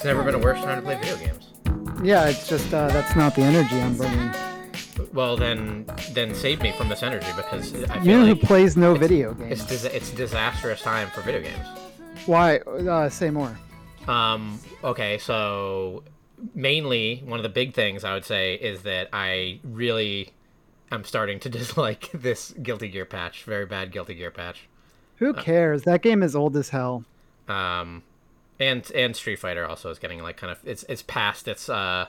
It's never been a worse time to play video games. Yeah, it's just uh, that's not the energy I'm bringing. Well, then, then save me from this energy because I feel You know like who plays no it's- video it's games? dis- it's disastrous time for video games. Why? Uh, say more. Um, okay, so mainly one of the big things I would say is that I really am starting to dislike this Guilty Gear patch. Very bad Guilty Gear patch. Who cares? That game is old as hell. Um, and and Street Fighter also is getting like kind of it's it's past its uh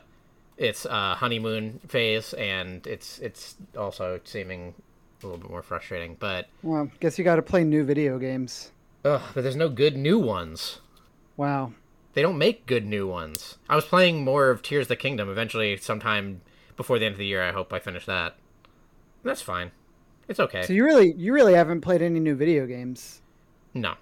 its uh honeymoon phase and it's it's also seeming a little bit more frustrating. But Well, guess you got to play new video games. ugh, but there's no good new ones. Wow. They don't make good new ones. I was playing more of Tears of the Kingdom. Eventually, sometime before the end of the year, I hope I finish that. That's fine. It's okay. So you really, you really haven't played any new video games. no.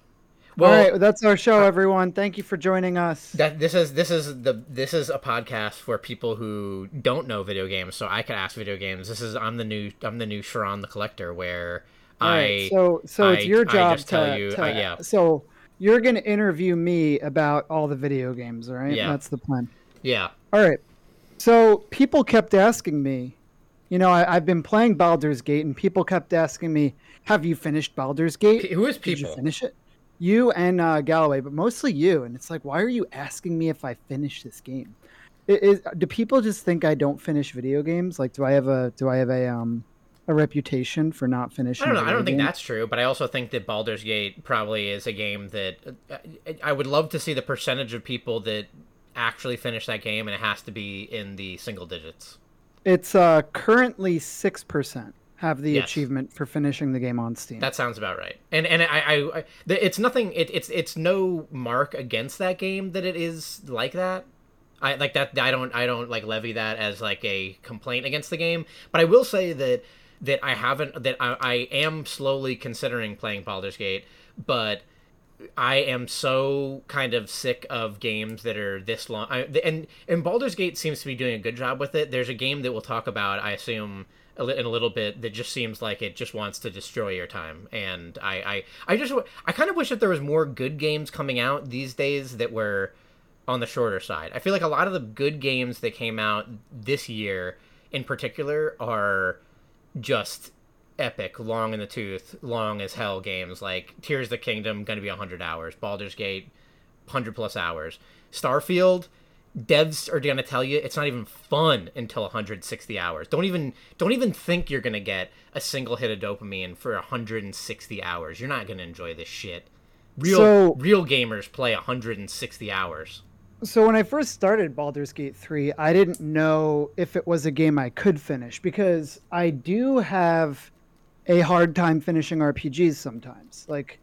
Well, All right, that's our show, everyone. Thank you for joining us. that this is this is the this is a podcast for people who don't know video games. So I could ask video games. This is I'm the new I'm the new Sharon the Collector, where All I right, so so it's I- your I job to, tell you- to- uh, yeah. So you're gonna interview me about all the video games, all right? Yeah. That's the plan. yeah All right. So people kept asking me, you know, I, I've been playing Baldur's Gate, and people kept asking me, "Have you finished Baldur's Gate? P- who is Did you people? finish it?" You and uh, Galloway, but mostly you. And it's like, why are you asking me if I finish this game? Is, do people just think I don't finish video games? Like, do I have a do I have a um a reputation for not finishing? I don't know. I don't think that's true, but I also think that Baldur's Gate probably is a game that uh, I would love to see the percentage of people that actually finish that game, and it has to be in the single digits. It's uh currently six percent have the Yes. achievement for finishing the game on Steam. That sounds about right. And and I, I, I it's nothing. It, it's it's no mark against that game that it is like that. I like that. I don't I don't like levy that as like a complaint against the game. But I will say that that I haven't that I, I am slowly considering playing Baldur's Gate, but I am so kind of sick of games that are this long. I, and and Baldur's Gate seems to be doing a good job with it. There's a game that we'll talk about, I assume, in a little bit that just seems like it just wants to destroy your time. And I I, I just I kind of wish that there was more good games coming out these days that were on the shorter side. I feel like a lot of the good games that came out this year, in particular, are just epic, long in the tooth, long as hell games like Tears of the Kingdom, going to be 100 hours, Baldur's Gate, 100 plus hours. Starfield, devs are going to tell you it's not even fun until 160 hours. Don't even don't even think you're going to get a single hit of dopamine for 160 hours. You're not going to enjoy this shit. Real So- real gamers play 160 hours. So when I first started Baldur's Gate 3, I didn't know if it was a game I could finish because I do have a hard time finishing RPGs sometimes. Like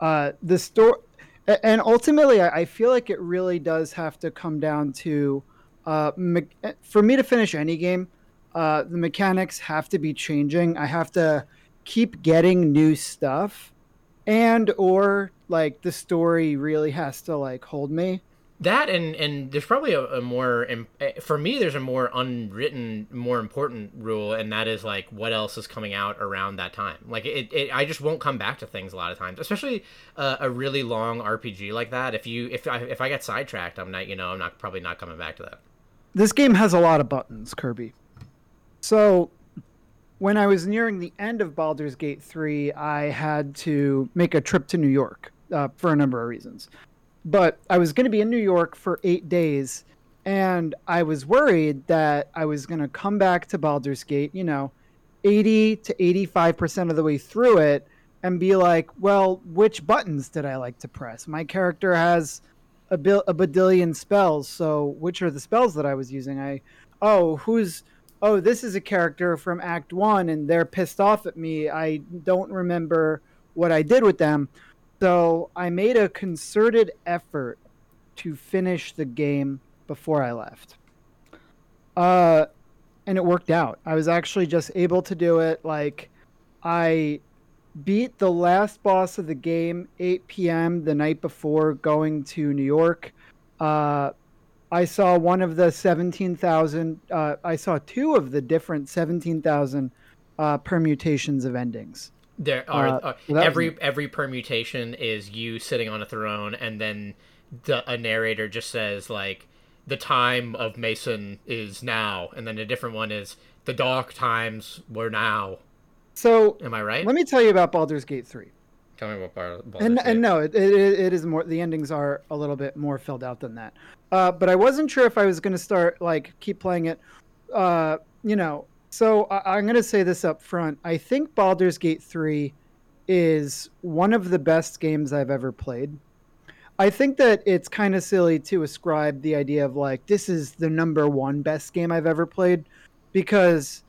uh the story and ultimately I feel like it really does have to come down to uh me- for me to finish any game, uh the mechanics have to be changing. I have to keep getting new stuff and or like the story really has to like hold me. That and and there's probably a, a more eh, for me there's a more unwritten more important rule and that is like what else is coming out around that time like it, it I just won't come back to things a lot of times especially uh, a really long RPG like that if you if I if I get sidetracked I'm not you know I'm not probably not coming back to that this game has a lot of buttons, Kirby. So, when I was nearing the end of Baldur's Gate 3, I had to make a trip to New York uh, for a number of reasons. But I was going to be in New York for eight days, and I was worried that I was going to come back to Baldur's Gate, you know, 80 to 85% of the way through it, and be like, well, which buttons did I like to press? My character has a, bil- a badillion spells. So which are the spells that I was using? I oh who's oh this is a character from Act One and they're pissed off at me. I don't remember what I did with them. So I made a concerted effort to finish the game before I left. Uh, and it worked out. I was actually just able to do it. Like I beat the last boss of the game 8 p.m. the night before going to New York. Uh, I saw one of the 17,000, uh, I saw two of the different 17,000 uh, permutations of endings. There are uh, uh, every was... every permutation is you sitting on a throne, and then the, a narrator just says like the time of Mason is now, and then a different one is the dark times were now. So am I right? Let me tell you about Baldur's Gate three. Tell me what Baldur's and, Gate. And no, it, it, it is more. The endings are a little bit more filled out than that. Uh, but I wasn't sure if I was going to start like keep playing it. Uh, you know, so I, I'm going to say this up front. I think Baldur's Gate 3 is one of the best games I've ever played. I think that it's kind of silly to ascribe the idea of like this is the number one best game I've ever played because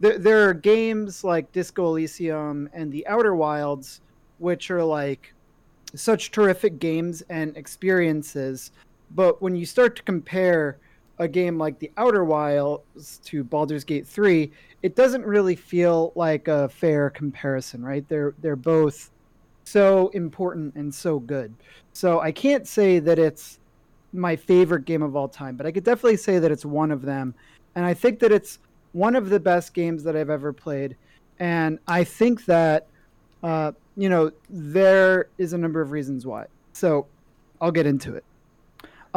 there, there are games like Disco Elysium and The Outer Wilds which are like such terrific games and experiences but when you start to compare a game like The Outer Wilds to Baldur's Gate 3, it doesn't really feel like a fair comparison, right? They're they're both so important and so good. So I can't say that it's my favorite game of all time, but I could definitely say that it's one of them. And I think that it's one of the best games that I've ever played. And I think that uh, you know, there is a number of reasons why. So I'll get into it.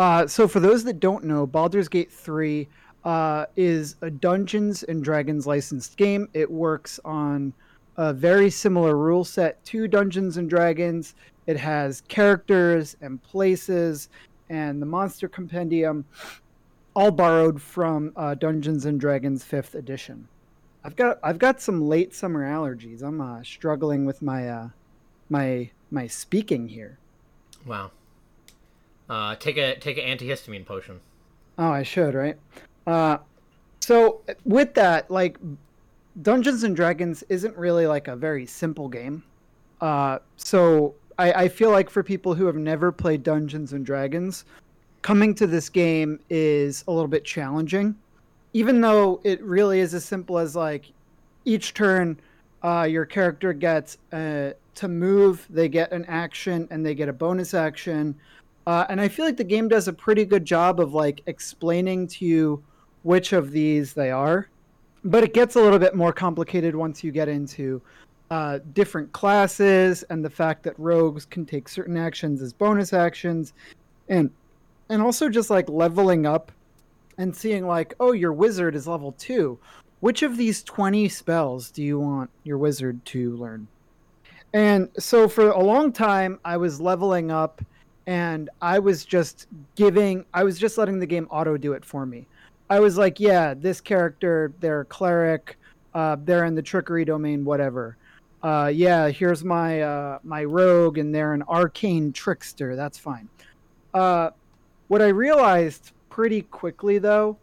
Uh, so, for those that don't know, Baldur's Gate 3 uh, is a Dungeons and Dragons licensed game. It works on a very similar rule set to Dungeons and Dragons. It has characters and places and the monster compendium, all borrowed from uh, Dungeons and Dragons 5th edition. I've got I've got some late summer allergies. I'm uh, struggling with my uh, my my speaking here. Wow. Uh, take a take an antihistamine potion. Oh, I should, right? Uh, so with that, like Dungeons and Dragons isn't really like a very simple game. Uh, so I, I feel like for people who have never played Dungeons and Dragons, coming to this game is a little bit challenging. Even though it really is as simple as like each turn, uh, your character gets uh, to move, they get an action, and they get a bonus action. Uh, and I feel like the game does a pretty good job of like explaining to you which of these they are. But it gets a little bit more complicated once you get into uh, different classes and the fact that rogues can take certain actions as bonus actions, and and also just like leveling up and seeing like, oh, your wizard is level two. Which of these twenty spells do you want your wizard to learn? And so for a long time, I was leveling up and I was just giving, I was just letting the game auto do it for me. I was like, yeah, this character, they're cleric, uh, they're in the trickery domain, whatever. Uh, yeah, here's my uh, my rogue, and they're an arcane trickster. That's fine. Uh, what I realized pretty quickly, though,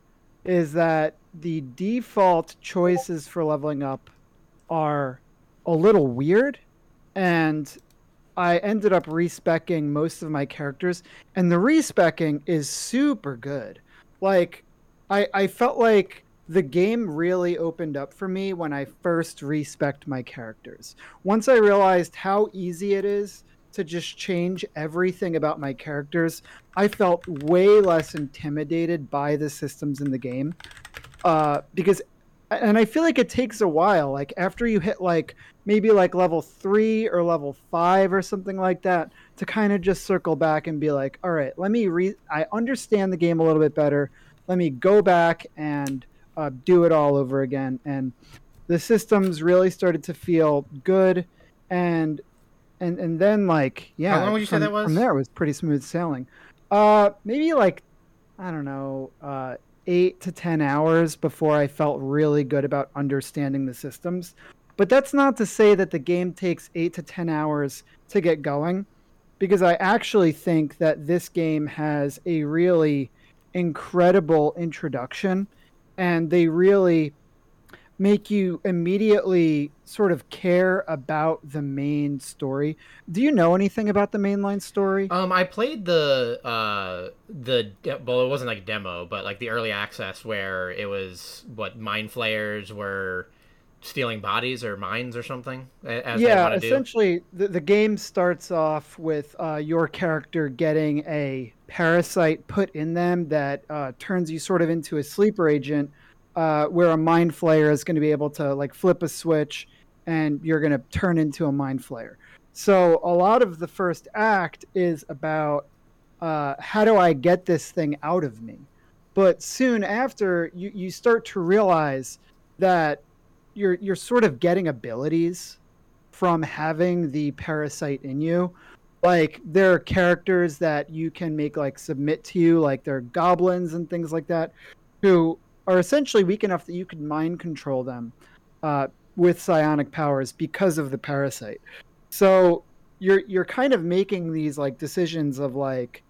is that the default choices for leveling up are a little weird, and I ended up respecking most of my characters, and the respecking is super good. Like, I I felt like the game really opened up for me when I first respect my characters. Once I realized how easy it is to just change everything about my characters, I felt way less intimidated by the systems in the game. Uh, because and I feel like it takes a while. Like after you hit like maybe like level three or level five or something like that, to kind of just circle back and be like, all right, let me re. I understand the game a little bit better. Let me go back and uh, do it all over again. And the systems really started to feel good, and and and then like yeah. How long would you from, say that was? From there, it was pretty smooth sailing. Uh, maybe like I don't know. Uh, eight to 10 hours before I felt really good about understanding the systems. But that's not to say that the game takes eight to 10 hours to get going, because I actually think that this game has a really incredible introduction and they really make you immediately sort of care about the main story. Do you know anything about the mainline story? Um, I played the uh the well, it wasn't like demo, but like the early access where it was what mind flayers were stealing bodies or mines or something. yeah, essentially, the, the game starts off with uh, your character getting a parasite put in them that uh, turns you sort of into a sleeper agent uh, where a mind flayer is going to be able to like flip a switch and you're going to turn into a mind flayer. So a lot of the first act is about uh, how do I get this thing out of me? But soon after, you, you start to realize that you're you're sort of getting abilities from having the parasite in you. Like there are characters that you can make like submit to you, like they're goblins and things like that, who are essentially weak enough that you can mind control them uh, with psionic powers because of the parasite. So you're you're kind of making these like decisions of like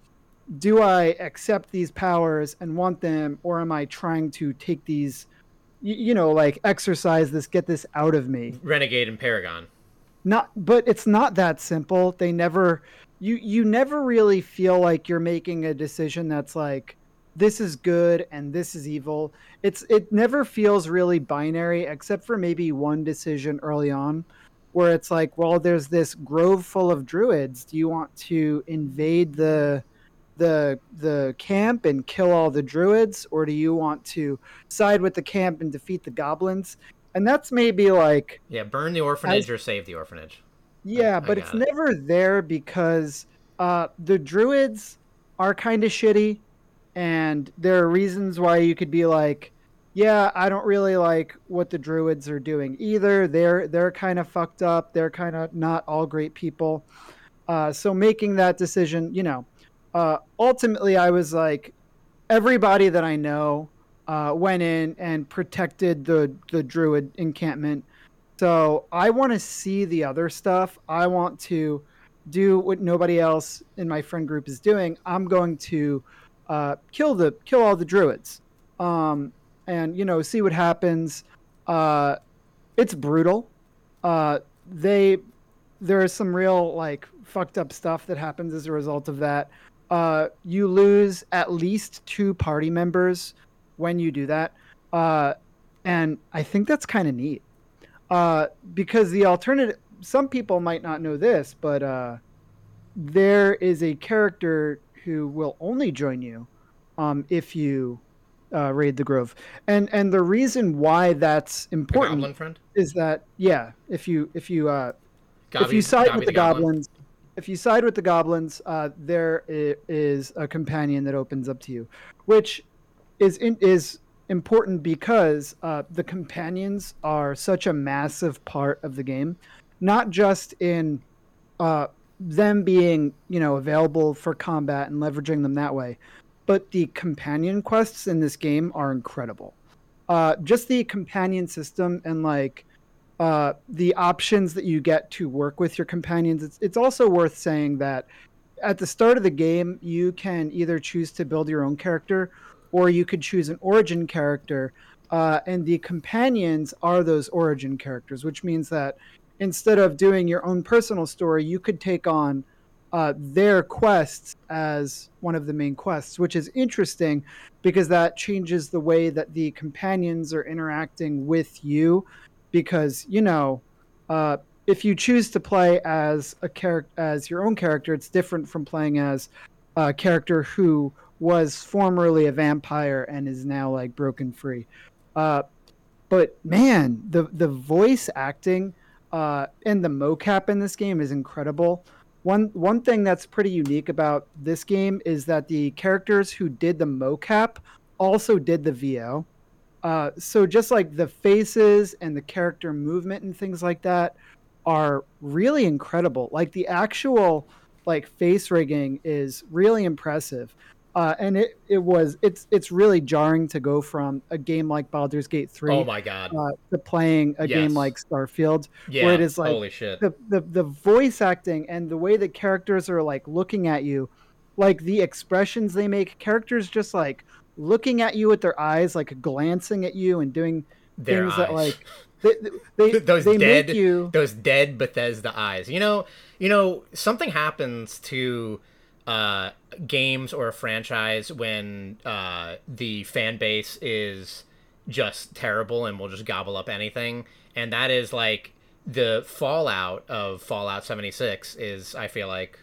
do I accept these powers and want them, or am I trying to take these, you, you know, like exercise this, get this out of me? Renegade and Paragon. Not, but it's not that simple. They never, you, you never really feel like you're making a decision that's like, this is good and this is evil. It's, it never feels really binary, except for maybe one decision early on where it's like, well, there's this grove full of druids. Do you want to invade the, the the camp and kill all the druids or do you want to side with the camp and defeat the goblins and that's maybe like yeah burn the orphanage as, or save the orphanage yeah I, but I it's it. never there because uh, the druids are kind of shitty and there are reasons why you could be like yeah i don't really like what the druids are doing either they're they're kind of fucked up they're kind of not all great people uh, so making that decision you know uh, ultimately, I was like, everybody that I know uh, went in and protected the the druid encampment. So I want to see the other stuff. I want to do what nobody else in my friend group is doing. I'm going to uh, kill the kill all the druids, um, and you know see what happens. Uh, it's brutal. Uh, they there is some real like fucked up stuff that happens as a result of that uh, you lose at least two party members when you do that. Uh, and I think that's kind of neat. Uh, because the alternative, some people might not know this, but uh, there is a character who will only join you um, if you uh, raid the grove. And and the reason why that's important is that yeah, if you if you uh, if you side with the, goblins, if you side with the goblins, uh, there is a companion that opens up to you, which is in, is important because uh, the companions are such a massive part of the game, not just in uh, them being you know available for combat and leveraging them that way, but the companion quests in this game are incredible. Uh, just the companion system and like uh, the options that you get to work with your companions. It's, it's also worth saying that at the start of the game, you can either choose to build your own character or you could choose an origin character. Uh, and the companions are those origin characters, which means that instead of doing your own personal story, you could take on uh, their quests as one of the main quests, which is interesting because that changes the way that the companions are interacting with you because you know uh, if you choose to play as a character as your own character it's different from playing as a character who was formerly a vampire and is now like broken free. Uh, but man the the voice acting uh, and the mocap in this game is incredible one one thing that's pretty unique about this game is that the characters who did the mocap also did the VO uh, so just like the faces and the character movement and things like that are really incredible. Like the actual like face rigging is really impressive. Uh, and it, it was it's it's really jarring to go from a game like Baldur's Gate three. Oh my god! Uh, to playing a yes. game like Starfield, yeah, where it is like holy shit. The, the the voice acting and the way the characters are like looking at you, like the expressions they make, characters just like looking at you with their eyes, like glancing at you and doing their things eyes. that like they, they, those they dead you... those dead Bethesda eyes. You know, you know something happens to uh, games or a franchise when uh, the fan base is just terrible and will just gobble up anything, and that is like the fallout of Fallout 76 is I feel like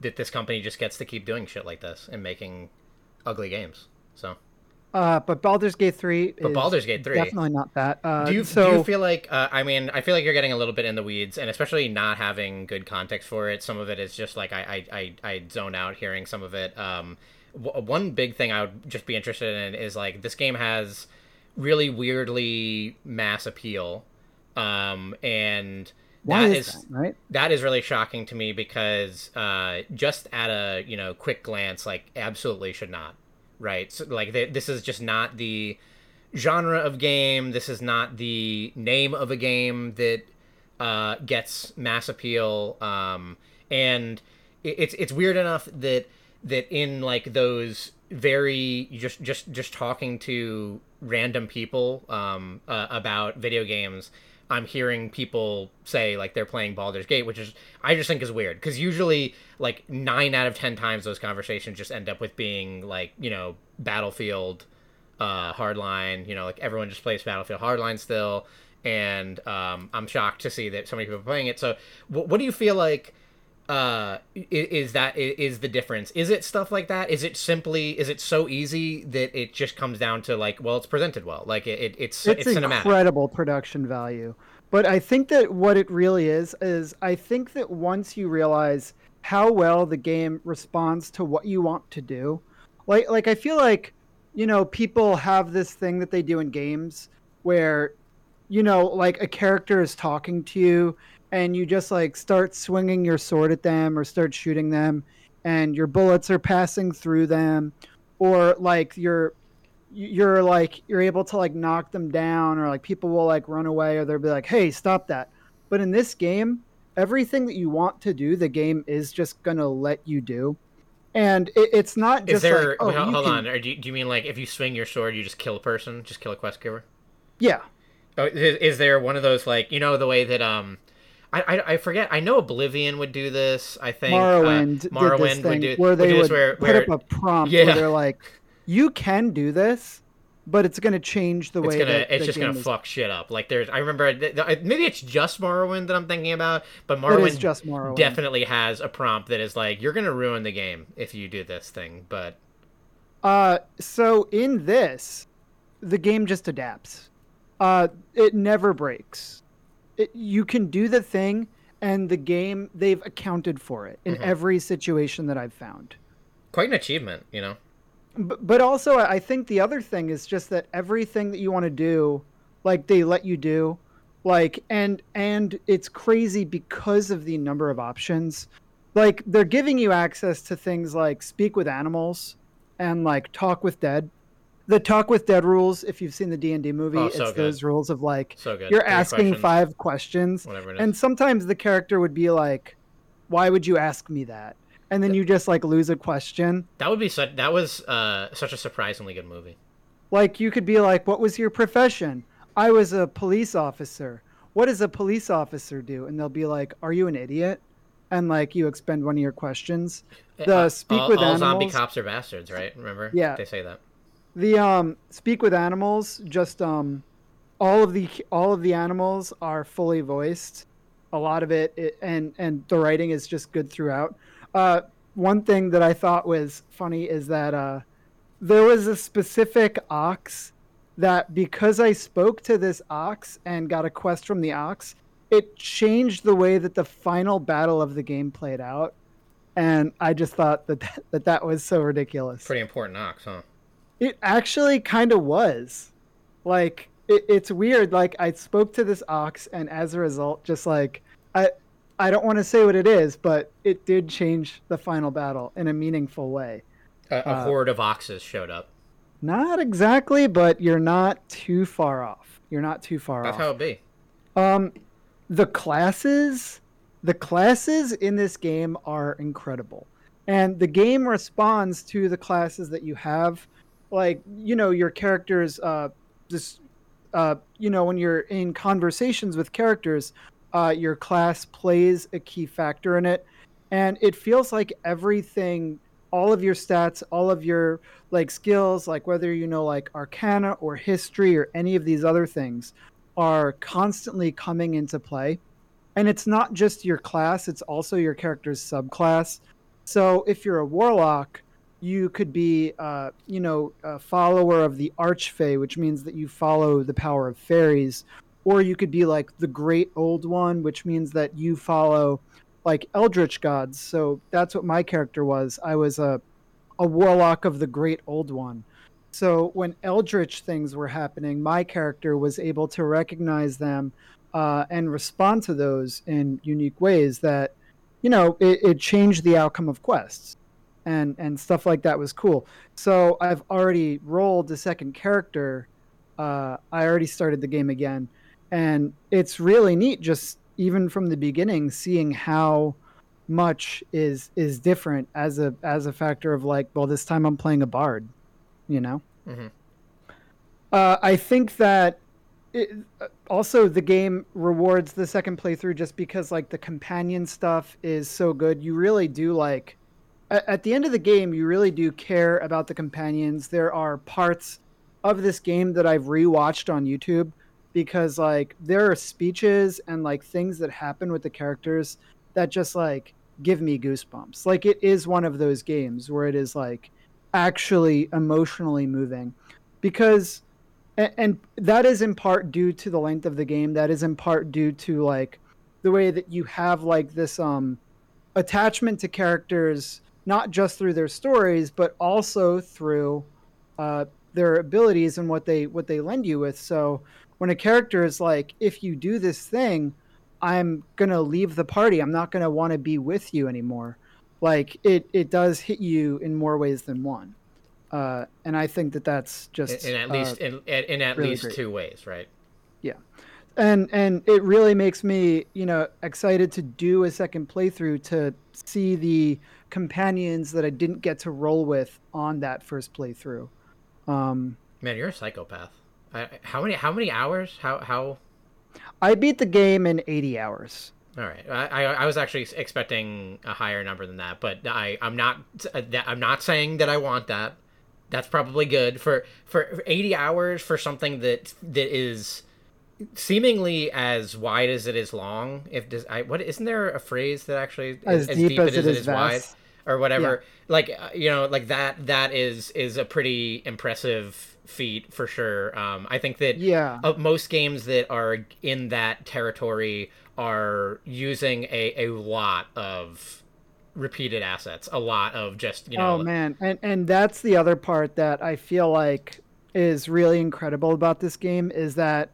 that this company just gets to keep doing shit like this and making ugly games. So Uh, but Baldur's Gate three. But Baldur's Gate three definitely not that. Uh, do you so, do you feel like uh, I mean I feel like you're getting a little bit in the weeds, and especially not having good context for it. Some of it is just like I I I, I zone out hearing some of it. Um, w- one big thing I would just be interested in is like this game has really weirdly mass appeal, um, and why that is, is that, right? that is really shocking to me because uh, just at a you know quick glance, like absolutely should not, right? So, like th- this is just not the genre of game. This is not the name of a game that uh, gets mass appeal, um, and it, it's it's weird enough that that in like those very just just just talking to random people um, uh, about video games I'm hearing people say like they're playing Baldur's Gate, which is I just think is weird because usually like nine out of ten times those conversations just end up with being like you know Battlefield, uh, Hardline. You know like everyone just plays Battlefield Hardline still, and um, I'm shocked to see that so many people are playing it. So what, what do you feel like? Uh is that is the difference? Is it stuff like that? Is it simply is it so easy that it just comes down to like well it's presented well. Like it, it it's it's, it's incredible production value. But i think that what it really is is i think that once you realize how well the game responds to what you want to do like like i feel like you know people have this thing that they do in games where you know like a character is talking to you and you just like start swinging your sword at them or start shooting them and your bullets are passing through them or like you're you're like you're able to like knock them down or like people will like run away or they'll be like hey stop that. But in this game everything that you want to do the game is just gonna let you do. And it, it's not just is there like oh, wait, hold can... on. Do you, do you mean like if you swing your sword you just kill a person? Just kill a quest giver? Yeah. Oh, is, is there one of those like you know the way that um I, I, I forget. I know Oblivion would do this. I think Morrowind, uh, Morrowind would do where they would, would where, put where, up a prompt yeah. where they're like, "You can do this, but it's going to change the it's way gonna that it's just gonna fuck shit up. Like there's I remember maybe it's just Morrowind that I'm thinking about, but Morrowind just Morrowind. definitely has a prompt that is like you're gonna ruin the game if you do this thing. But Uh, so in this, the game just adapts. Uh, it never breaks. It, you can do the thing, and the game they've accounted for it in Mhm. every situation that I've found. quite an achievement, you know. But, but also, I think the other thing is just that everything that you want to do, like they let you do, like and and it's crazy because of the number of options. Like they're giving you access to things like speak with animals and like talk with dead. The talk with dead rules, if you've seen the D and D movie, Oh, it's good. those rules of like So you're Three asking questions, five questions, whatever it is. and sometimes the character would be like, "Why would you ask me that?" And then you just like lose a question. that would be such. That was uh, such a surprisingly good movie. Like you could be like, "What was your profession?" I was a police officer. What does a police officer do? And they'll be like, "Are you an idiot?" And like you expend one of your questions. The Uh, speak all, with all zombie animals. cops are bastards, right? Remember? Yeah. they say that. The um speak with animals just um all of the all of the animals are fully voiced. A lot of it, it and and the writing is just good throughout. Uh one thing that I thought was funny is that uh there was a specific ox that because I spoke to this ox and got a quest from the ox, it changed the way that the final battle of the game played out. And I just thought that that, that, that was so ridiculous. Pretty important ox, huh? It actually kind of was. Like it, it's weird. Like I spoke to this ox, and as a result, just like I, I don't want to say what it is, but it did change the final battle in a meaningful way. A, a Uh, horde of oxes showed up. Not exactly, but you're not too far off. You're not too far That's off. That's how it be. Um, the classes, the classes in this game are incredible, and the game responds to the classes that you have. Like you know, your characters. Uh, just uh, you know, when you're in conversations with characters, uh, your class plays a key factor in it, and it feels like everything. All of your stats, all of your like skills, like whether you know like arcana or history or any of these other things, are constantly coming into play. And it's not just your class, it's also your character's subclass. So if you're a warlock, you could be, uh, you know, a follower of the Archfey, which means that you follow the power of fairies, or you could be like the Great Old One, which means that you follow like Eldritch gods. So that's what my character was. I was a a warlock of the Great Old One. So when Eldritch things were happening, my character was able to recognize them uh, and respond to those in unique ways that, you know, it, it changed the outcome of quests and and stuff like that was cool. So I've already rolled the second character. Uh, I already started the game again, and it's really neat. Just even from the beginning, seeing how much is is different as a as a factor of like, well, this time I'm playing a bard, you know. Mm-hmm. Uh, I think that it, also the game rewards the second playthrough just because like the companion stuff is so good. You really do like at the end of the game, you really do care about the companions. There are parts of this game that I've rewatched on YouTube because like there are speeches and like things that happen with the characters that just like give me goosebumps. Like it is one of those games where it is like actually emotionally moving because and, and that is in part due to the length of the game. That is in part due to like the way that you have like this um attachment to characters not just through their stories, but also through uh, their abilities and what they what they lend you with. So when a character is like, if you do this thing, I'm gonna leave the party. I'm not gonna want to be with you anymore. Like it, it does hit you in more ways than one. Uh, and I think that that's just in, in at least uh, in, in at really least great. two ways, right? Yeah, and and it really makes me you know excited to do a second playthrough to see the companions that I didn't get to roll with on that first playthrough. Um, Man, you're a psychopath. I, how many how many hours? How how? I beat the game in 80 hours. All right, I, I, I was actually expecting a higher number than that, but I I'm not I'm not saying that I want that. That's probably good for for 80 hours for something that that is seemingly as wide as it is long. If does I what isn't there a phrase that actually as, as deep, deep, as, as it is, wide? Or whatever. Yeah. Like uh, you know, like that that is is a pretty impressive feat for sure. Um, I think that yeah, uh, most games that are in that territory are using a a lot of repeated assets, a lot of just you know. Oh man, and and that's the other part that I feel like is really incredible about this game is that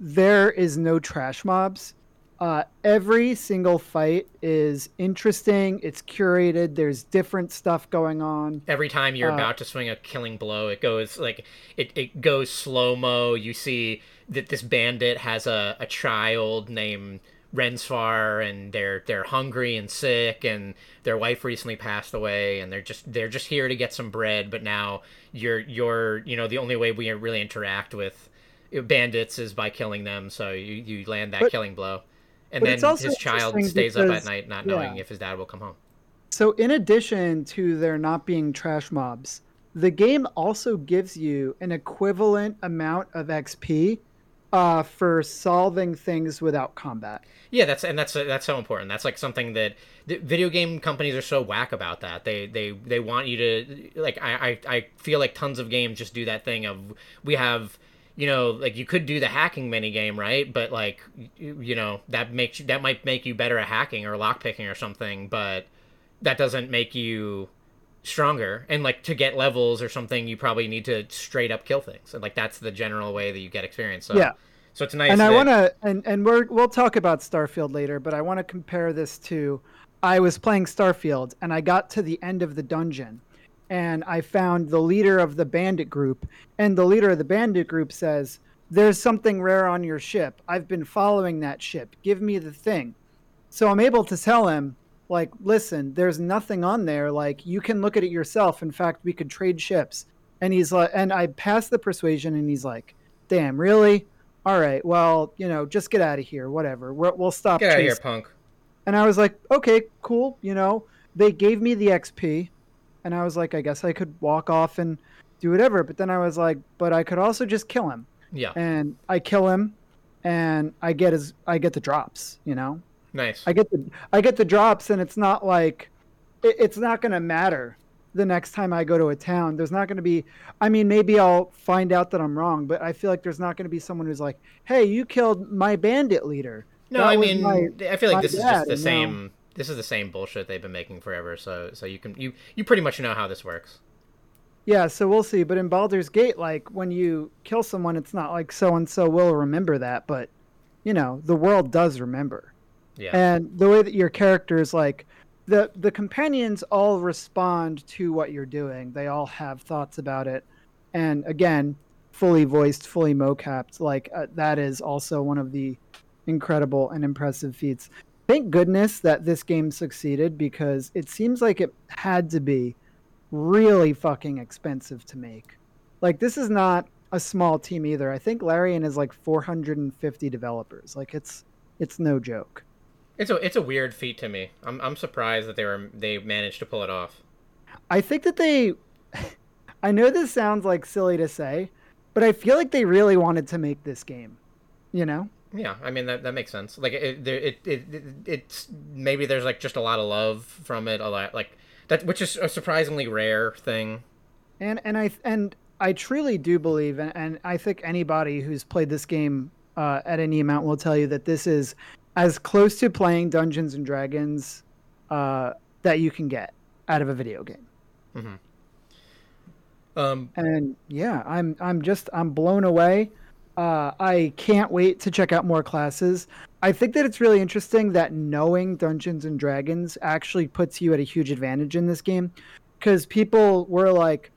there is no trash mobs uh, every single fight is interesting. It's curated. There's different stuff going on. Every time you're uh, about to swing a killing blow, it goes like it, it goes slow mo. You see that this bandit has a, a child named Rensfar, and they're they're hungry and sick, and their wife recently passed away, and they're just they're just here to get some bread. But now you're you're you know the only way we really interact with bandits is by killing them. So you you land that but, killing blow and but then his child stays because, up at night not knowing yeah. if his dad will come home. So, in addition to there not being trash mobs, the game also gives you an equivalent amount of XP uh, for solving things without combat. Yeah, that's and that's that's so important. That's like something that video game companies are so whack about. That they they they want you to like. I I, I feel like tons of games just do that thing of we have you know, like you could do the hacking mini game, right? But like, you, you know, that makes you, that might make you better at hacking or lockpicking or something, but that doesn't make you stronger. And like to get levels or something, you probably need to straight up kill things, and like that's the general way that you get experience. So, yeah. So it's nice. And that... I want to, and and we're we'll talk about Starfield later, but I want to compare this to. I was playing Starfield and I got to the end of the dungeon and I found the leader of the bandit group. And the leader of the bandit group says, There's something rare on your ship. I've been following that ship. Give me the thing. So I'm able to tell him, like, listen, there's nothing on there. Like, you can look at it yourself. In fact, we could trade ships. And he's like, and I pass the persuasion, and he's like, damn, really? All right, well, you know, just get out of here. Whatever. we will stop. Get out of here, punk. And I was like, okay, cool. You know, they gave me the XP and I was like, I guess I could walk off and do whatever. But then I was like, but I could also just kill him. Yeah. And I kill him, and I get his, I get the drops. You know. Nice. I get the, I get the drops, and it's not like, it, it's not gonna matter the next time I go to a town. There's not going to be, I mean, maybe I'll find out that I'm wrong, but I feel like there's not going to be someone who's like, hey, you killed my bandit leader. No, That I mean, my- I feel like this is just the now- same. This is the same bullshit they've been making forever. So, so you can you you pretty much know how this works. Yeah, so we'll see. But in Baldur's Gate, like when you kill someone, it's not like so and so will remember that, but you know, the world does remember. Yeah. And the way that your characters like the the companions all respond to what you're doing. They all have thoughts about it. And again, fully voiced, fully mocapped, like uh, that is also one of the incredible and impressive feats. Thank goodness that this game succeeded because it seems like it had to be really fucking expensive to make. Like this is not a small team either. I think Larian is like 450 developers. Like it's it's no joke. It's a it's a weird feat to me. I'm I'm surprised that they were they managed to pull it off. I think that they I know this sounds like silly to say, but I feel like they really wanted to make this game. You know? Yeah, I mean that that makes sense. Like it, there- it, it, it it's maybe there's like just a lot of love from it, a lot like that, which is a surprisingly rare thing. And and I and I truly do believe, and, and I think anybody who's played this game uh, at any amount will tell you that this is as close to playing Dungeons and Dragons uh, that you can get out of a video game. Um, And yeah, I'm I'm just I'm blown away. Uh, I can't wait to check out more classes. I think that it's really interesting that knowing Dungeons and Dragons actually puts you at a huge advantage in this game, because people were like,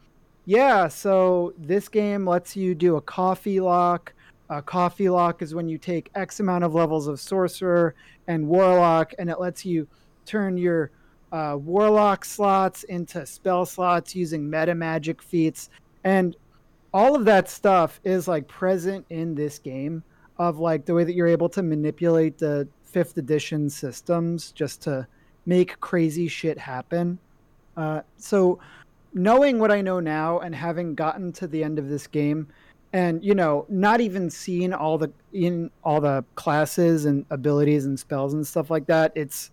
"Yeah, so this game lets you do a coffee lock. A coffee lock is when you take X amount of levels of sorcerer and warlock, and it lets you turn your uh, warlock slots into spell slots using meta magic feats and all of that stuff is like present in this game of like the way that you're able to manipulate the fifth edition systems just to make crazy shit happen. Uh, so knowing what i know now and having gotten to the end of this game and you know not even seeing all the in all the classes and abilities and spells and stuff like that it's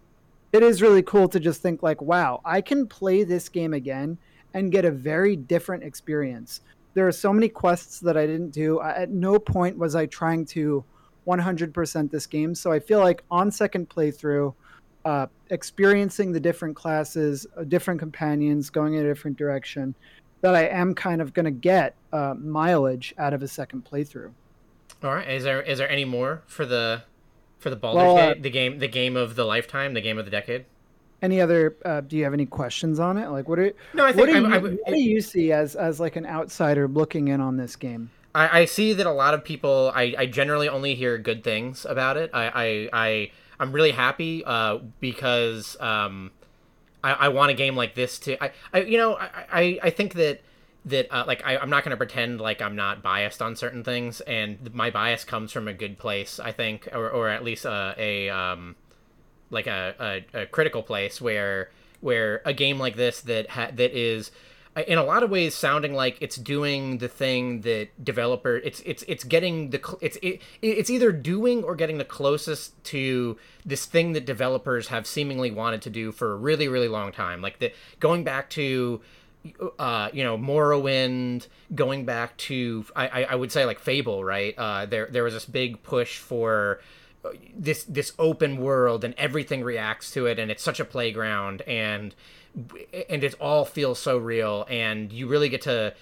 it is really cool to just think like wow i can play this game again and get a very different experience there are so many quests that i didn't do. I, at no point was i trying to 100% this game. So i feel like on second playthrough uh, experiencing the different classes uh, different companions going in a different direction that i am kind of going to get uh, mileage out of a second playthrough. All right, is there is there any more for the for the Baldur's Well, uh, Gate, the game the game of the lifetime, the game of the decade? Any other uh, do you have any questions on it like what do, No, I what, think do you, I, what do you see as as like an outsider looking in on this game I, I see that a lot of people. I, I generally only hear good things about it. I I, I I'm really happy uh, because um, I, I want a game like this to. I, I you know I, I, I think that that uh, like I, I'm not going to pretend like I'm not biased on certain things, and my bias comes from a good place. I think, or or at least a, a um like a, a, a critical place where where a game like this that ha- that is uh, in a lot of ways sounding like it's doing the thing that developer it's it's it's getting the cl- it's it, it's either doing or getting the closest to this thing that developers have seemingly wanted to do for a really really long time like the going back to uh, you know, Morrowind, going back to I, I, would say like Fable, right? Uh, there there was this big push for this this open world and everything reacts to it and it's such a playground and and it all feels so real and you really get to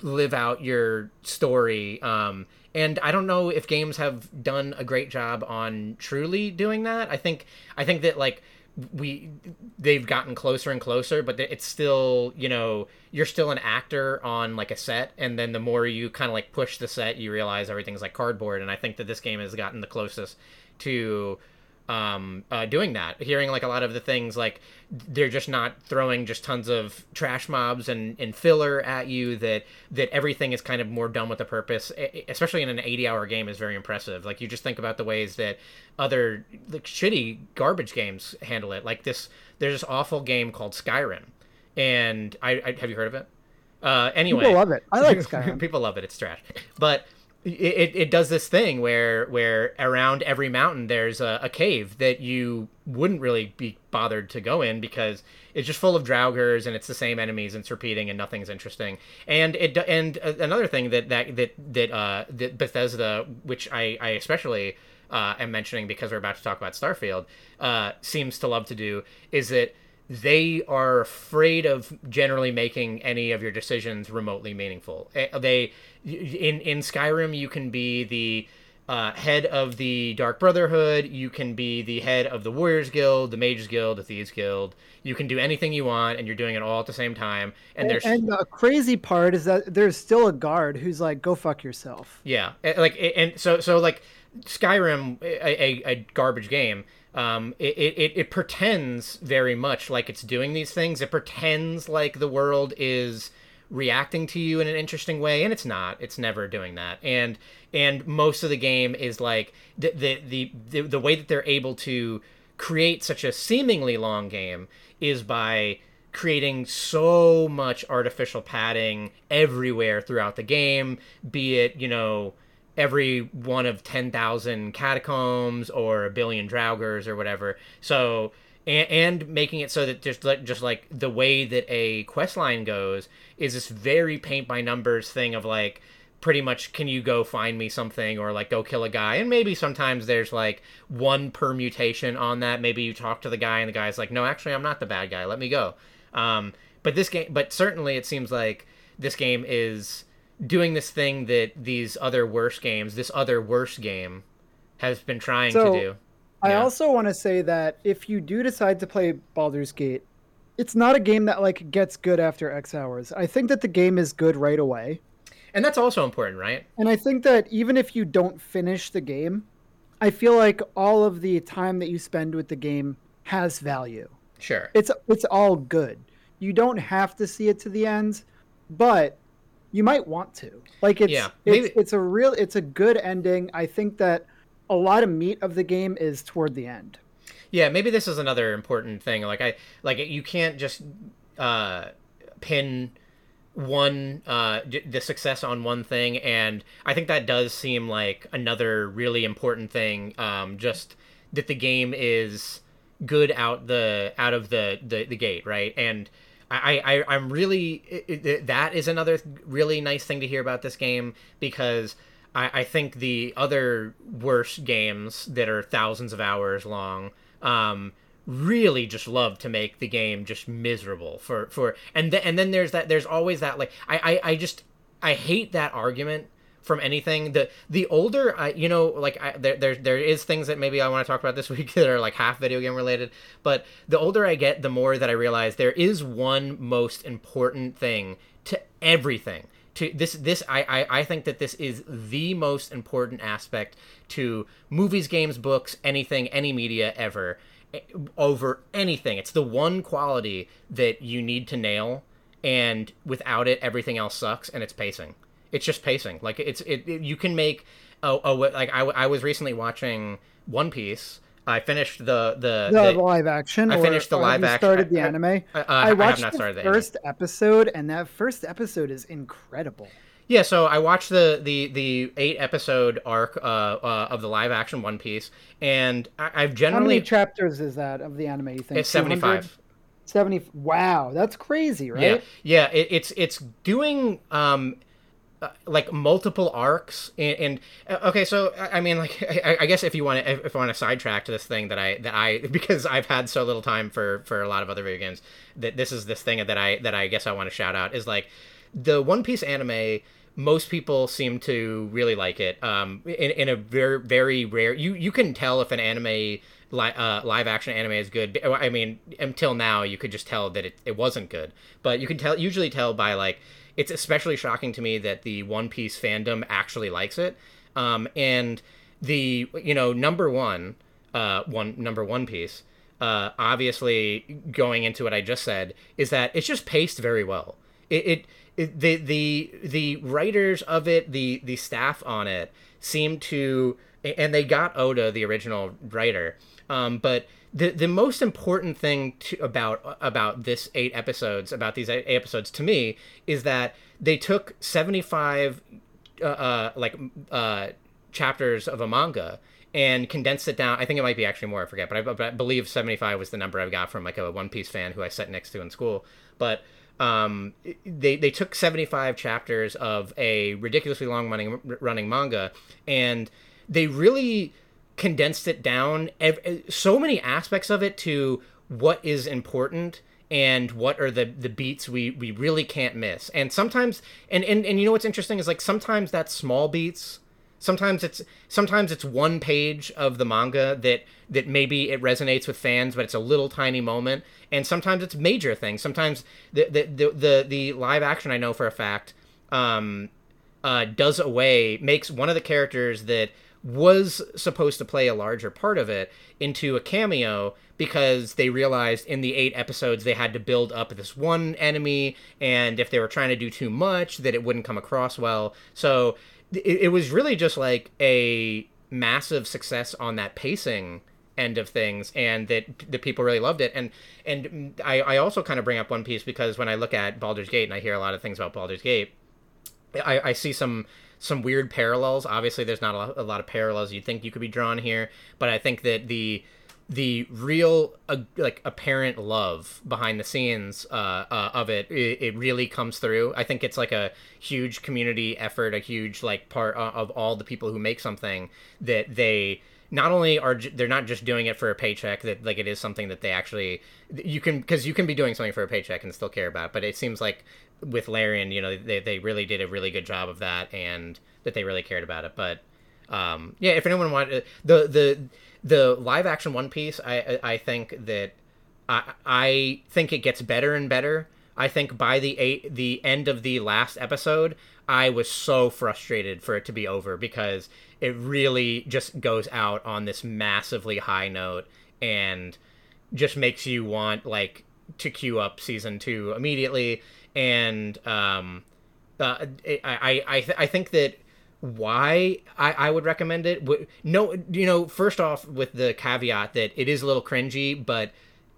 live out your story um and i don't know if games have done a great job on truly doing that. I think i think that like we they've gotten closer and closer but it's still you know you're still an actor on like a set and then the more you kind of like push the set you realize everything's like cardboard and i think that this game has gotten the closest to um uh, doing that hearing like a lot of the things like they're just not throwing just tons of trash mobs and, and filler at you that that everything is kind of more done with a purpose especially in an 80 hour game is very impressive. Like you just think about the ways that other like shitty garbage games handle it. Like this there's this awful game called skyrim and i, I have you heard of it? Uh anyway. People love it. I like skyrim. People love it. It's trash. But it, it does this thing where where around every mountain there's a, a, cave that you wouldn't really be bothered to go in because it's just full of draugrs and it's the same enemies and it's repeating and nothing's interesting. And it and another thing that that that that uh that Bethesda which I I especially uh, am mentioning because we're about to talk about Starfield uh seems to love to do is that they are afraid of generally making any of your decisions remotely meaningful. Eh, they in in Skyrim you can be the uh, head of the Dark Brotherhood. You can be the head of the Warriors Guild, the Mages Guild, the Thieves Guild. You can do anything you want, and you're doing it all at the same time. And, and there's and the crazy part is that there's still a guard who's like, "Go fuck yourself." Yeah, eh, like and so so like Skyrim, a, a, a garbage game um, it, it, it pretends very much like it's doing these things. It pretends like the world is reacting to you in an interesting way, and it's not. It's never doing that. And and most of the game is like the the the, the, the way that they're able to create such a seemingly long game is by creating so much artificial padding everywhere throughout the game be it you know every one of 10,000 catacombs or a billion draugrs or whatever. So and, and, making it so that just like just like the way that a quest line goes is this very paint by numbers thing of like pretty much can you go find me something or like go kill a guy? And maybe sometimes there's like one permutation on that. Maybe you talk to the guy and the guy's like no actually i'm not the bad guy. Let me go. Um, but this game but certainly it seems like this game is doing this thing that these other worse games, this other worse game, has been trying so, to do. I yeah. also want to say that if you do decide to play Baldur's Gate, it's not a game that like gets good after X hours. I think that the game is good right away. And that's also important, right? And I think that even if you don't finish the game, I feel like all of the time that you spend with the game has value. Sure. It's it's all good. You don't have to see it to the end, but you might want to. Like it's yeah, it's, it's a real it's a good ending. I think that a lot of meat of the game is toward the end. Yeah, maybe this is another important thing. Like I like you can't just uh pin one uh the success on one thing and I think that does seem like another really important thing um just that the game is good out the out of the the, the gate, right? And I, I I'm really it, it, that is another really nice thing to hear about this game because I, I think the other worse games that are thousands of hours long um, really just love to make the game just miserable for for and then and then there's that there's always that like I, I I just I hate that argument from anything. The the older I, you know, like I, there there there is things that maybe I want to talk about this week that are like half video game related. But the older I get, the more that I realize there is one most important thing to everything. To this this I, I I think that this is the most important aspect to movies, games, books, anything, any media ever eh, over anything. It's the one quality that you need to nail and without it everything else sucks and it's pacing it's just pacing. Like it's it, it you can make oh a like I, I was recently watching One Piece. I finished the the, the, the live action. I finished the live action. Started the anime. I, I, I, I watched the, the first episode, and that first episode is incredible. Yeah, so I watched the the the eight episode arc uh, uh, of the live action One Piece, and I, have generally how many chapters is that of the anime? You think it's seventy five. 70 wow that's crazy right yeah yeah it, it's it's doing um uh, like multiple arcs and, and uh, okay so i mean like I, I, guess if you want to if I want to sidetrack to this thing that i that i because i've had so little time for for a lot of other video games that this is this thing that i that i guess i want to shout out is like the one piece anime most people seem to really like it um in, in a very very rare you you can tell if an anime li- uh, live action anime is good i mean until now you could just tell that it, it wasn't good but you can tell usually tell by like it's especially shocking to me that the One Piece fandom actually likes it. Um, and the you know number one, uh, one number One Piece, uh, obviously going into what I just said is that it's just paced very well. It, it, it the the the writers of it, the the staff on it seem to, and they got Oda, the original writer, um, but the the most important thing to, about about this eight episodes about these eight episodes to me is that they took 75 uh, uh like uh chapters of a manga and condensed it down. I think it might be actually more. I forget, but I, but I believe seventy five was the number I got from like a One Piece fan who I sat next to in school. But um, they they took seventy five chapters of a ridiculously long running running manga, and they really condensed it down. So many aspects of it to what is important and what are the the beats we we really can't miss. And sometimes and and, and you know what's interesting is like sometimes that small beats. Sometimes it's sometimes it's one page of the manga that that maybe it resonates with fans but it's a little tiny moment. And sometimes it's major things. Sometimes the the the the, the live action i know for a fact um uh does away makes one of the characters that was supposed to play a larger part of it into a cameo because they realized in the eight episodes they had to build up this one enemy and if they were trying to do too much that it wouldn't come across well. So it, it was really just like a massive success on that pacing end of things and that the people really loved it. And and I, I also kind of bring up one piece because when i look at Baldur's Gate and i hear a lot of things about Baldur's Gate i, I see some some weird parallels. Obviously there's not a lot, of parallels you'd think you could be drawn here but i think that the the real uh, like apparent love behind the scenes uh, uh, of it, it, it really comes through. I think it's like a huge community effort a huge like part of all the people who make something that they not only are they're not just doing it for a paycheck that like it is something that they actually you can because you can be doing something for a paycheck and still care about but it seems like with Larian you know they, they really did a really good job of that and that they really cared about it but um yeah if anyone wanted the the the live action One Piece, I I think that I I think it gets better and better. I think by the eight the end of the last episode, I was so frustrated for it to be over because it really just goes out on this massively high note and just makes you want like to queue up season two immediately. And um, uh, I I I, th- I think that why I, I would recommend it. No, you know, first off, with the caveat that it is a little cringy, but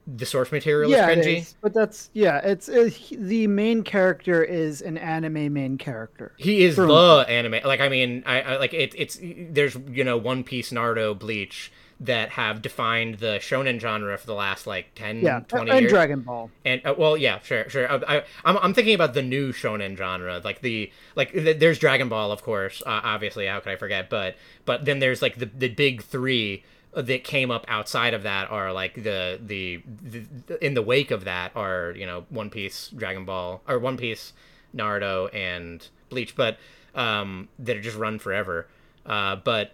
the source material yeah, is cringy. but that's yeah, it's it, the main character is an anime main character. He is the anime. Like I mean, I, I like it. It's there's you know One Piece, Naruto, Bleach that have defined the shonen genre for the last like 10 yeah, 20 and years. Dragon ball. And uh, well yeah sure sure. I, I, I'm, I'm thinking about the new shonen genre like the like there's dragon ball of course uh, obviously how could i forget? But but then there's like the, the big three that came up outside of that are like the, the the in the wake of that are you know one piece dragon ball or one piece naruto and bleach but um that are just run forever. Uh but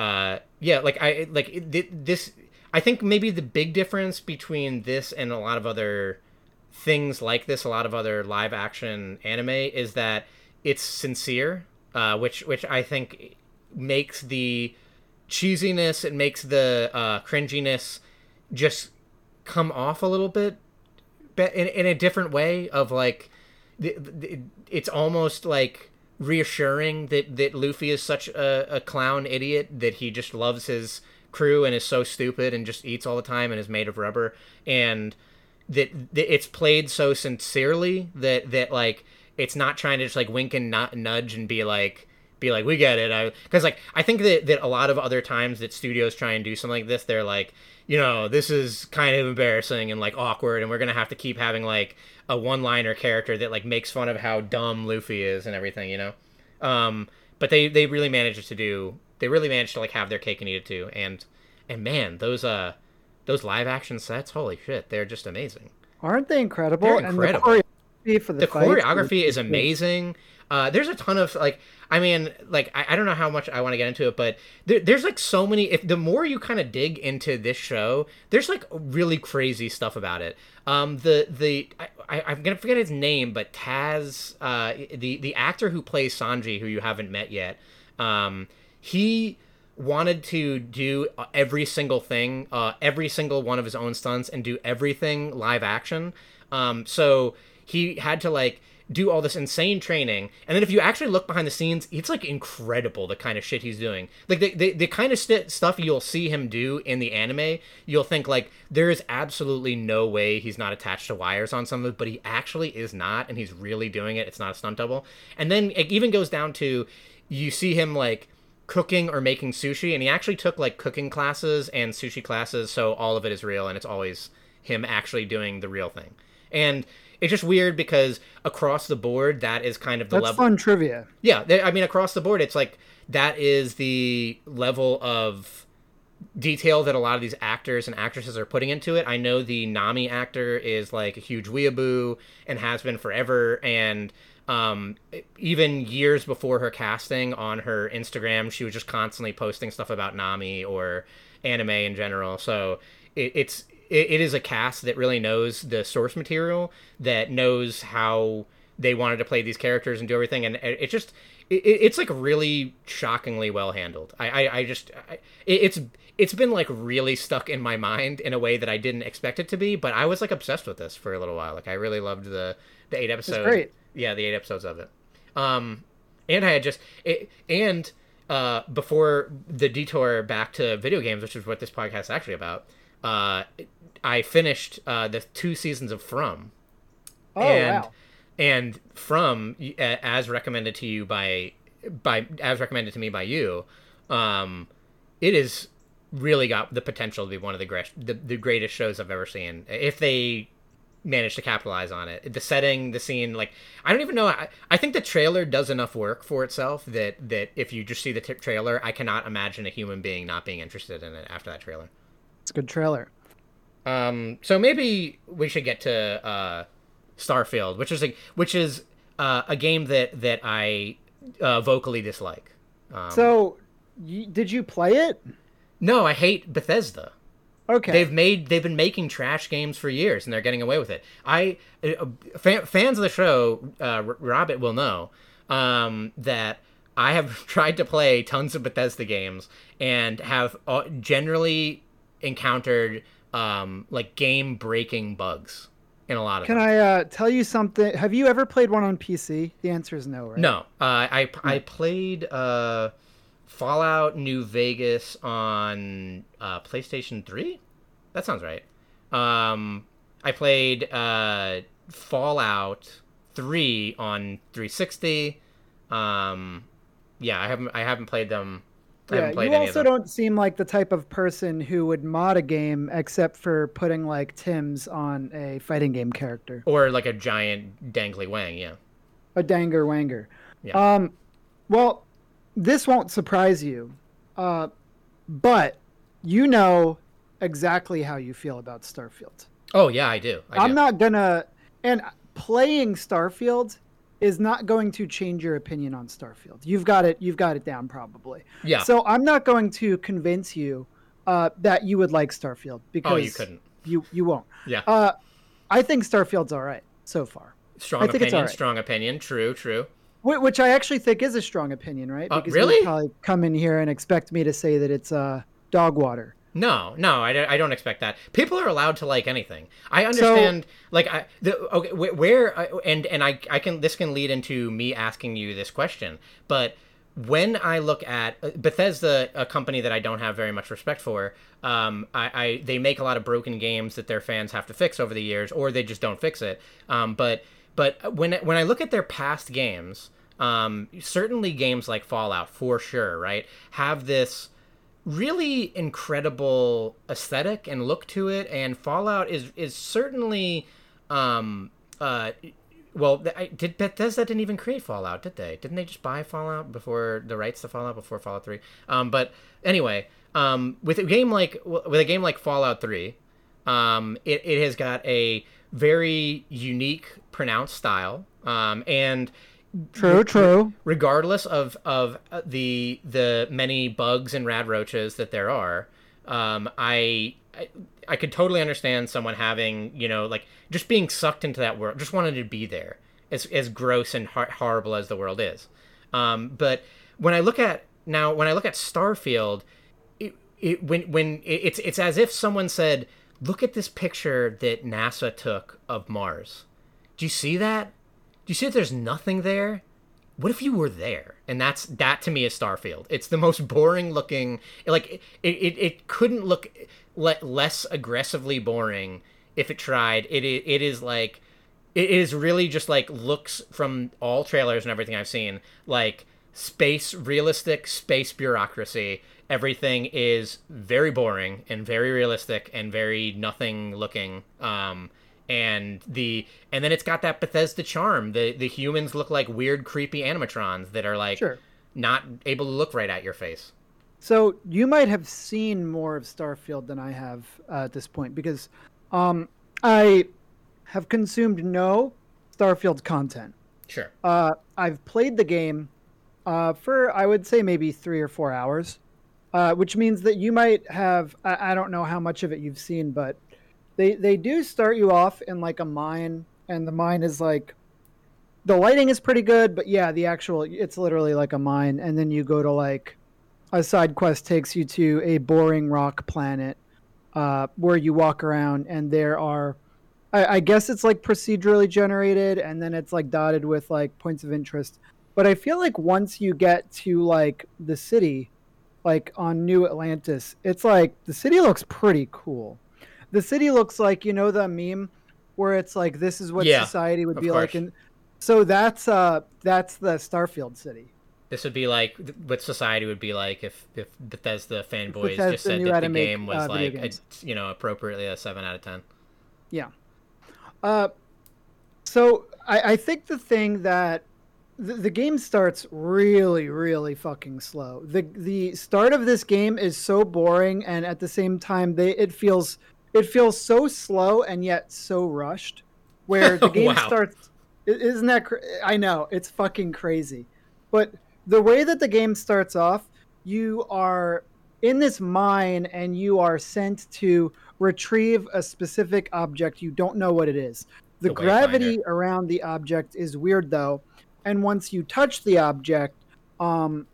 uh, yeah, like I like this. I think maybe the big difference between this and a lot of other things like this, a lot of other live action anime, is that it's sincere, uh, which which I think makes the cheesiness, it makes the uh, cringiness just come off a little bit, in in a different way. Of like, it's almost like reassuring that that Luffy is such a, a clown idiot that he just loves his crew and is so stupid and just eats all the time and is made of rubber. And that, that it's played so sincerely that that like it's not trying to just like wink and not nudge and be like be like we get it because like i think that, that a lot of other times that studios try and do something like this they're like you know this is kind of embarrassing and like awkward and we're gonna have to keep having like a one-liner character that like makes fun of how dumb Luffy is and everything, you know. Um, but they they really managed to do they really managed to like have their cake and eat it too. And and man, those uh those live action sets, holy shit, they're just amazing. Aren't they incredible? They're incredible. And the choreography for the, the choreography is amazing. Uh, there's a ton of like I mean like I, I don't know how much I want to get into it, but there, there's like so many. If the more you kind of dig into this show, there's like really crazy stuff about it. Um, the the I, I am gonna forget his name, but Taz, uh, the the actor who plays Sanji, who you haven't met yet, um, he wanted to do every single thing, uh, every single one of his own stunts, and do everything live action. Um, so he had to like do all this insane training and then if you actually look behind the scenes it's like incredible the kind of shit he's doing. Like the, the, the kind of st- stuff you'll see him do in the anime you'll think like there is absolutely no way he's not attached to wires on some of it but he actually is not and he's really doing it. It's not a stunt double. And then it even goes down to you see him like cooking or making sushi, and he actually took like cooking classes and sushi classes, so all of it is real, and it's always him actually doing the real thing. And it's just weird because across the board, that is kind of the level. That's level. fun trivia. Yeah, they- I mean, across the board, it's like that is the level of detail that a lot of these actors and actresses are putting into it. I know the Nami actor is like a huge weeaboo and has been forever, and um, even years before her casting on her Instagram, she was just constantly posting stuff about Nami or anime in general. So it, it's it, it is a cast that really knows the source material, that knows how they wanted to play these characters and do everything, and it, it just it, it's like really shockingly well handled. I I, I just I, it, it's it's been like really stuck in my mind in a way that I didn't expect it to be, but I was like obsessed with this for a little while. Like I really loved the the eight episodes. great. Yeah, the eight episodes of it. Um, and I had just it, and uh, before the detour back to video games, which is what this podcast is actually about. Uh, I finished uh, the two seasons of From Oh and wow. and from as recommended to you by by as recommended to me by you um it is really got the potential to be one of the, gre- the the greatest shows I've ever seen if they manage to capitalize on it the setting the scene like I don't even know I, I think the trailer does enough work for itself that that if you just see the t- trailer I cannot imagine a human being not being interested in it after that trailer It's a good trailer. Um, so maybe we should get to uh, Starfield, which is a which is uh, a game that that I uh, vocally dislike. Um, So, y- did you play it? no, I hate Bethesda. Okay. They've made they've been making trash games for years, and they're getting away with it. I uh, fan, fans of the show, uh, Robert will know um, that I have tried to play tons of Bethesda games and have uh, generally encountered um, like game breaking bugs in a lot of Can them. I uh, tell you something? Have you ever played one on PC? The answer is no, right? No, uh, I I played uh, Fallout New Vegas on uh, PlayStation Three. That sounds right. Um, I played uh, Fallout Three on 360. Um, yeah, I haven't I haven't played them. Yeah, you also don't seem like the type of person who would mod a game except for putting like Tim's on a fighting game character, Or like a giant dangly wang. Yeah. a danger wanger. Yeah. Um, well, this won't surprise you, uh, but you know exactly how you feel about Starfield. Oh yeah, I do. I I'm do. not gonna, and playing Starfield is not going to change your opinion on Starfield. You've got it. You've got it down probably. Yeah. So I'm not going to convince you uh, that you would like Starfield because oh, you couldn't. You you won't. Yeah. Uh, I think Starfield's all right so far, strong I think it's opinion. alright. Strong opinion. True. True. Wh- which I actually think is a strong opinion, right? Uh, Because really? you'd probably come in here and expect me to say that it's uh, dog water. No, no, I, don't- I don't expect that. People are allowed to like anything. I understand, like, I the okay, where and and I I can this can lead into me asking you this question, but when I look at uh, Bethesda, a company that I don't have very much respect for, um, I, I they make a lot of broken games that their fans have to fix over the years, or they just don't fix it. Um, but but when when I look at their past games, um, certainly games like Fallout, for sure, right, have this really incredible aesthetic and look to it and fallout is is certainly um uh well I, did bethesda didn't even create fallout did they? Didn't they just buy fallout before the rights to fallout before fallout 3 um but anyway um with a game like with a game like fallout 3 um it, it has got a very unique pronounced style um and True, true. regardless of of uh, the the many bugs and rad roaches that there are um I, I i could totally understand someone having you know like just being sucked into that world just wanted to be there as as gross and hor- horrible as the world is. Um but when i look at now when i look at starfield it, it when when it, it's it's as if someone said look at this picture that nasa took of mars. Do you see that you see that there's nothing there? What if you were there? And that's that to me is Starfield. It's the most boring looking. Like it, it, it couldn't look le- less aggressively boring if it tried. It, it it is like it is really just like looks from all trailers and everything I've seen like space realistic space bureaucracy. Everything is very boring and very realistic and very nothing looking. Um, and the and then it's got that Bethesda charm. The the humans look like weird, creepy animatrons that are like Sure. not able to look right at your face. So you might have seen more of Starfield than I have uh, at this point because um, I have consumed no Starfield content. Sure. Uh, I've played the game uh, for I would say maybe three or four hours, uh, which means that you might have I, I don't know how much of it you've seen, but they they do start you off in like a mine, and the mine is like the lighting is pretty good, but yeah, the actual it's literally like a mine, and then you go to like a side quest takes you to a boring rock planet uh, where you walk around, and there are I, I guess it's like procedurally generated, and then it's like dotted with like points of interest. But I feel like once you get to like the city, like on New Atlantis, it's like the city looks pretty cool. The city looks like you know the meme where it's like this is what Yeah, society would be like, and so that's uh that's the Starfield city. This would be like what society would be like if if Bethesda fanboys Bethesda just said that the make, game was uh, like a, you know appropriately a seven out of ten. Yeah. Uh, so I, I think the thing that the, the game starts really, really fucking slow. The the start of this game is so boring, and at the same time, they it feels it feels so slow and yet so rushed. Where the game Wow. starts, isn't that? Cra- I know it's fucking crazy, but the way that the game starts off, you are in this mine and you are sent to retrieve a specific object. You don't know what it is. The, The gravity around the object is weird though, and once you touch the object, um,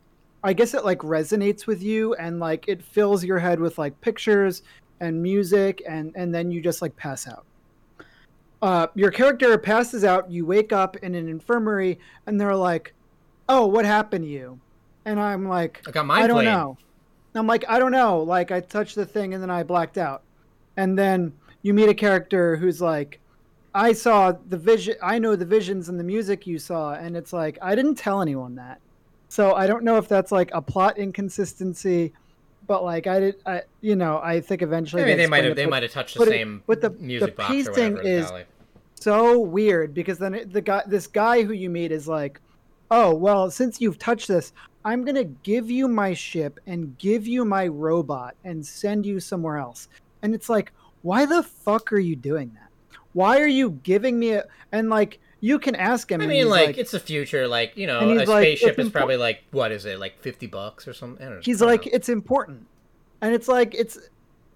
I guess it like resonates with you and like it fills your head with like pictures and music, and and then you just like pass out. Uh, your character passes out. You wake up in an infirmary, and they're like, "Oh, what happened to you?" And I'm like, I got I don't played. know. I'm like, I don't know. Like, I touched the thing and then I blacked out. And then you meet a character who's like, I saw the vision. I know the visions and the music you saw. And it's like, I didn't tell anyone that. So I don't know if that's like a plot inconsistency, but like, I did, I, you know, I think eventually I mean, they might have it, they but might have touched the but it- same but the- music the whatever. is- so weird because then it, the guy this guy who you meet is like oh well since you've touched this i'm going to give you my ship and give you my robot and send you somewhere else and it's like why the fuck are you doing that why are you giving me a and like you can ask him I mean, he's like, it's the future. Like you know, a like, spaceship is probably like what is it, like fifty bucks or something? I don't know. he's like know. it's important and it's like it's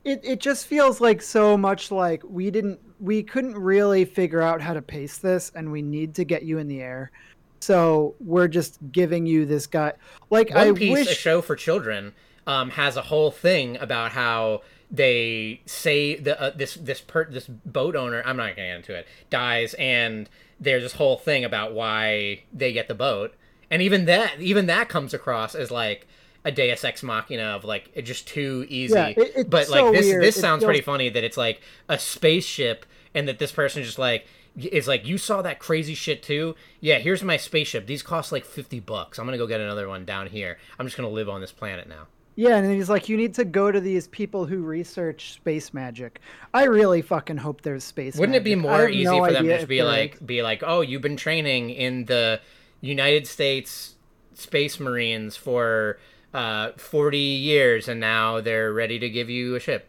it, it just feels like so much like we didn't we couldn't really figure out how to pace this and we need to get you in the air so we're just giving you this guy like One i Piece, a show for children, um, has a whole thing about how they say the uh, this this per this boat owner. I'm not gonna get into it. Dies, and there's this whole thing about why they get the boat, and even that even that comes across as like a Deus Ex Machina of like it just too easy. Yeah, it- it's but so like this weird. this sounds feels- pretty funny that it's like a spaceship, and that this person just like is like you saw that crazy shit too? Yeah here's my spaceship. These cost like 50 bucks. I'm gonna go get another one down here. I'm just gonna live on this planet now yeah and he's like you need to go to these people who research space magic i really fucking hope there's space magic. wouldn't it be more easy no for them to just be like is. be like oh you've been training in the united states space marines for uh 40 years and now they're ready to give you a ship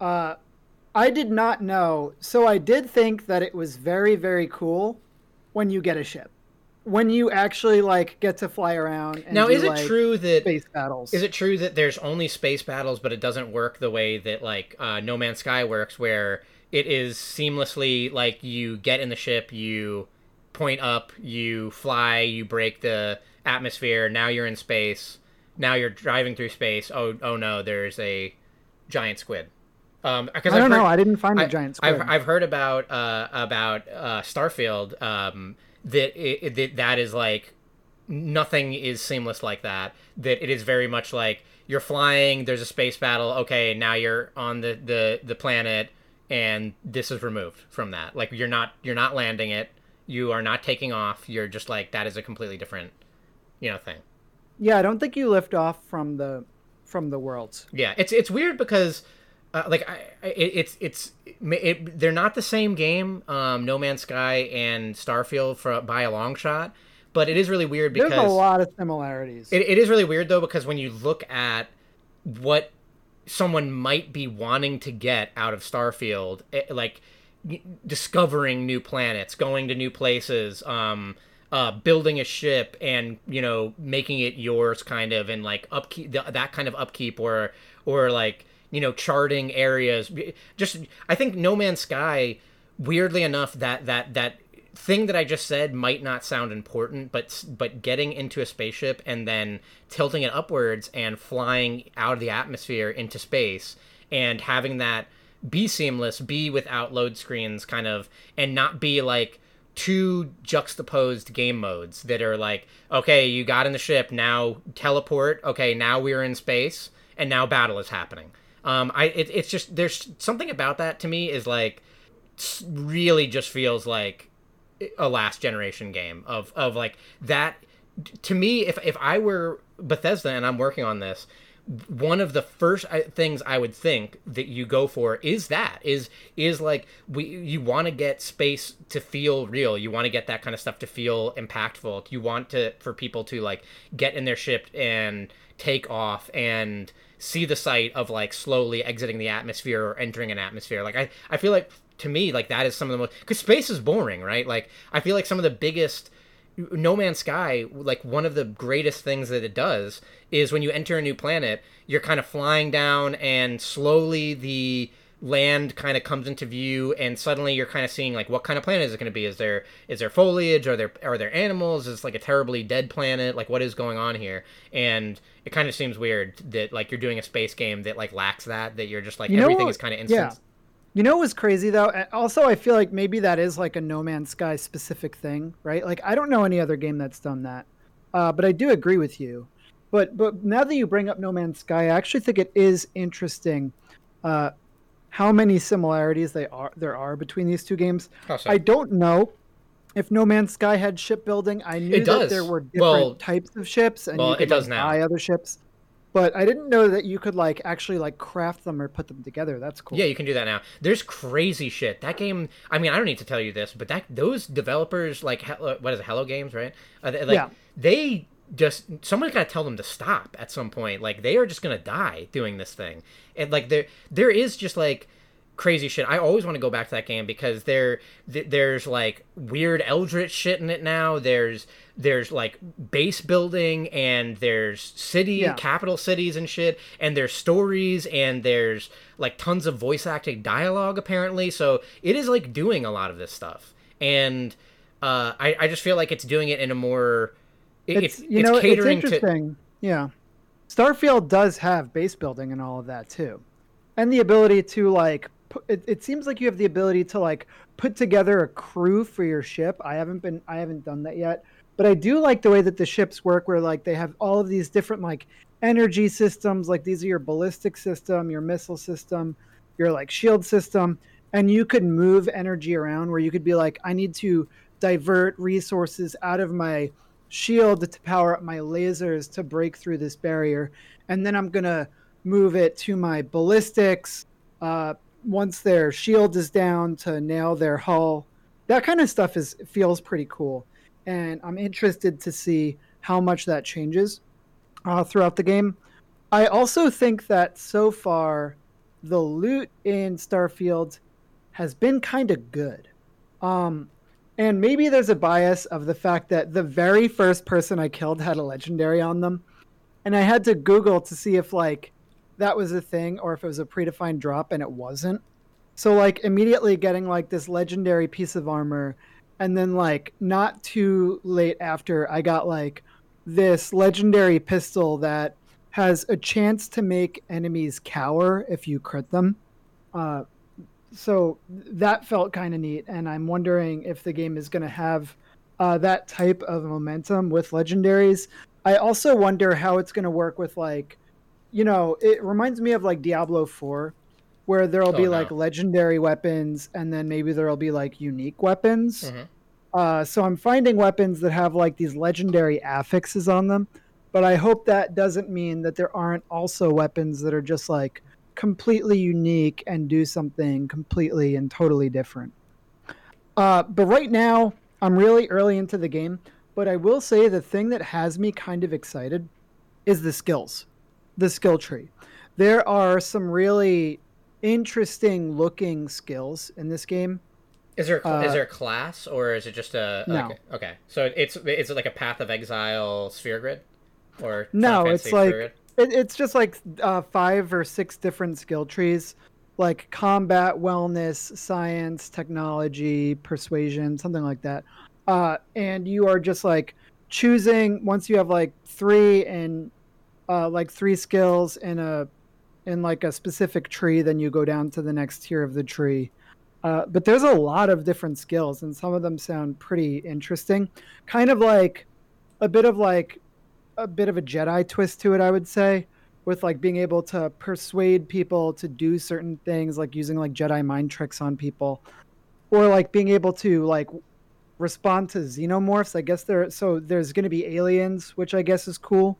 Uh, I did not know. So I did think that it was very, very cool when you get a ship. When you actually like get to fly around. And now do, is it like, true that space battles? Is it true that there's only space battles, but it doesn't work the way that like uh, No Man's Sky works, where it is seamlessly like you get in the ship, you point up, you fly, you break the atmosphere. Now you're in space. Now you're driving through space. Oh, oh no, there's a giant squid. Um, I don't I've heard, know. I didn't find a giant squid. I've, I've heard about uh, about uh, Starfield um, that it, that that is like nothing is seamless like that. That it is very much like you're flying. There's a space battle. Okay, now you're on the the the planet, and this is removed from that. Like you're not you're not landing it. You are not taking off. You're just like that is a completely different, you know, thing. Yeah, I don't think you lift off from the from the worlds. Yeah, it's it's weird because uh, like I, it, it's it's it, they're not the same game. Um, no Man's Sky and Starfield for by a long shot, but it is really weird because there's a lot of similarities. It, it is really weird though because when you look at what someone might be wanting to get out of Starfield, it, like discovering new planets, going to new places, um, uh, building a ship, and you know making it yours, kind of, and like upkeep that kind of upkeep, or or like you know charting areas. Just I think No Man's Sky, weirdly enough, that that that thing that I just said might not sound important, but but getting into a spaceship and then tilting it upwards and flying out of the atmosphere into space and having that be seamless, be without load screens, kind of, and not be like two juxtaposed game modes that are like, okay, you got in the ship, now teleport, okay, now we're in space, and now battle is happening. Um, I it, it's just there's something about that to me is like really just feels like a last generation game of of like that to me if if I were Bethesda and I'm working on this one of the first things I would think that you go for is that is is like we you want to get space to feel real. You want to get that kind of stuff to feel impactful. You want to for people to like get in their ship and take off and see the sight of like slowly exiting the atmosphere or entering an atmosphere. Like I I feel like to me like that is some of the most because space is boring, right? Like I feel like some of the biggest no Man's Sky, like one of the greatest things that it does is when you enter a new planet, you're kind of flying down and slowly the land kind of comes into view and suddenly you're kind of seeing like what kind of planet is it going to be? Is there is there foliage? Are there are there animals? Is like a terribly dead planet? Like what is going on here? And it kind of seems weird that like you're doing a space game that like lacks that that you're just like you everything is kind of instant yeah. You know what was crazy though? Also, I feel like maybe that is like a No Man's Sky specific thing, right? Like I don't know any other game that's done that, uh, but I do agree with you. But but now that you bring up No Man's Sky, I actually think it is interesting uh, how many similarities they are there are between these two games. I don't know if No Man's Sky had shipbuilding. I knew that there were different well, types of ships, and well, you could it does like, now. buy other ships but I didn't know that you could like actually like craft them or put them together. That's cool. Yeah, you can do that now. There's crazy shit. That game. I mean, I don't need to tell you this, but that those developers like uh, what is it, Hello Games, right? Uh, like, yeah. They just someone's got to tell them to stop at some point. Like they are just gonna die doing this thing, and like there there is just like crazy shit. I always want to go back to that game because there th- there's like weird eldritch shit in it now. There's there's like base building and there's city yeah. capital cities and shit and there's stories and there's like tons of voice acting dialogue apparently. So it is like doing a lot of this stuff. And uh, I I just feel like it's doing it in a more it, it's, you it's know catering it's interesting. To... Yeah. Starfield does have base building and all of that too. And the ability to like it, it seems like you have the ability to like put together a crew for your ship. I haven't been I haven't done that yet, but I do like the way that the ships work where like they have all of these different like energy systems, like these are your ballistic system, your missile system, your like shield system, and you could move energy around where you could be like I need to divert resources out of my shield to power up my lasers to break through this barrier. And then I'm going to move it to my ballistics uh, once their shield is down to nail their hull. That kind of stuff is feels pretty cool, and I'm interested to see how much that changes uh, throughout the game. I also think that so far, the loot in Starfield has been kind of good. Um, and maybe there's a bias of the fact that the very first person I killed had a legendary on them. And I had to Google to see if like that was a thing or if it was a predefined drop and it wasn't. So like immediately getting like this legendary piece of armor and then like not too late after I got like this legendary pistol that has a chance to make enemies cower if you crit them. Uh, so that felt kind of neat, and I'm wondering if the game is going to have uh, that type of momentum with legendaries. I also wonder how it's going to work with like you know, it reminds me of like Diablo 4 where there'll oh, be no. like legendary weapons and then maybe there'll be like unique weapons. Mm-hmm. Uh, so I'm finding weapons that have like these legendary affixes on them. but I hope that doesn't mean that there aren't also weapons that are just like completely unique and do something completely and totally different. Uh, but right now, I'm really early into the game. But I will say the thing that has me kind of excited is the skills, the skill tree. There are some really interesting looking skills in this game. Is there uh, is there a class or is it just a no. okay, okay. So it's it's like a Path of Exile sphere grid or no? It's like it, it's just like uh, five or six different skill trees, like combat, wellness, science, technology, persuasion, something like that. Uh, and you are just like choosing once you have like three and uh, like three skills in a in like a specific tree, then you go down to the next tier of the tree. Uh, but there's a lot of different skills, and some of them sound pretty interesting. Kind of like a bit of like a bit of a Jedi twist to it, I would say, with like being able to persuade people to do certain things, like using like Jedi mind tricks on people, or like being able to like respond to xenomorphs. I guess there. So there's going to be aliens, which I guess is cool.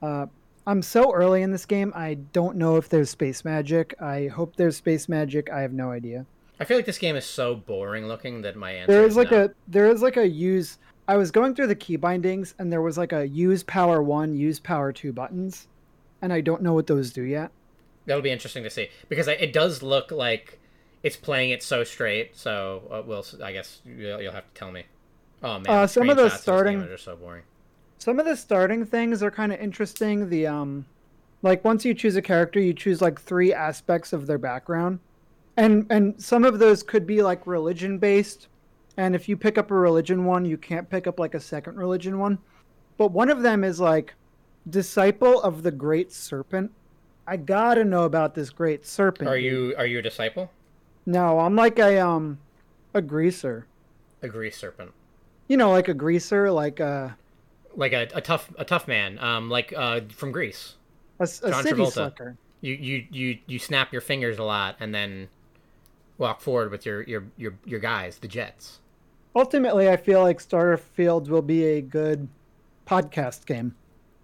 Uh, I'm so early in this game. I don't know if there's space magic. I hope there's space magic. I have no idea. I feel like this game is so boring looking that my answer. There is, is like no. a there is like a use. I was going through the key bindings and there was like a use power one, use power two buttons, and I don't know what those do yet. That'll be interesting to see because it does look like it's playing it so straight. So uh, we'll, I guess you'll, you'll, have to tell me. Oh man, uh, some of the starting are so boring some of the starting things are kind of interesting. The um, like once you choose a character, you choose like three aspects of their background, and and some of those could be like religion based. And if you pick up a religion one, you can't pick up like a second religion one. But one of them is like disciple of the great serpent. I gotta know about this great serpent. Are you are you a disciple? No, I'm like a um a greaser. A grease serpent. You know, like a greaser, like a like a, a tough a tough man, um, like uh, from Greece. A, a John city Travolta. slicker. You, you you you snap your fingers a lot and then walk forward with your your your your guys, the Jets. Ultimately, I feel like Starfield will be a good podcast game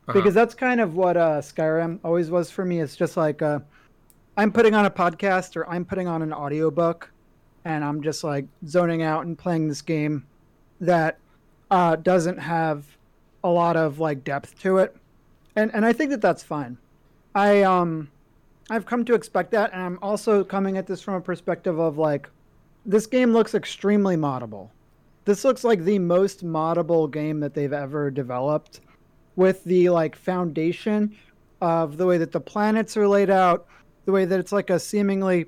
uh-huh. because that's kind of what uh, Skyrim always was for me. It's just like uh, I'm putting on a podcast or I'm putting on an audiobook and I'm just like zoning out and playing this game that uh, doesn't have a lot of like depth to it, and and I think that that's fine. I um, I've come to expect that, and I'm also coming at this from a perspective of like, this game looks extremely moddable. This looks like the most moddable game that they've ever developed, with the like foundation of the way that the planets are laid out, the way that it's like a seemingly,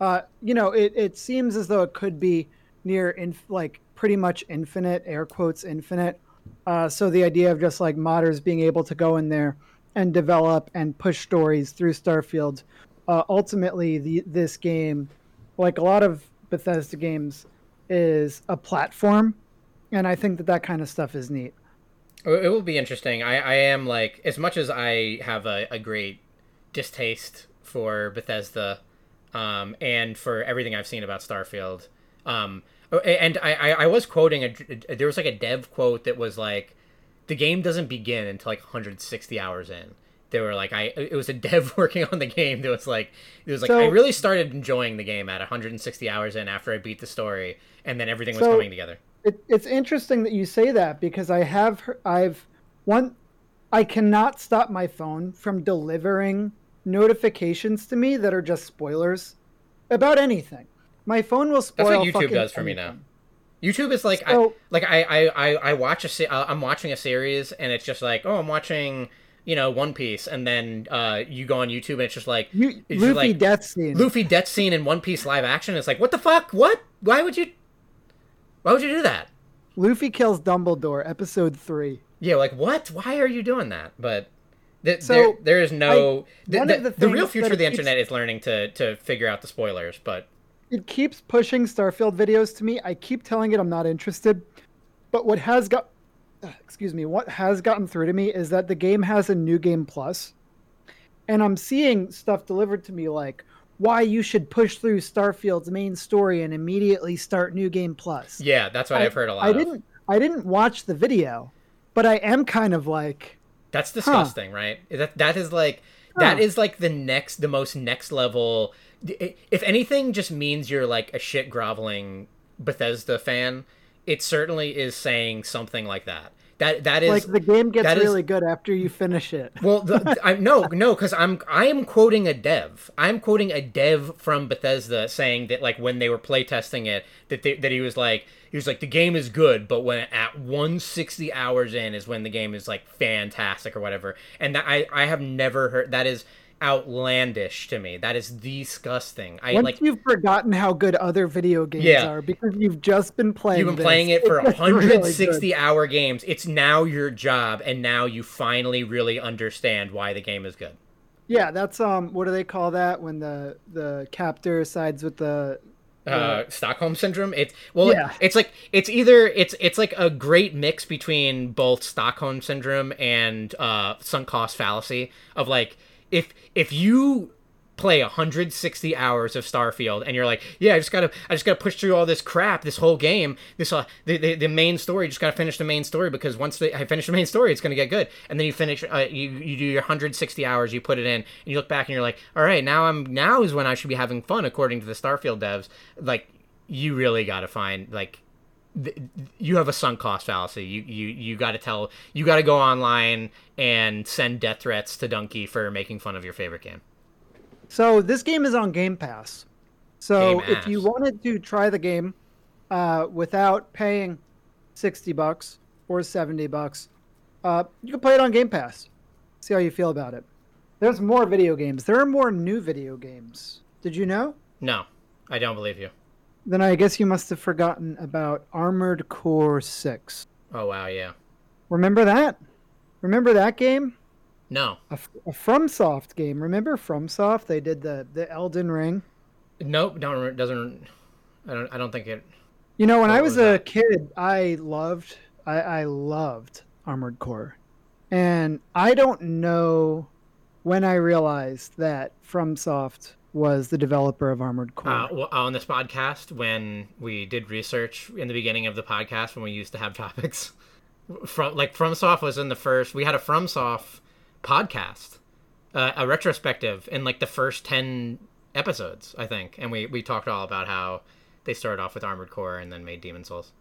uh, you know, it it seems as though it could be near in like pretty much infinite air quotes infinite uh, so the idea of just like modders being able to go in there and develop and push stories through Starfield, uh, ultimately the this game, like a lot of Bethesda games, is a platform, and I think that that kind of stuff is neat. It will be interesting. I, I am like as much as I have a, a great distaste for Bethesda, um, and for everything I've seen about Starfield. Um, Oh, and I, I was quoting a there was like a dev quote that was like the game doesn't begin until like 160 hours in. They were like i it was a dev working on the game that was like it was like so, i really started enjoying the game at 160 hours in after i beat the story and then everything was so coming together. it, it's interesting that you say that because i have i've one i cannot stop my phone from delivering notifications to me that are just spoilers about anything my phone will spoil. That's what YouTube does for anything. me now. YouTube is like so, I like I I I watch a uh, I'm watching a series and it's just like oh I'm watching you know One Piece and then uh you go on YouTube and it's just like you, it's Luffy like, death scene Luffy death scene in One Piece live action. It's like what the fuck what why would you why would you do that? Luffy kills Dumbledore episode three. Yeah, like what? Why are you doing that? But th- so there, there is no I, the, the, the, real future of the internet is learning to to figure out the spoilers, but it keeps pushing Starfield videos to me. I keep telling it I'm not interested. But what has got excuse me, what has gotten through to me is that the game has a new game plus. And I'm seeing stuff delivered to me like why you should push through Starfield's main story and immediately start new game plus. Yeah, that's what I, have heard a lot. I of. didn't I didn't watch the video, but I am kind of like That's disgusting, huh. right? That that is like huh. that is like the next the most next level if anything just means you're like a shit groveling Bethesda fan, it certainly is saying something like that. That that is like the game gets really is, good after you finish it. well, the, I, no, no, because I'm I am quoting a dev. I'm quoting a dev from Bethesda saying that like when they were playtesting it, that they, that he was like he was like the game is good, but when at 160 hours in is when the game is like fantastic or whatever. And that, I I have never heard that is outlandish to me. That is disgusting. I Once like you've forgotten how good other video games yeah. are because you've just been playing. You've been this, playing it for 160 really hour games. It's now your job, and now you finally really understand why the game is good. Yeah, that's um. What do they call that when the the captor sides with the uh, Stockholm syndrome. It's well, yeah. it's like it's either it's it's like a great mix between both Stockholm syndrome and uh, sunk cost fallacy of like if if you play 160 hours of Starfield and you're like, yeah, I just gotta I just gotta push through all this crap, this whole game, this uh the, the, the main story, just gotta finish the main story because once the, I finish the main story, it's gonna get good. And then you finish, uh, you you do your 160 hours, you put it in, and you look back and you're like, all right, now I'm now is when I should be having fun according to the Starfield devs. Like you really gotta find like you have a sunk cost fallacy. You you you got to tell you got to go online and send death threats to Donkey for making fun of your favorite game. So this game is on Game Pass. So game if you wanted to try the game uh, without paying sixty bucks or seventy bucks, uh, you can play it on Game Pass. See how you feel about it. There's more video games. There are more new video games. Did you know? No, I don't believe you. Then I guess you must have forgotten about Armored Core 6. Oh, wow, yeah. Remember that? Remember that game? No. A, a FromSoft game. Remember FromSoft? They did the, the Elden Ring. Nope, don't doesn't I don't I don't think it You know, when I oh, was, was a that? kid, I loved I, I loved Armored Core. And I don't know when I realized that FromSoft was the developer of Armored Core. Uh, well, on this podcast, when we did research in the beginning of the podcast, when we used to have topics, from like FromSoft was in the first. We had a FromSoft podcast, uh, a retrospective in like the first ten episodes, I think, and we we talked all about how they started off with Armored Core and then made Demon Souls.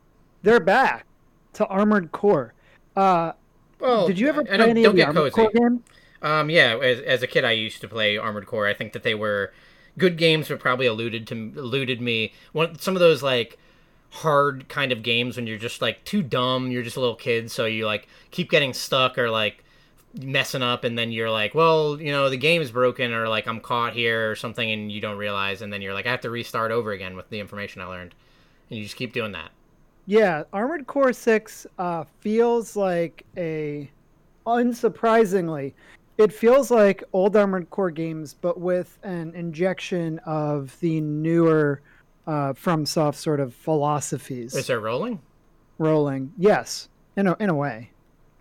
They're back to Armored Core. Uh, well, did you ever play any of the Armored cozy. Core games? Um, yeah, as, as a kid, I used to play Armored Core. I think that they were good games, but probably eluded to eluded me. One some of those like hard kind of games when you're just like too dumb. You're just a little kid, so you like keep getting stuck or like messing up, and then you're like, well, you know, the game is broken, or like I'm caught here or something, and you don't realize, and then you're like, I have to restart over again with the information I learned, and you just keep doing that. Yeah, Armored Core Six uh, feels like a unsurprisingly it feels like old Armored Core games, but with an injection of the newer uh, FromSoft sort of philosophies. Is there rolling? Rolling, yes, in a in a way.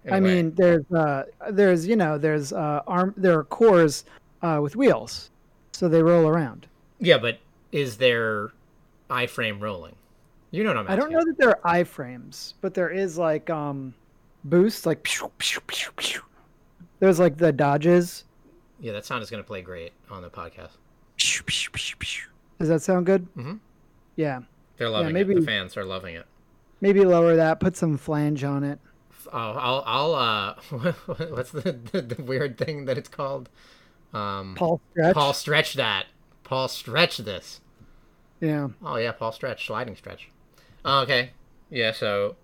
In a I way. mean, there's uh, there's you know there's uh, arm there are cores uh, with wheels, so they roll around. Yeah, but is there iframe rolling? You know what I'm. I don't know that there are iframes, but there is like um, boost, like pew, pew, pew, there's like the dodges. Yeah, that sound is going to play great on the podcast. Does that sound good? Mm-hmm. Yeah. They're loving yeah, maybe, it. The fans are loving it. Maybe lower that. Put some flange on it. Oh, I'll, I'll, uh, what's the, the, the weird thing that it's called? Um, Paul stretch. Paulstretch that. Paulstretch this. Yeah. Oh yeah, Paulstretch, sliding stretch. Oh, okay. Yeah. So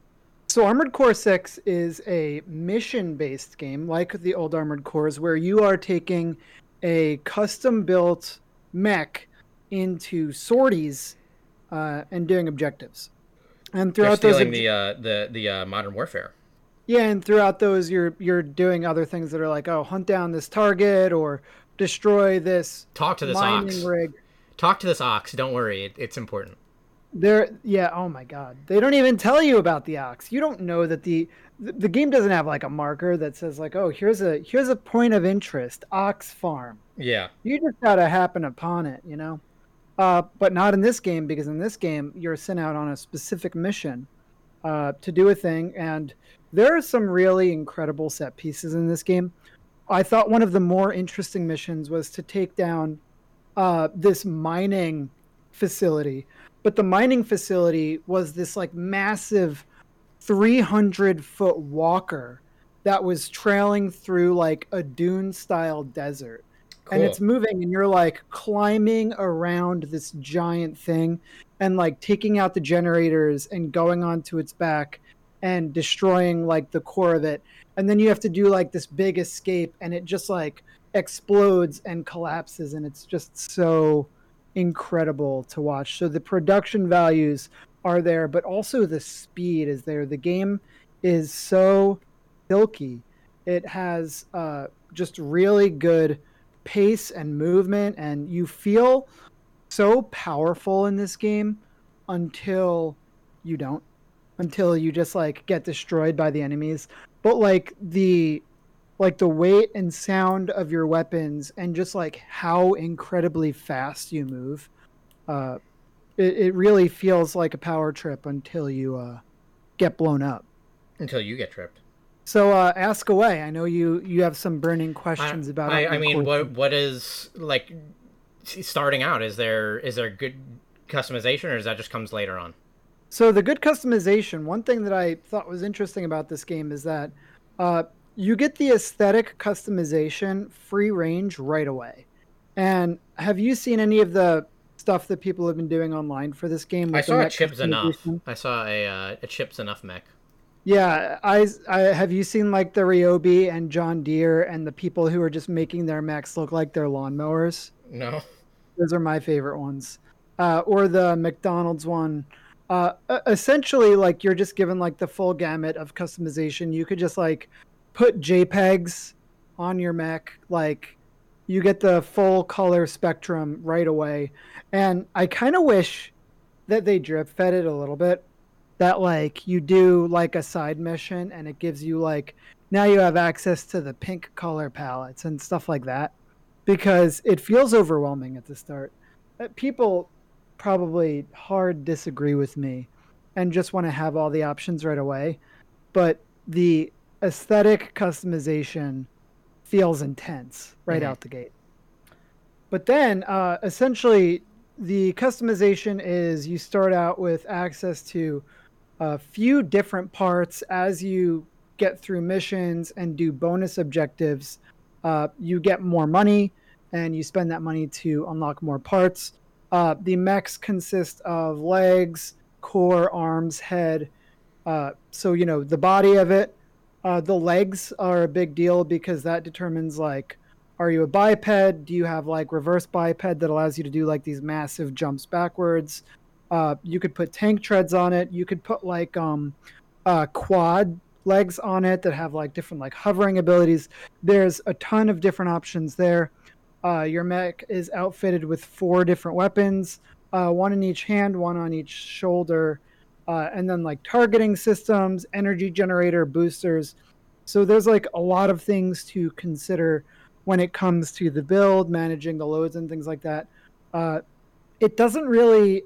so Armored Core 6 is a mission-based game like the old Armored Cores where you are taking a custom-built mech into sorties uh, and doing objectives. And throughout those the uh, the the uh, modern warfare. Yeah, and throughout those you're you're doing other things that are like, oh, hunt down this target or destroy this talk to this ox. rig. Talk to this ox. Don't worry, it, it's important. There, yeah. Oh my God, they don't even tell you about the ox. You don't know that the the game doesn't have like a marker that says like, oh, here's a here's a point of interest, ox farm. Yeah. You just gotta happen upon it, you know. Uh, but not in this game because in this game you're sent out on a specific mission uh, to do a thing, and there are some really incredible set pieces in this game. I thought one of the more interesting missions was to take down uh, this mining facility, but the mining facility was this like massive 300 foot walker that was trailing through like a dune style desert. Cool. And it's moving, and you're like climbing around this giant thing and like taking out the generators and going onto its back and destroying like the core of it. And then you have to do like this big escape, and it just like explodes and collapses, and it's just so incredible to watch. So the production values are there, but also the speed is there. The game is so silky. It has uh, just really good pace and movement, and you feel so powerful in this game until you don't, until you just like get destroyed by the enemies. But like the like the weight and sound of your weapons and just like how incredibly fast you move uh it, it really feels like a power trip until you uh get blown up until you get tripped so uh, ask away. I know you you have some burning questions I, about. I, I mean, what what is like starting out? Is there is there good customization, or is that just comes later on? So the good customization. One thing that I thought was interesting about this game is that uh, you get the aesthetic customization free range right away. And have you seen any of the stuff that people have been doing online for this game? I saw a Chips Enough. I saw a uh, a Chips Enough mech. Yeah, I, I have you seen like the Ryobi and John Deere and the people who are just making their mechs look like their lawnmowers? No. Those are my favorite ones. Uh, or the McDonald's one. Uh, essentially, like you're just given like the full gamut of customization. You could just like put JPEGs on your Mac, like you get the full color spectrum right away. And I kind of wish that they drip fed it a little bit that like you do like a side mission and it gives you like now you have access to the pink color palettes and stuff like that because it feels overwhelming at the start. Uh, people probably hard disagree with me and just want to have all the options right away, but the aesthetic customization feels intense right mm-hmm. out the gate. But then uh, essentially the customization is you start out with access to a few different parts as you get through missions and do bonus objectives. Uh, you get more money and you spend that money to unlock more parts. Uh, the mechs consist of legs, core, arms, head. Uh, so, you know, the body of it. Uh, the legs are a big deal because that determines, like, are you a biped? Do you have, like, reverse biped that allows you to do, like, these massive jumps backwards? Uh, you could put tank treads on it. You could put like um, uh, quad legs on it that have like different like hovering abilities. There's a ton of different options there. Uh, your mech is outfitted with four different weapons, uh, one in each hand, one on each shoulder, uh, and then like targeting systems, energy generator boosters. So there's like a lot of things to consider when it comes to the build, managing the loads, and things like that. Uh, it doesn't really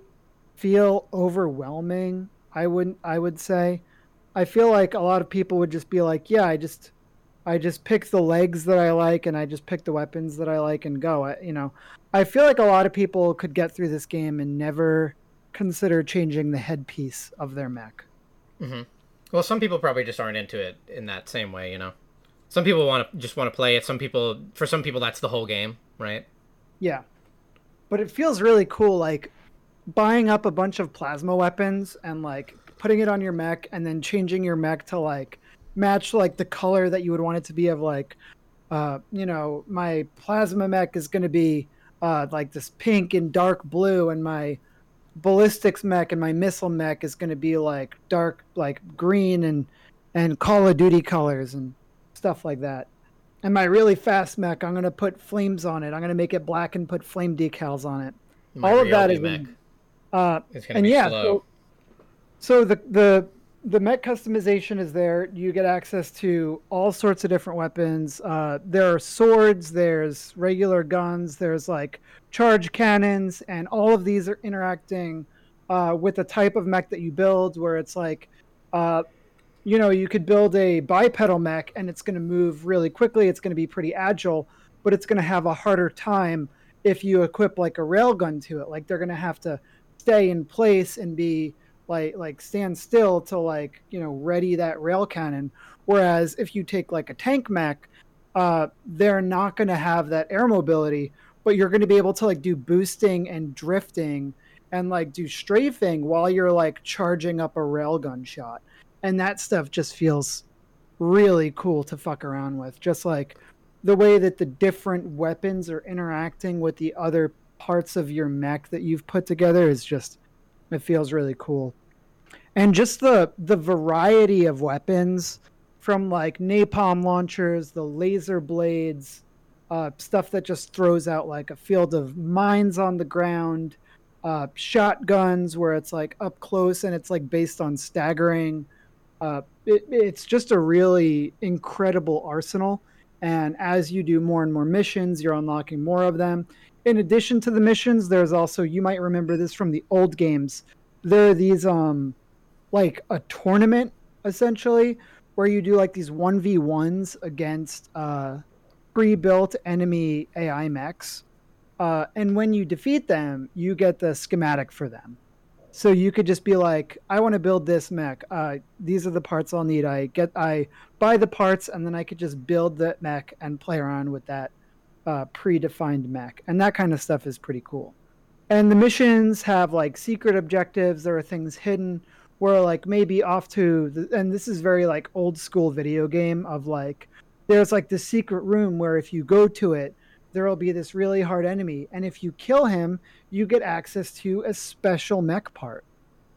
feel overwhelming. I wouldn't. I would say. I feel like a lot of people would just be like, "Yeah, I just, I just pick the legs that I like, and I just pick the weapons that I like, and go." I, you know, I feel like a lot of people could get through this game and never consider changing the headpiece of their mech. Mm-hmm. Well, some people probably just aren't into it in that same way. You know, some people want to just want to play it. Some people, for some people, that's the whole game, right? Yeah, but it feels really cool. Like buying up a bunch of plasma weapons and like putting it on your mech and then changing your mech to like match like the color that you would want it to be of like uh you know my plasma mech is going to be uh like this pink and dark blue and my ballistics mech and my missile mech is going to be like dark like green and and call of duty colors and stuff like that. And my really fast mech i'm going to put flames on it. I'm going to make it black and put flame decals on it. My all of that is. In, uh, and yeah, so, so, the the the mech customization is there. You get access to all sorts of different weapons. Uh, there are swords. There's regular guns. There's like charge cannons, and all of these are interacting uh, with the type of mech that you build. Where it's like, uh, you know, you could build a bipedal mech and it's going to move really quickly. It's going to be pretty agile, but it's going to have a harder time if you equip like a railgun to it. Like they're going to have to stay in place and be like like stand still to like you know ready that rail cannon. Whereas if you take like a tank mech, uh, they're not going to have that air mobility, but you're going to be able to like do boosting and drifting and like do strafing while you're like charging up a railgun shot and that stuff just feels really cool to fuck around with. Just like the way that the different weapons are interacting with the other parts of your mech that you've put together is just it feels really cool. And just the the variety of weapons from like napalm launchers, the laser blades, uh, stuff that just throws out like a field of mines on the ground, uh, shotguns where it's like up close and it's like based on staggering uh, it, it's just a really incredible arsenal. And as you do more and more missions, you're unlocking more of them. In addition to the missions, there's also you might remember this from the old games. There are these um like a tournament essentially where you do like these 1v1s against uh pre-built enemy AI mechs. Uh, and when you defeat them, you get the schematic for them. So you could just be like, I want to build this mech. Uh, these are the parts I'll need. I get, I buy the parts, and then I could just build that mech and play around with that uh, predefined mech. And that kind of stuff is pretty cool. And the missions have like secret objectives. There are things hidden where like maybe off to, the, and this is very like old school video game of like, there's like this secret room where if you go to it, there will be this really hard enemy, and if you kill him, you get access to a special mech part,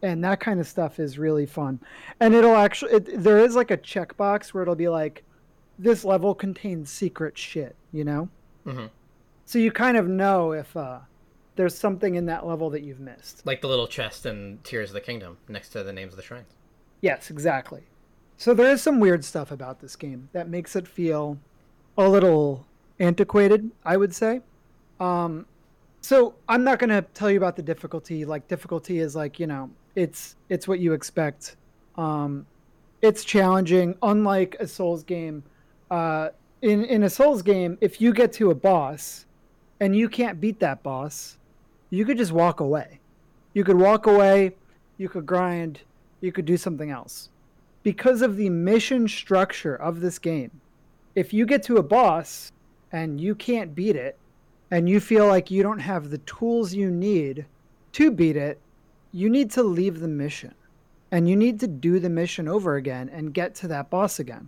and that kind of stuff is really fun. And it'll actually it, there is like a checkbox where it'll be like, this level contains secret shit, you know. Mm-hmm. So you kind of know if uh, there's something in that level that you've missed, like the little chest in Tears of the Kingdom next to the names of the shrines. Yes, exactly. So there is some weird stuff about this game that makes it feel a little antiquated, I would say. Um, so I'm not going to tell you about the difficulty. Like difficulty is like you know it's it's what you expect. Um, it's challenging. Unlike a Souls game, uh, in in a Souls game, if you get to a boss and you can't beat that boss, you could just walk away. You could walk away. You could grind. You could do something else. Because of the mission structure of this game, if you get to a boss and you can't beat it and you feel like you don't have the tools you need to beat it, you need to leave the mission and you need to do the mission over again and get to that boss again.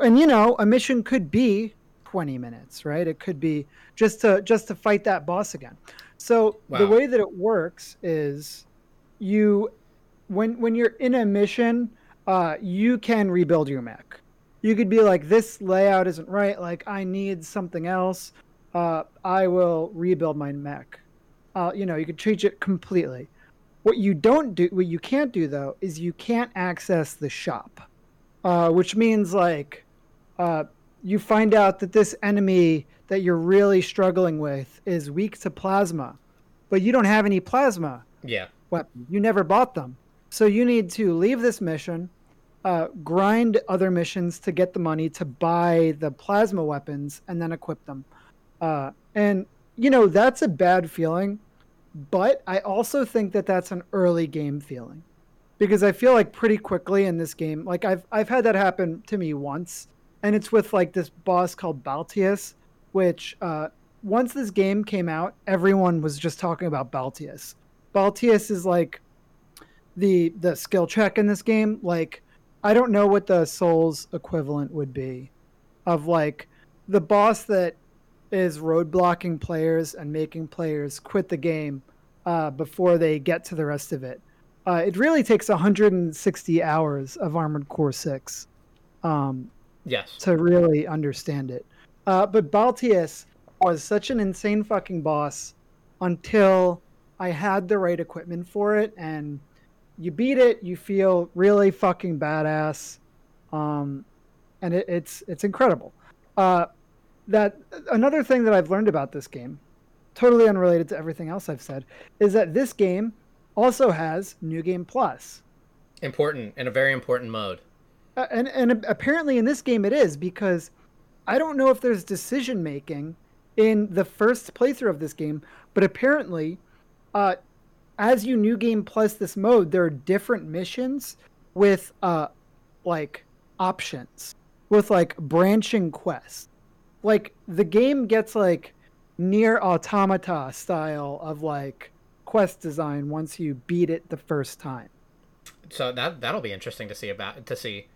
And you know, a mission could be 20 minutes, right? It could be just to just to fight that boss again. So wow. the way that it works is you when when you're in a mission, uh, you can rebuild your mech you could be like, this layout isn't right. Like, I need something else. Uh, I will rebuild my mech. Uh, you know, you could change it completely. What you don't do, what you can't do though, is you can't access the shop, uh, which means like, uh, you find out that this enemy that you're really struggling with is weak to plasma, but you don't have any plasma. Yeah. Weapon. You never bought them, so you need to leave this mission uh, grind other missions to get the money to buy the plasma weapons and then equip them. Uh, and you know that's a bad feeling, but I also think that that's an early game feeling because I feel like pretty quickly in this game, like I've I've had that happen to me once, and it's with like this boss called Balteus, which uh, once this game came out, everyone was just talking about Balteus. Balteus is like the the skill check in this game, like I don't know what the Souls equivalent would be of like the boss that is roadblocking players and making players quit the game uh, before they get to the rest of it. Uh, it really takes 160 hours of Armored Core 6 um, yes. to really understand it. Uh, but Balteus was such an insane fucking boss until I had the right equipment for it and – you beat it, you feel really fucking badass, um, and it, it's it's incredible. Uh, that another thing that I've learned about this game, totally unrelated to everything else I've said, is that this game also has New Game Plus. Important and a very important mode. Uh, and and apparently in this game it is because I don't know if there's decision making in the first playthrough of this game, but apparently, uh, as you new game plus this mode, there are different missions with uh, like options with like branching quests. Like the game gets like NieR Automata style of like quest design once you beat it the first time. So that that'll be interesting to see about to see.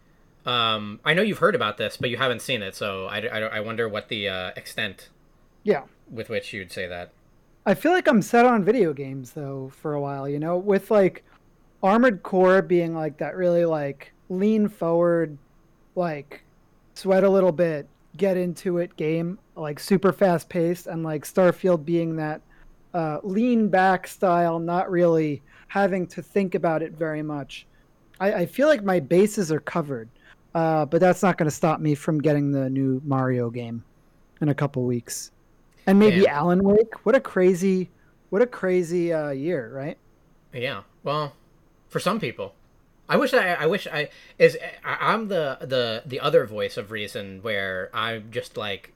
Um, I know you've heard about this, but you haven't seen it, so I, I, I wonder what the uh, extent yeah with which you'd say that. I feel like I'm set on video games though for a while, you know, with like Armored Core being like that really like lean forward, like sweat a little bit, get into it game, like super fast paced, and like Starfield being that uh, lean back style, not really having to think about it very much. I, I feel like my bases are covered, uh, but that's not going to stop me from getting the new Mario game in a couple weeks and maybe Damn. Alan Wake. What a crazy, what a crazy uh, year, right? Yeah. Well, for some people, I wish I, I wish I is I, am the the the other voice of reason where I'm just like,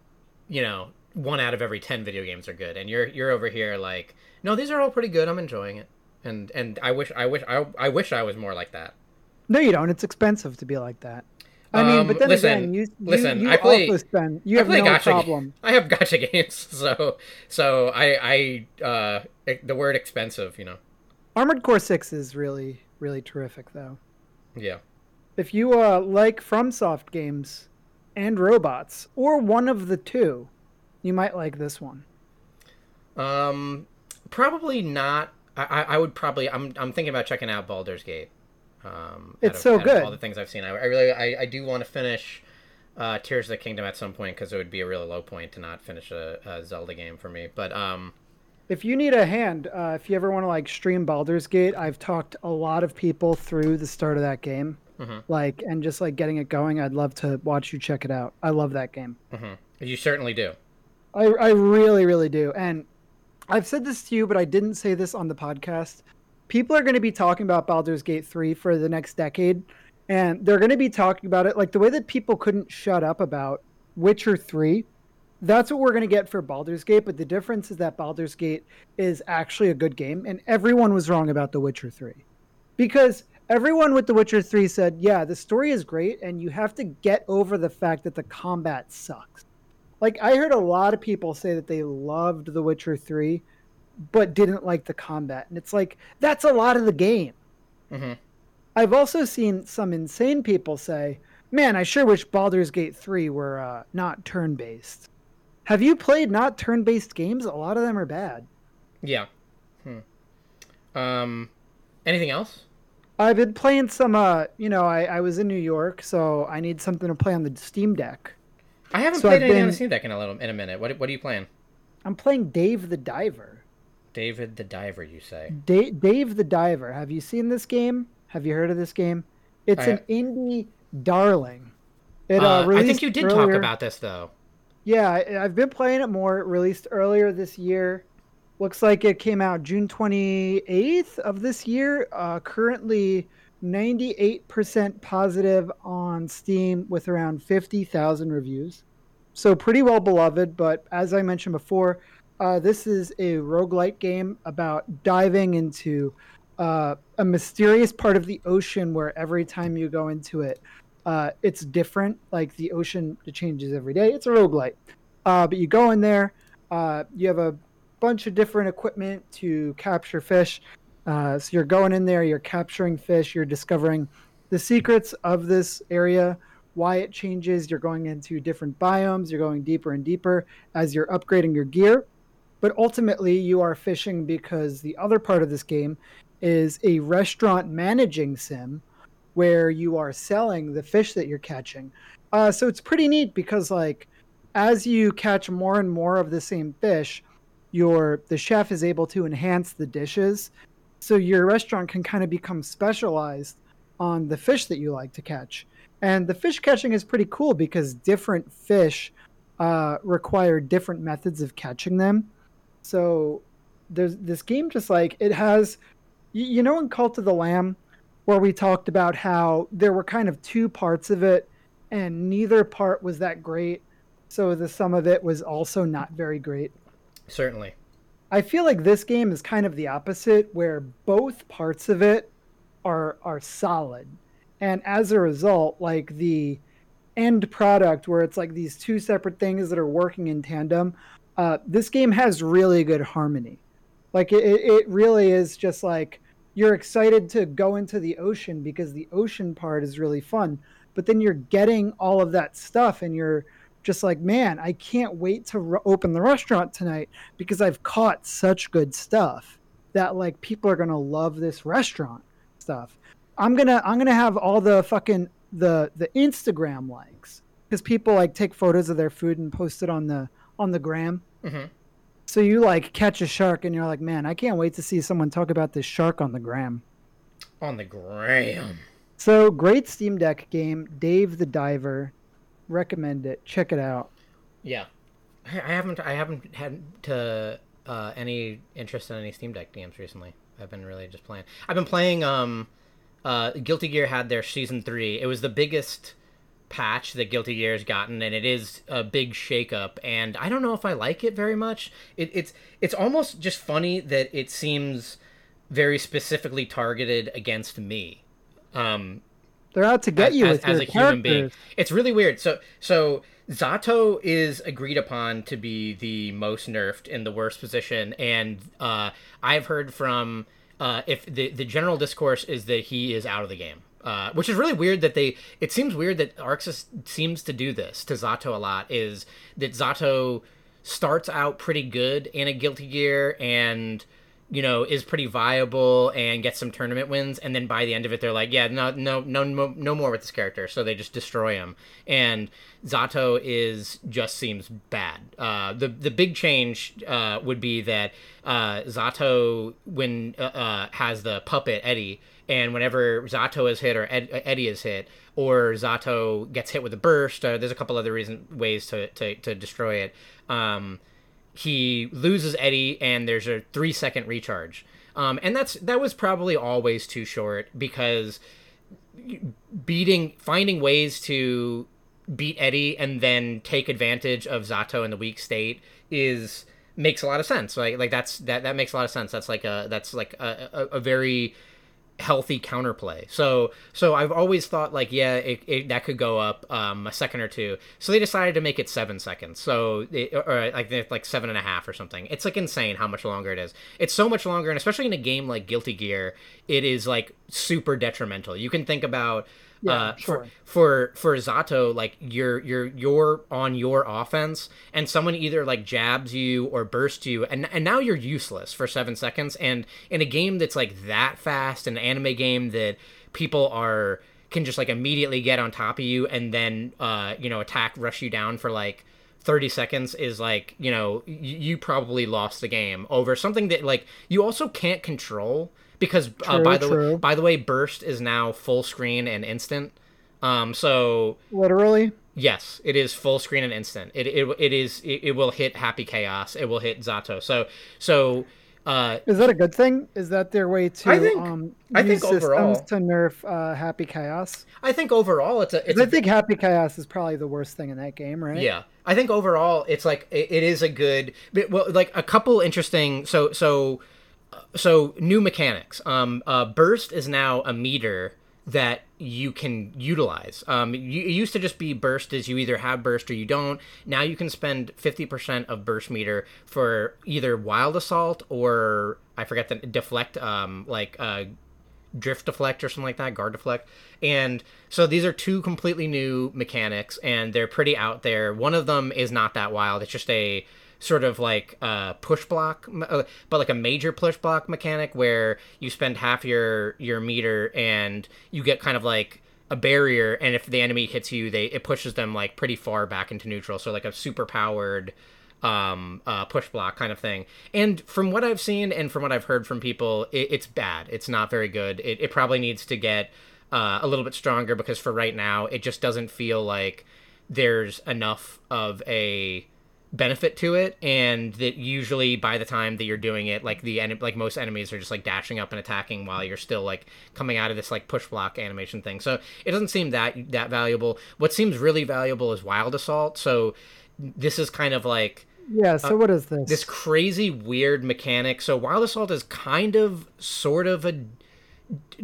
you know, one out of every ten video games are good, and you're you're over here like, no, these are all pretty good. I'm enjoying it, and and I wish I wish I I wish I was more like that. No, you don't. It's expensive to be like that. I mean, but then um, listen, again, you, listen. You, you I play. Also spend, you I have no gacha, problem. I have gacha games, so so I I uh the word expensive, you know. Armored Core Six is really really terrific, though. Yeah. If you uh like FromSoft games and robots, or one of the two, you might like this one. Um, probably not. I, I would probably. I'm I'm thinking about checking out Baldur's Gate. Um, it's of, so good. all the things I've seen, I, I really, I, I do want to finish uh, Tears of the Kingdom at some point because it would be a really low point to not finish a, a Zelda game for me. But um, if you need a hand, uh, if you ever want to like stream Baldur's Gate, I've talked a lot of people through the start of that game, mm-hmm. like and just like getting it going. I'd love to watch you check it out. I love that game. Mm-hmm. You certainly do. I I really really do, and I've said this to you, but I didn't say this on the podcast people are going to be talking about Baldur's Gate 3 for the next decade and they're going to be talking about it like the way that people couldn't shut up about Witcher 3 that's what we're going to get for Baldur's Gate but the difference is that Baldur's Gate is actually a good game and everyone was wrong about The Witcher 3 because everyone with The Witcher 3 said yeah the story is great and you have to get over the fact that the combat sucks. Like I heard a lot of people say that they loved The Witcher 3 but didn't like the combat. And it's like, that's a lot of the game. Mm-hmm. I've also seen some insane people say, man, I sure wish Baldur's Gate 3 were uh, not turn based. Have you played not turn based games? A lot of them are bad. Yeah. Hmm. Um, anything else? I've been playing some, uh, you know, I, I was in New York, so I need something to play on the Steam Deck. I haven't so played I've anything been... on the Steam Deck in a little in a minute. What, what are you playing? I'm playing Dave the Diver. David the Diver, you say? Da- Dave the Diver. Have you seen this game? Have you heard of this game? It's I... an indie darling. It, uh, uh, I think you did earlier. talk about this though. Yeah, I, have been playing it more. It Released earlier this year. Looks like it came out June 28th of this year. Uh, currently 98% positive on Steam with around 50,000 reviews. So pretty well beloved, but as I mentioned before, uh, this is a roguelike game about diving into uh, a mysterious part of the ocean where every time you go into it, uh, it's different. Like the ocean changes every day. It's a roguelike. Uh, but you go in there, uh, you have a bunch of different equipment to capture fish. Uh, so you're going in there, you're capturing fish, you're discovering the secrets of this area, why it changes. You're going into different biomes, you're going deeper and deeper as you're upgrading your gear but ultimately, you are fishing because the other part of this game is a restaurant managing sim where you are selling the fish that you're catching. Uh, so it's pretty neat because, like, as you catch more and more of the same fish, your the chef is able to enhance the dishes, so your restaurant can kind of become specialized on the fish that you like to catch. And the fish catching is pretty cool because different fish uh, require different methods of catching them. So there's this game just like it has you, you know in Cult of the Lamb where we talked about how there were kind of two parts of it, and neither part was that great. So the sum of it was also not very great. Certainly. I feel like this game is kind of the opposite, where both parts of it are are solid, and as a result, like the end product, where it's like these two separate things that are working in tandem, uh, this game has really good harmony. Like it, it really is just like you're excited to go into the ocean because the ocean part is really fun, but then you're getting all of that stuff and you're just like, man, I can't wait to re- open the restaurant tonight because I've caught such good stuff that like people are gonna love this restaurant stuff. I'm gonna I'm gonna have all the fucking the the Instagram likes because people like take photos of their food and post it on the on the gram. Mm-hmm. So you like catch a shark and you're like, man, I can't wait to see someone talk about this shark on the gram. On the gram. So great Steam Deck game, Dave the Diver. Recommend it. Check it out. Yeah, I haven't I haven't had to uh, any interest in any Steam Deck games recently. I've been really just playing. I've been playing. Um, uh, Guilty Gear had their season three. It was the biggest patch that Guilty Gear's gotten, and it is a big shakeup. And I don't know if I like it very much. It, it's it's almost just funny that it seems very specifically targeted against me. Um, They're out to get as, you as, as a human being. It's really weird. So so Zato is agreed upon to be the most nerfed in the worst position, and uh, I've heard from uh, if the the general discourse is that he is out of the game. Uh, which is really weird that they. It seems weird that ArcSys seems to do this to Zato a lot. Is that Zato starts out pretty good in a Guilty Gear and you know is pretty viable and gets some tournament wins and then by the end of it they're like yeah no no no no, no more with this character so they just destroy him and Zato is just seems bad uh, the the big change uh, would be that uh, Zato when uh, uh, has the puppet Eddie and whenever Zato is hit or Ed, Eddie is hit or Zato gets hit with a burst uh, there's a couple other reason ways to, to, to destroy it um, he loses Eddie, and there's a three second recharge. Um, and that's that was probably always too short because beating finding ways to beat Eddie and then take advantage of Zato in the weak state is makes a lot of sense. Like like that's that that makes a lot of sense. That's like a that's like a, a, a very healthy counterplay. So so I've always thought like yeah it, it, that could go up um, a second or two. So they decided to make it seven seconds. So it, or like like seven and a half or something. It's like insane how much longer it is. It's so much longer, and especially in a game like Guilty Gear, it is like super detrimental. You can think about. Yeah, uh, sure. for, for for Zato, like you're you're you're on your offense, and someone either like jabs you or bursts you, and and now you're useless for seven seconds. And in a game that's like that fast, an anime game that people are can just like immediately get on top of you and then uh you know attack rush you down for like 30 seconds is like you know you probably lost the game over something that like you also can't control because uh, by the true. way by the way burst is now full screen and instant um so Literally. yes it is full screen and instant it it, it is it, it will hit happy chaos it will hit zato so so uh Is that a good thing? Is that their way to I think- um, I think overall- to nerf uh, Happy Chaos? i think overall it's a it's 'Cause I a think Happy Chaos is probably the worst thing in that game, right? Yeah, I think overall it's like it, it is a good, well, like a couple interesting. So so so new mechanics. Um, uh, burst is now a meter that you can utilize. Um, you, it used to just be burst is you either have burst or you don't. Now you can spend fifty percent of burst meter for either wild assault or I forget the deflect. Um, like uh, drift deflect or something like that, guard deflect. And so these are two completely new mechanics and they're pretty out there. One of them is not that wild. It's just a sort of like uh, push block, uh, but like a major push block mechanic where you spend half your your meter and you get kind of like a barrier and if the enemy hits you they it pushes them like pretty far back into neutral so like a super powered um, uh, push block kind of thing. And from what I've seen and from what I've heard from people, it, it's bad. It's not very good. It, it probably needs to get uh, a little bit stronger because for right now, it just doesn't feel like there's enough of a benefit to it and that usually by the time that you're doing it like the en- like most enemies are just like dashing up and attacking while you're still like coming out of this like push block animation thing. So it doesn't seem that that valuable. What seems really valuable is wild assault. So this is kind of like yeah so uh, what is this? this crazy weird mechanic. So wild assault is kind of sort of a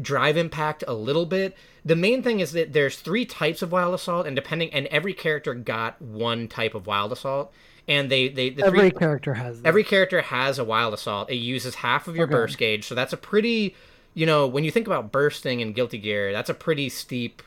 drive impact a little bit. The main thing is that there's three types of wild assault and depending and every character got one type of wild assault and they they the every three, character has that. every character has a wild assault. It uses half of your okay. burst gauge, so that's a pretty you know when you think about bursting in Guilty Gear, that's a pretty steep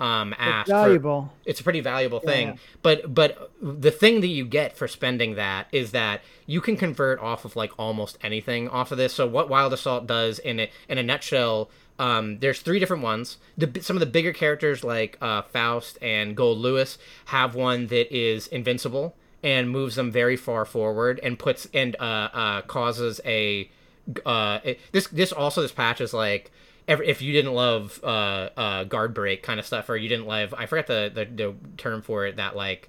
um ask. It's valuable. For, it's a pretty valuable thing. Yeah. But but the thing that you get for spending that is that you can convert off of like almost anything off of this. So what Wild Assault does in it in a nutshell um, there's three different ones. The, some of the bigger characters like uh, Faust and Goldlewis have one that is invincible, and moves them very far forward and puts and uh, uh, causes a uh, it, this this also this patch is like every, if you didn't love uh, uh, guard break kind of stuff or you didn't love I forget the, the, the term for it that like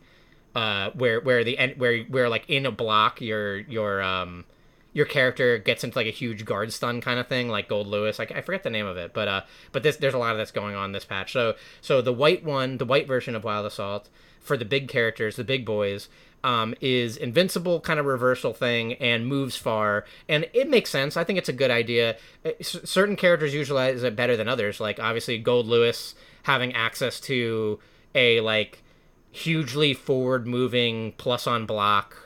uh, where where the end where where like in a block your your um your character gets into like a huge guard stun kind of thing, like Goldlewis. Like I forget the name of it, but uh, but this there's a lot of that's going on this patch. So so the white one, the white version of Wild Assault for the big characters, the big boys, um, is invincible kind of reversal thing and moves far and it makes sense i think it's a good idea uh, certain characters utilize it better than others like obviously Goldlewis having access to a like hugely forward moving plus on block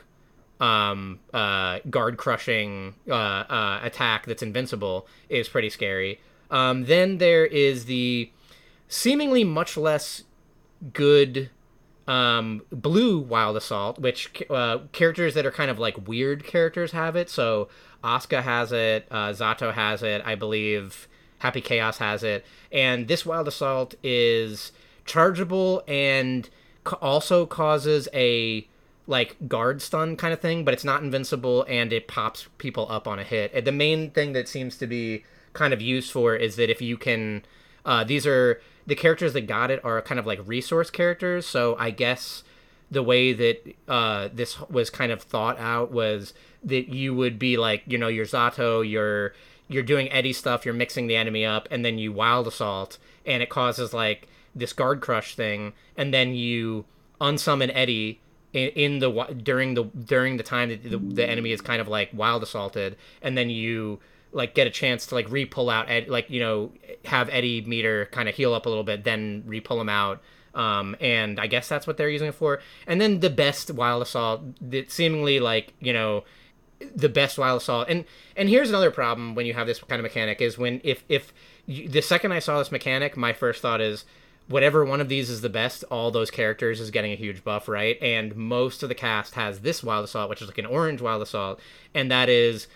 um, uh, guard crushing uh, uh, attack that's invincible is pretty scary um, then there is the seemingly much less good um, blue Wild Assault, which uh, characters that are kind of like weird characters have it. So Asuka has it, uh, Zato has it, I believe. Happy Chaos has it, and this Wild Assault is chargeable and also causes a like guard stun kind of thing, but it's not invincible and it pops people up on a hit. The main thing that seems to be kind of used for is that if you can, uh, these are the characters that got it are kind of like resource characters. So I guess the way that uh, this was kind of thought out was that you would be like, you know, your Zato, you're you're doing Eddie stuff, you're mixing the enemy up, and then you wild assault, and it causes like this guard crush thing, and then you unsummon Eddie in, in the during the during the time that the, the enemy is kind of like wild assaulted, and then you like get a chance to like re-pull out Ed, like you know have Eddie meter kind of heal up a little bit, then re-pull him out. Um, and I guess that's what they're using it for. And then the best wild assault, that seemingly like you know the best wild assault. And and here's another problem when you have this kind of mechanic is when if if you, the second I saw this mechanic, my first thought is whatever one of these is the best, all those characters is getting a huge buff, right? And most of the cast has this wild assault, which is like an orange wild assault, and that is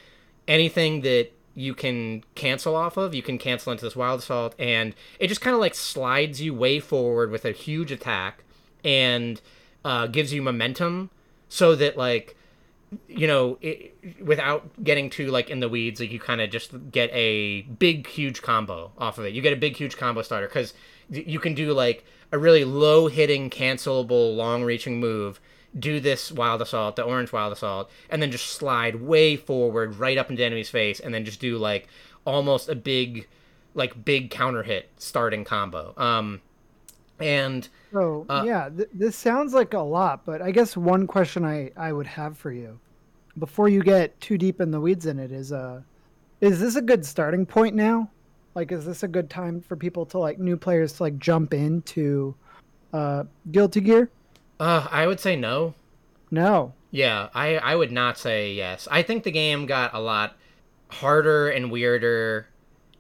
anything that you can cancel off of. You can cancel into this wild assault, and it just kind of like slides you way forward with a huge attack, and uh, gives you momentum, so that like you know it, without getting too like in the weeds like you kind of just get a big huge combo off of it you get a big huge combo starter because you can do like a really low hitting cancelable long reaching move do this wild assault, the orange wild assault, and then just slide way forward right up into enemy's face, and then just do like almost a big, like big counter hit starting combo. Um, and so uh, yeah, th- this sounds like a lot, but I guess one question I I would have for you before you get too deep in the weeds in it is uh is this a good starting point now? Like, is this a good time for people to like new players to like jump into uh, Guilty Gear? Uh, I would say no. No. Yeah, I I would not say yes. I think the game got a lot harder and weirder,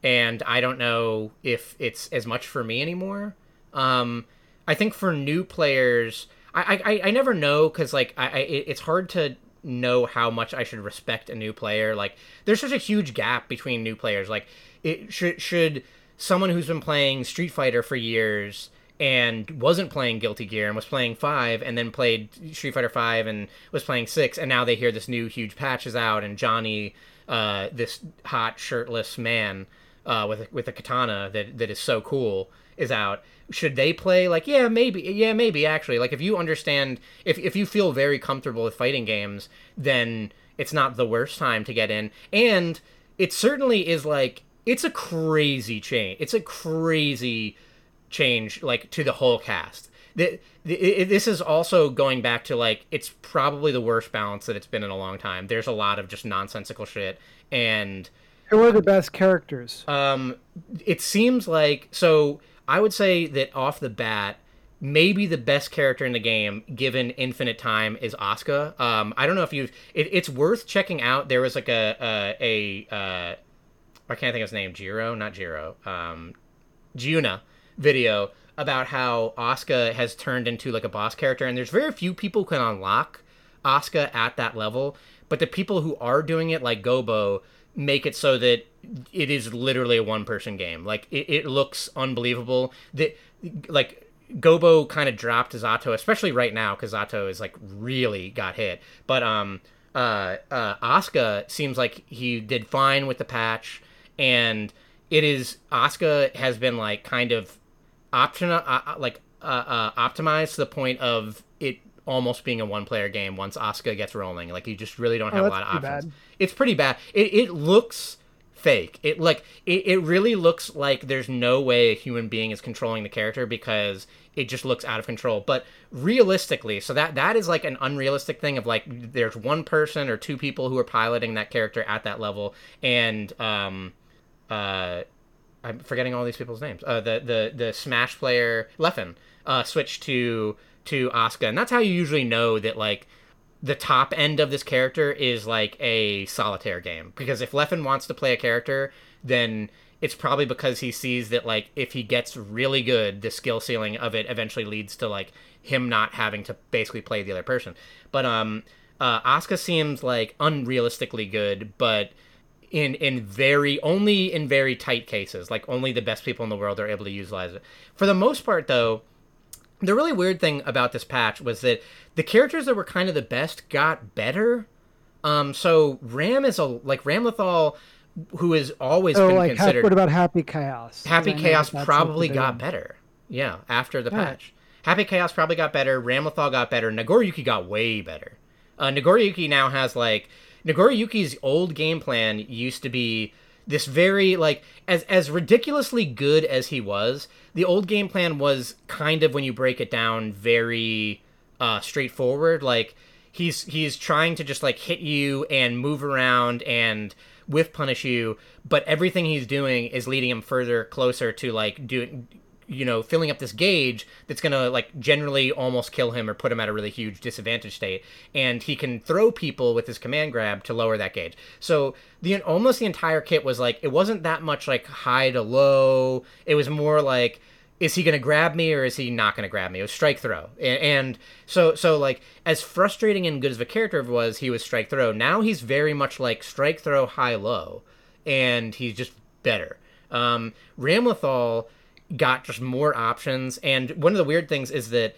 and I don't know if it's as much for me anymore. Um, I think for new players, I I, I never know because like I, I it's hard to know how much I should respect a new player. Like there's such a huge gap between new players. Like it should should someone who's been playing Street Fighter for years and wasn't playing Guilty Gear and was playing five, and then played Street Fighter Five and was playing six, and now they hear this new huge patch is out, and Johnny, uh, this hot shirtless man uh, with a, with a katana that that is so cool, is out. Should they play like yeah maybe yeah maybe actually. Like if you understand if, if you feel very comfortable with fighting games then it's not the worst time to get in. And it certainly is like it's a crazy change it's a crazy change like to the whole cast the, the, it, this is also going back to like it's probably the worst balance that it's been in a long time there's a lot of just nonsensical shit and who are the best characters um it seems like so I would say that off the bat, maybe the best character in the game, given infinite time, is Asuka. Um, I don't know if you've. It, it's worth checking out. There was like a a, a uh, I can't think of his name. Jiro, not Jiro. Um, Giuna video about how Asuka has turned into like a boss character, and there's very few people who can unlock Asuka at that level. But the people who are doing it, like Gobo, make it so that it is literally a one person game. Like it, it looks unbelievable. That like Gobo kind of dropped Zato, especially right now because Zato is like really got hit. But um, uh, uh, Asuka seems like he did fine with the patch, and it is Asuka has been like kind of option uh, uh like uh, uh, optimized to the point of it almost being a one player game once Asuka gets rolling. Like you just really don't oh, have oh, a lot of options. Bad. It's pretty bad. It, it looks fake. It like it, it really looks like there's no way a human being is controlling the character because it just looks out of control. But realistically, so that that is like an unrealistic thing of like there's one person or two people who are piloting that character at that level and um uh I'm forgetting all these people's names. Uh the the the Smash player Leffen uh switched to to Asuka, and that's how you usually know that like the top end of this character is like a solitaire game. Because if Leffen wants to play a character, then it's probably because he sees that like if he gets really good, the skill ceiling of it eventually leads to like him not having to basically play the other person. But um uh Asuka seems like unrealistically good, but in in very only in very tight cases. Like only the best people in the world are able to utilize it. For the most part though, the really weird thing about this patch was that the characters that were kind of the best got better. Um, so Ram is a like Ramlethal, who has always oh, been like, considered. what about Happy Chaos? Happy Chaos probably got better. Yeah, after the patch, Happy Chaos probably got better. Ramlethal got better. Nagoriyuki got way better. Uh, Nagoriyuki now has like Nagoriyuki's old game plan used to be this very like as as ridiculously good as he was the old game plan was kind of when you break it down very uh straightforward. Like he's he's trying to just like hit you and move around and whiff punish you but everything he's doing is leading him further closer to like doing you know filling up this gauge that's going to like generally almost kill him or put him at a really huge disadvantage state and he can throw people with his command grab to lower that gauge so the almost the entire kit was like it wasn't that much like high to low it was more like is he going to grab me or is he not going to grab me? It was strike throw, and, so so like as frustrating and good as the character was, he was strike throw. Now he's very much like strike throw high low, and he's just better. Um, Ramlethal got just more options. And one of the weird things is that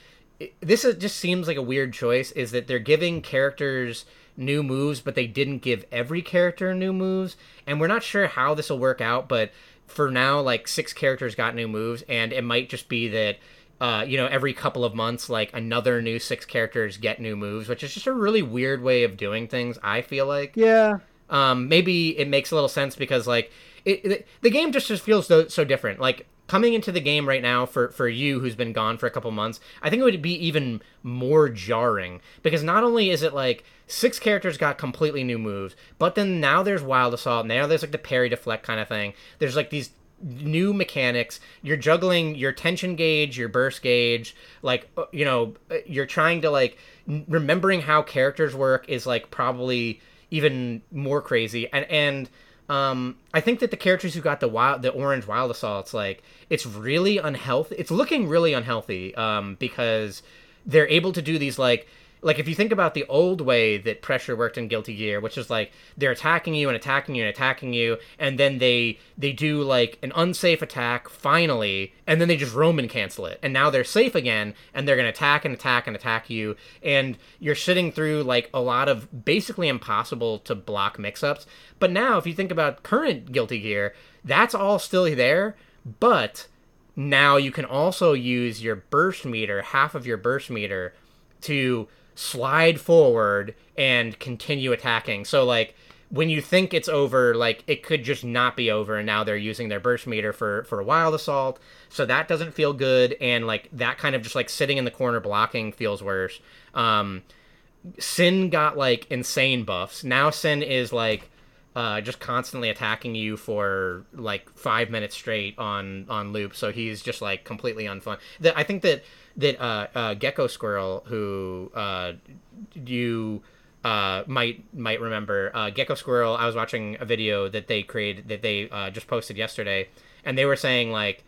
this just seems like a weird choice is that they're giving characters new moves, but they didn't give every character new moves. And we're not sure how this will work out, but for now, like six characters got new moves, and it might just be that. Uh, you know, every couple of months, like another new six characters get new moves, which is just a really weird way of doing things. I feel like, yeah. Um, maybe it makes a little sense because like it, it the game just just feels so, so different. Like coming into the game right now for for you who's been gone for a couple months i think it would be even more jarring. Because not only is it like six characters got completely new moves but then now there's wild assault now there's like the parry deflect kind of thing. There's like these new mechanics. You're juggling your tension gauge your burst gauge like uh, you know uh, you're trying to like remembering how characters work is like probably even more crazy. And and um, I think that the characters who got the wild, the orange wild assaults, like it's really unhealthy. It's looking really unhealthy um, because they're able to do these like like if you think about the old way that pressure worked in guilty gear which is like they're attacking you and attacking you and attacking you and then they they do like an unsafe attack finally and then they just roman cancel it. And now they're safe again and they're going to attack and attack and attack you. And you're sitting through like a lot of basically impossible to block mix-ups. But now if you think about current guilty gear that's all still there but now you can also use your burst meter, half of your burst meter, to slide forward and continue attacking. So like when you think it's over, like it could just not be over, and now they're using their burst meter for for a wild assault. So that doesn't feel good, and like that kind of just like sitting in the corner blocking feels worse. Um, Sin got like insane buffs. Now Sin is like uh, just constantly attacking you for like five minutes straight on on loop. So he's just like completely unfun. That I think that that uh, uh, Gecko Squirrel, who uh, you uh, might might remember, uh, Gecko Squirrel. I was watching a video that they created that they uh, just posted yesterday, and they were saying like,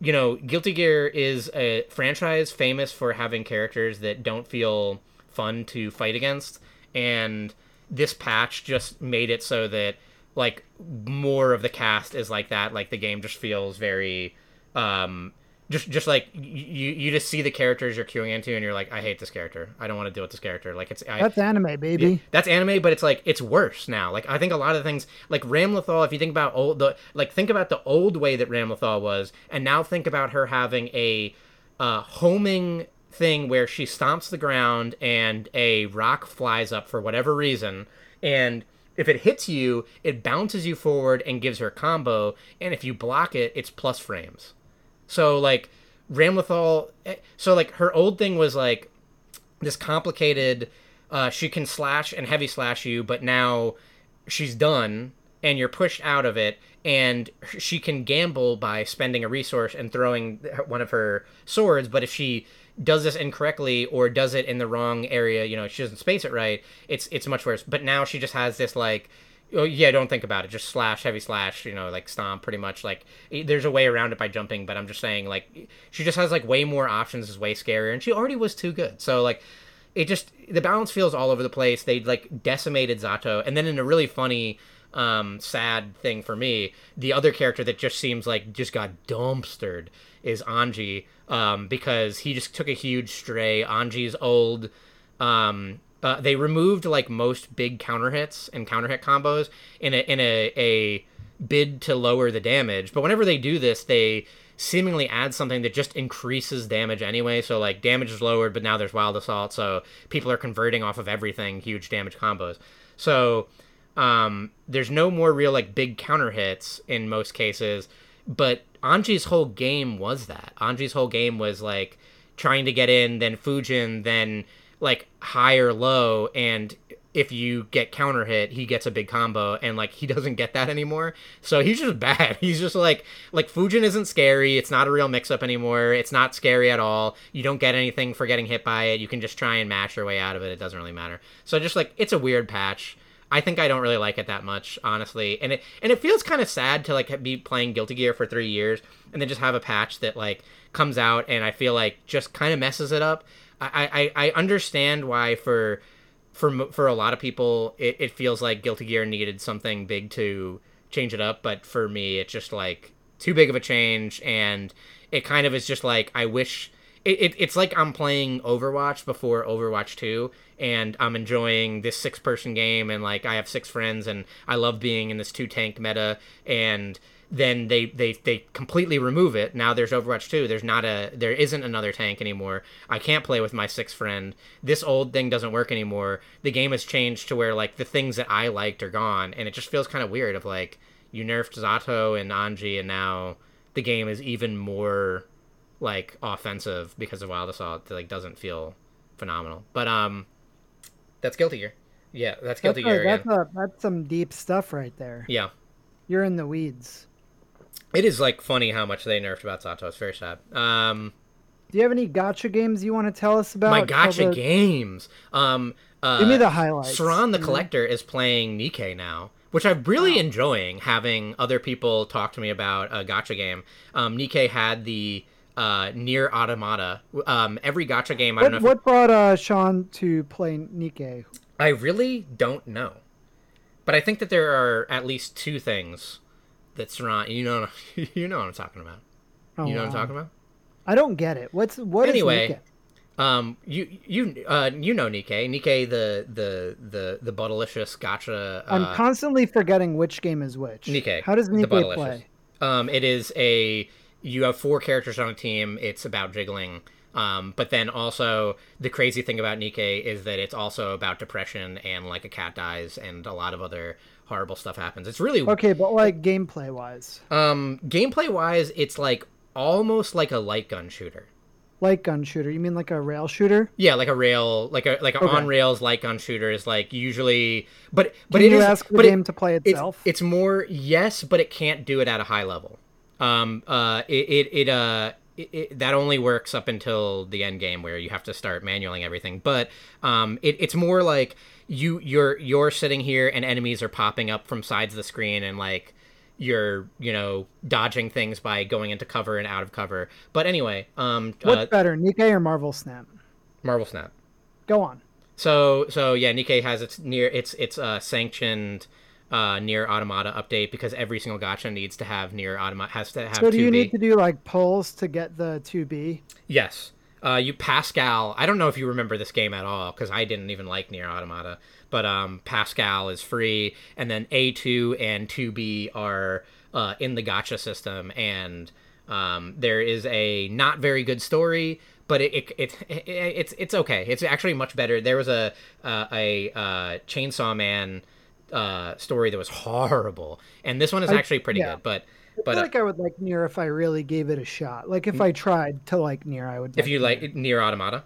you know, Guilty Gear is a franchise famous for having characters that don't feel fun to fight against, and this patch just made it so that like more of the cast is like that. Like the game just feels very um just just like you you just see the characters you're queuing into and you're like I hate this character. I don't want to deal with this character. Like it's I, That's anime, baby. yeah, that's anime, but it's like it's worse now. Like I think a lot of things like Ramlethal, if you think about old the like think about the old way that Ramlethal was, and now think about her having a uh, homing thing where she stomps the ground and a rock flies up for whatever reason, and if it hits you, it bounces you forward and gives her a combo, and if you block it, it's plus frames. So like Ramlethal, eh, so like her old thing was like this complicated. Uh, she can slash and heavy slash you, but now she's done and you're pushed out of it and she can gamble by spending a resource and throwing one of her swords but if she does this incorrectly or does it in the wrong area you know she doesn't space it right it's it's much worse but now she just has this like oh yeah don't think about it. Just slash heavy slash you know like stomp pretty much like there's a way around it by jumping but i'm just saying like she just has like way more options is way scarier and she already was too good. So like it just the balance feels all over the place. They like decimated zato and then in a really funny um sad thing for me the other character that just seems like just got dumpstered is anji um because he just took a huge stray. Anji's old um uh, they removed like most big counter hits and counter hit combos in a in a, a bid to lower the damage. But whenever they do this they seemingly add something that just increases damage anyway. So like damage is lowered but now there's wild assault so people are converting off of everything huge damage combos. So um, there's no more real like big counter hits in most cases but anji's whole game was that. Anji's whole game was like trying to get in then fujin then like high or low and if you get counter hit he gets a big combo and like he doesn't get that anymore. So he's just bad. He's just like like fujin isn't scary. It's not a real mix up anymore. It's not scary at all. You don't get anything for getting hit by it. You can just try and mash your way out of it. It doesn't really matter. So just like it's a weird patch. I think I don't really like it that much, honestly, and it and it feels kind of sad to like be playing Guilty Gear for three years and then just have a patch that like comes out and I feel like just kind of messes it up. I, I, I understand why for for for a lot of people it, it feels like Guilty Gear needed something big to change it up, but for me it's just like too big of a change and it kind of is just like I wish it, it, it's like I'm playing Overwatch before Overwatch 2 and I'm enjoying this six person game and like I have six friends and I love being in this two tank meta and then they, they they completely remove it. Now there's Overwatch 2. There's not a there isn't another tank anymore. I can't play with my sixth friend. This old thing doesn't work anymore. The game has changed to where like the things that I liked are gone and it just feels kind of weird of like you nerfed Zato and Anji and now the game is even more like offensive because of Wild Assault. It, like doesn't feel phenomenal. But um that's Guilty Gear. Yeah, that's Guilty That's, a, Gear that's, a, that's some deep stuff right there. Yeah. You're in the weeds. It is like funny how much they nerfed about. It's very sad. Um Do you have any gacha games you want to tell us about? my gacha the- games. Um uh Give me the highlights. Saran the know? Collector is playing Nikke now, which I'm really Wow. enjoying having other people talk to me about a gacha game. Um, Nikke had the uh, NieR Automata. Um, every gacha game, I don't know. What, brought uh, Sean to play Nikke? I really don't know, but I think that there are at least two things that Saran. You know, you know what I'm talking about. Oh, you know what I'm talking about. I don't get it. What's what is Anyway, Nikke? Um, you you uh you know Nikke, Nikke the the the the Buttalicious gacha. Uh, I'm constantly forgetting which game is which. Nikke, How does Nikke play? Um, it is a you have four characters on a team. It's about jiggling. Um, but then also the crazy thing about Nikke is that it's also about depression and like a cat dies and a lot of other horrible stuff happens. It's really okay, but like gameplay wise, um, gameplay wise, it's like almost like a light gun shooter. Light gun shooter? You mean like a rail shooter? Yeah, like a rail, like a like an okay. on rails light gun shooter is like usually, but but Can it you is, ask the but game it, to play itself. It's, it's more yes, but it can't do it at a high level. Um, uh, it it, it uh. It, it, that only works up until the end game where you have to start manualing everything. But um, it, it's more like you you're you're sitting here and enemies are popping up from sides of the screen and like you're you know dodging things by going into cover and out of cover. But anyway, um, what's uh, better, Nikke or Marvel Snap? Marvel Snap. Go on. So so yeah, Nikke has its near its its uh, sanctioned uh, NieR Automata update because every single gacha needs to have NieR Automata has to have. So do 2B. you need to do like pulls to get the two B? Yes. Uh, you Pascal. I don't know if you remember this game at all because I didn't even like NieR Automata. But um, Pascal is free, and then A2 and 2B are uh, in the gacha system, and um, there is a not very good story, but it, it, it, it, it's it's okay. It's actually much better. There was a uh, a uh, Chainsaw Man uh, story that was horrible, and this one is actually pretty yeah. good. But I feel uh, like I would like NieR if I really gave it a shot. Like if I tried to like NieR, I would. if you like NieR Automata,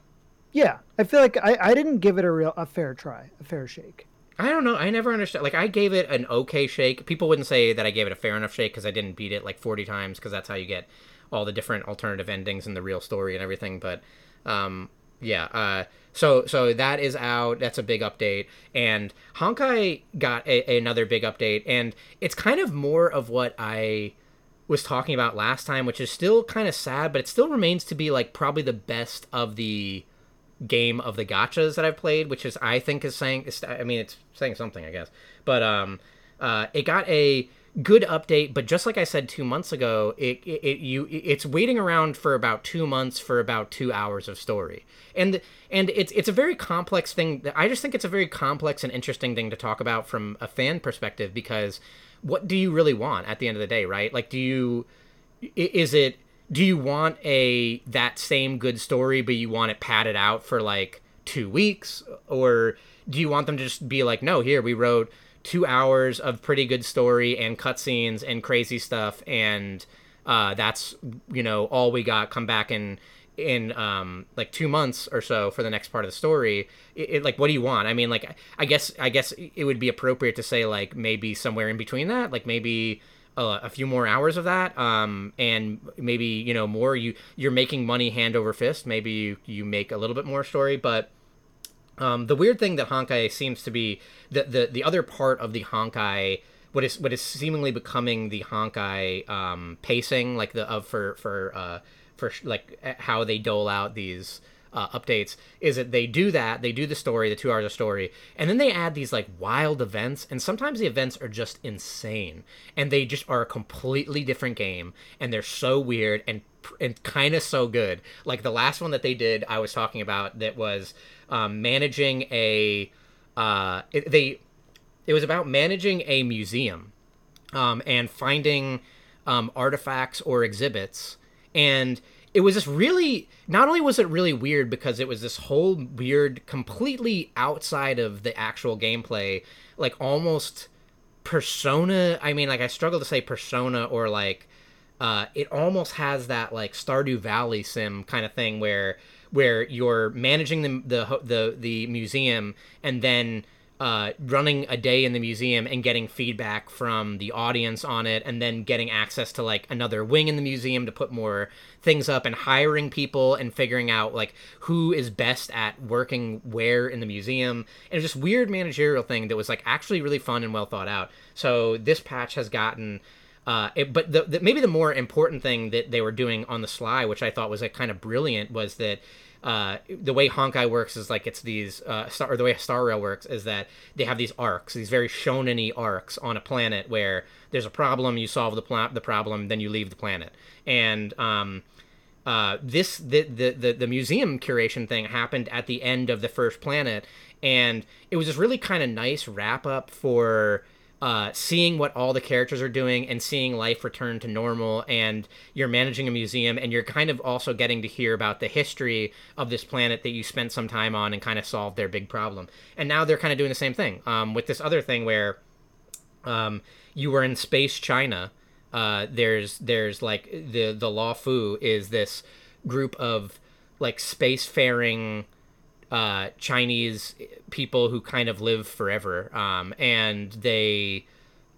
Yeah, I feel like I, I didn't give it a real a fair try, a fair shake. I don't know. I never understood. Like, I gave it an okay shake. People wouldn't say that I gave it a fair enough shake because I didn't beat it like 40 times because that's how you get all the different alternative endings and the real story and everything. But, um, yeah. Uh, so so that is out. That's a big update. And Honkai got a, another big update, and it's kind of more of what I was talking about last time, which is still kind of sad, but it still remains to be like probably the best of the game of the gachas that I've played, which is I think is saying I mean it's saying something I guess, but um, uh, it got a good update, but just like I said two months ago, it, it, it you it's waiting around for about two months for about two hours of story, and and it's it's a very complex thing. I just think it's a very complex and interesting thing to talk about from a fan perspective because what do you really want at the end of the day, right? Like, do you is it do you want a that same good story but you want it padded out for like two weeks or do you want them to just be like no here we wrote two hours of pretty good story and cutscenes and crazy stuff and uh, that's you know all we got come back in in um like two months or so for the next part of the story it, it, like what do you want? I mean like i guess i guess it would be appropriate to say like maybe somewhere in between that like maybe uh, a few more hours of that um, and maybe you know more. You you're making money hand over fist. Maybe you, you make a little bit more story but um, the weird thing that honkai seems to be the, the the other part of the honkai what is what is seemingly becoming the honkai um, pacing like the of for for uh, for like how they dole out these uh, updates is that they do that they do the story the two hours of story and then they add these like wild events and sometimes the events are just insane and they just are a completely different game and they're so weird and and kind of so good. Like the last one that they did i was talking about that was um, managing a uh, it, they it was about managing a museum um, and finding um, artifacts or exhibits and it was just really not only was it really weird because it was this whole weird completely outside of the actual gameplay like almost persona i mean like i struggle to say persona or like uh, it almost has that like stardew valley sim kind of thing where where you're managing the the the, the museum and then uh, running a day in the museum and getting feedback from the audience on it, and then getting access to like another wing in the museum to put more things up, and hiring people and figuring out like who is best at working where in the museum. And just weird managerial thing that was like actually really fun and well thought out. So this patch has gotten. Uh, it, but the, the, maybe the more important thing that they were doing on the sly, which I thought was like kind of brilliant, was that uh, the way Honkai works is like it's these, uh, star, or the way Star Rail works is that they have these arcs, these very shonen arcs on a planet where there's a problem, you solve the pl- the problem, then you leave the planet. And um, uh, this the, the the the museum curation thing happened at the end of the first planet, and it was just really kind of nice wrap up for uh, seeing what all the characters are doing and seeing life return to normal and you're managing a museum and you're kind of also getting to hear about the history of this planet that you spent some time on and kind of solved their big problem. And now they're kind of doing the same thing um, with this other thing where um, you were in space china uh, there's there's like the the Luofu is this group of like spacefaring uh, Chinese people who kind of live forever, um, and they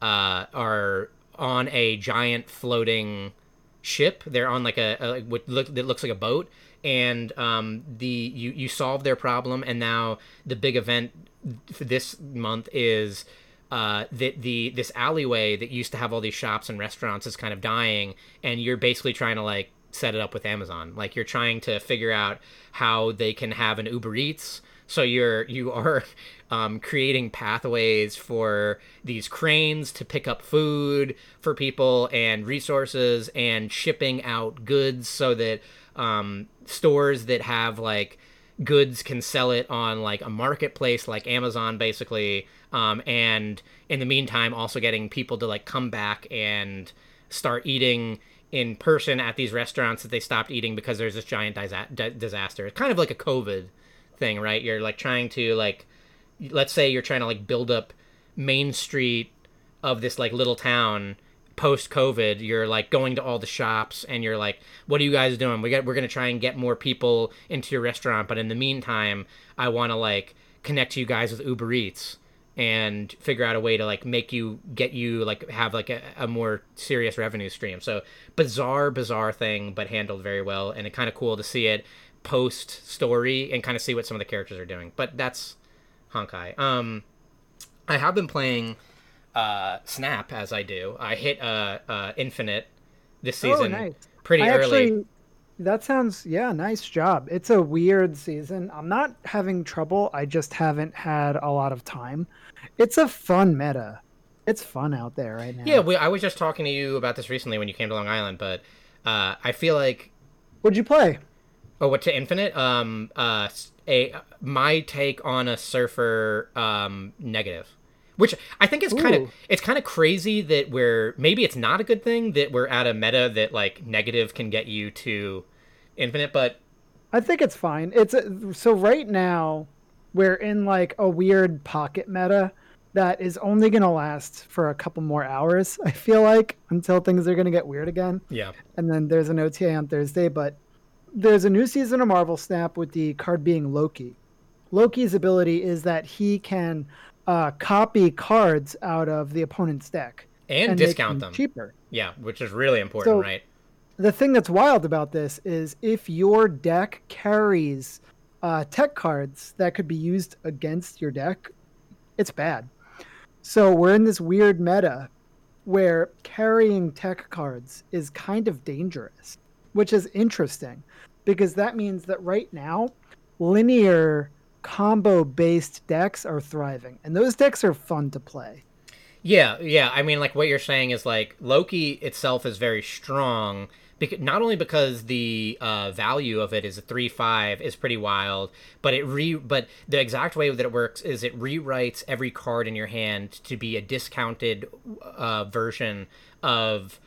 uh, are on a giant floating ship. They're on like a, a what look that looks like a boat, and um, the you you solve their problem, and now the big event for this month is. Uh, that the this alleyway that used to have all these shops and restaurants is kind of dying, and you're basically trying to like set it up with Amazon. Like you're trying to figure out how they can have an Uber Eats. So you're you are um, creating pathways for these cranes to pick up food for people and resources and shipping out goods so that um, stores that have like goods can sell it on like a marketplace like Amazon basically um, and in the meantime also getting people to like come back and start eating in person at these restaurants that they stopped eating because there's this giant disa- disaster. It's kind of like a COVID thing, right? You're like trying to like, let's say you're trying to like build up Main Street of this like little town post COVID. You're like going to all the shops and you're like, what are you guys doing? We got we're gonna try and get more people into your restaurant, but in the meantime, I want to like connect you guys with Uber Eats and figure out a way to like make you get you like have like a, a more serious revenue stream. So bizarre bizarre thing but handled very well and it kind of cool to see it post story and kind of see what some of the characters are doing. But that's honkai. Um i have been playing uh snap as i do. I hit uh uh infinite this Oh, season nice. pretty I early. actually, that sounds yeah, nice job. It's a weird season. I'm not having trouble. I just haven't had a lot of time. It's a fun meta. It's fun out there right now. yeah we, i was just talking to you about this recently when you came to long island but uh i feel like What'd you play? Oh, what to infinite? Um, uh, a my take on a surfer um negative, which I think is kind of it's kind of crazy that we're maybe it's not a good thing that we're at a meta that like negative can get you to infinite, but I think it's fine. It's a, so right now we're in like a weird pocket meta that is only going to last for a couple more hours. I feel like until things are going to get weird again. yeah, and then there's an OTA on Thursday. But there's a new season of Marvel Snap with the card being Loki. Loki's ability is that he can uh, copy cards out of the opponent's deck and, make discount them. cheaper. Yeah, which is really important, So- right? The thing that's wild about this is if your deck carries uh, tech cards that could be used against your deck, it's bad. So we're in this weird meta where carrying tech cards is kind of dangerous, which is interesting because that means that right now, linear combo based decks are thriving, and those decks are fun to play. Yeah, yeah. I mean, like what you're saying is like Loki itself is very strong. Because, not only because the uh, value of it is a three five is pretty wild, but it re but the exact way that it works is it rewrites every card in your hand to be a discounted uh, version of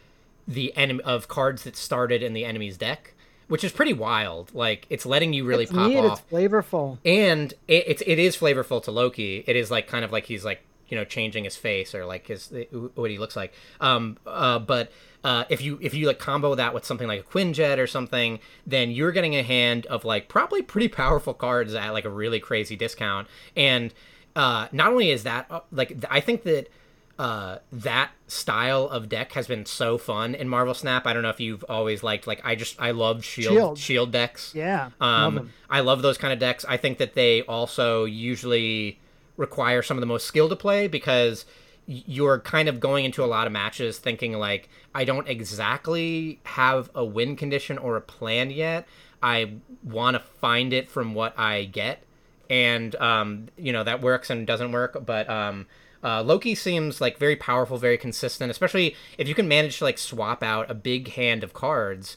the enemy of cards that started in the enemy's deck, which is pretty wild. Like it's letting you really it's pop neat, off it's flavorful. and it, it's it is flavorful to Loki. It is like kind of like he's like you know changing his face or like his what he looks like. Um, uh, but uh, if you if you like combo that with something like a Quinjet or something, then you're getting a hand of like probably pretty powerful cards at like a really crazy discount. And uh, not only is that uh, like I think that uh, that style of deck has been so fun in Marvel Snap. I don't know if you've always liked like I just I love shield Shield. shield decks. Yeah, love Um, 'em. I love those kind of decks. I think that they also usually require some of the most skill to play because you're kind of going into a lot of matches thinking like I don't exactly have a win condition or a plan yet. I want to find it from what I get, and um, you know that works and doesn't work. But um, uh, Loki seems like very powerful, very consistent, especially if you can manage to like swap out a big hand of cards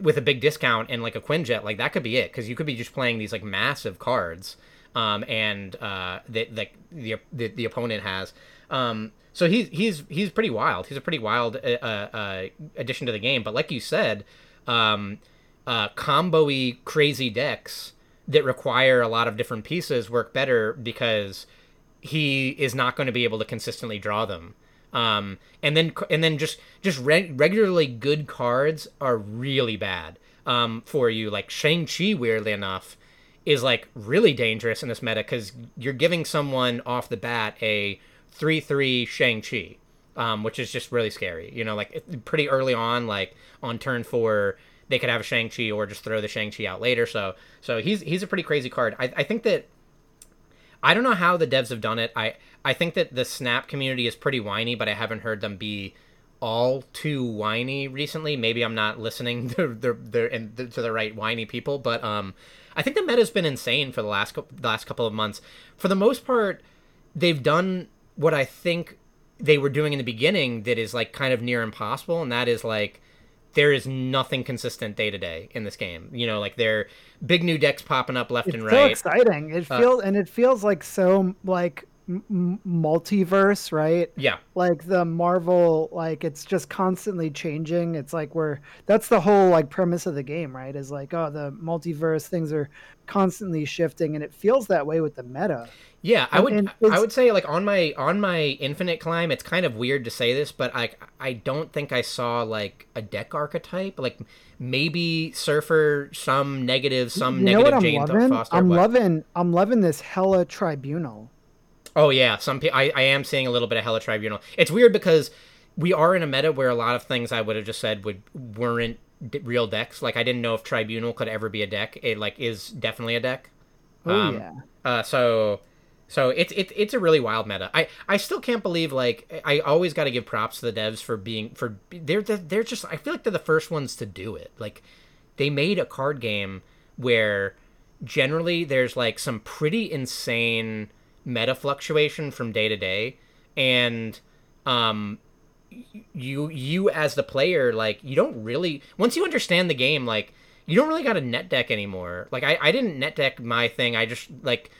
with a big discount and like a Quinjet, like that could be it because you could be just playing these like massive cards um, and uh, that the, the, the the opponent has. Um, so he's he's he's pretty wild. He's a pretty wild uh, uh, addition to the game. But like you said, um, uh, combo-y crazy decks that require a lot of different pieces work better because he is not going to be able to consistently draw them. Um, and then and then just just re- regularly good cards are really bad um, for you. Like Shang Chi, weirdly enough, is like really dangerous in this meta because you're giving someone off the bat a three three Shang Chi, um, which is just really scary. You know, like pretty early on, like on turn four, they could have a Shang Chi or just throw the Shang Chi out later. So so he's he's a pretty crazy card. I, I think that I don't know how the devs have done it. I I think that the Snap community is pretty whiny, but I haven't heard them be all too whiny recently. Maybe I'm not listening to the, to the right whiny people, but um, I think the meta's been insane for the last the last couple of months. For the most part, they've done what I think they were doing in the beginning that is like kind of near impossible, and that is like there is nothing consistent day to day in this game. You know, like there big new decks popping up left and right. it's and so right. exciting. It uh, feels and it feels like so like m- multiverse, right? Yeah. Like the Marvel, like it's just constantly changing. It's like we're that's the whole like premise of the game, right? Is like oh the multiverse things are constantly shifting, and it feels that way with the meta. Yeah, I would I would say like on my on my infinite climb, it's kind of weird to say this, but I I don't think I saw like a deck archetype. Like maybe Surfer, some negative, some you negative I'm Jane loving? Foster. I'm loving I'm loving this Hela Tribunal. Oh yeah, some pe- I I am seeing a little bit of Hela Tribunal. It's weird because we are in a meta where a lot of things I would have just said would weren't d- real decks. Like I didn't know if Tribunal could ever be a deck. It like is definitely a deck. Oh um, yeah. Uh, so so it's it's it's a really wild meta. I I still can't believe like I always got to give props to the devs for being for they're they're just I feel like they're the first ones to do it. Like they made a card game where generally there's like some pretty insane meta fluctuation from day to day and um you you as the player like you don't really once you understand the game like you don't really got a net deck anymore like i i didn't net deck my thing i just like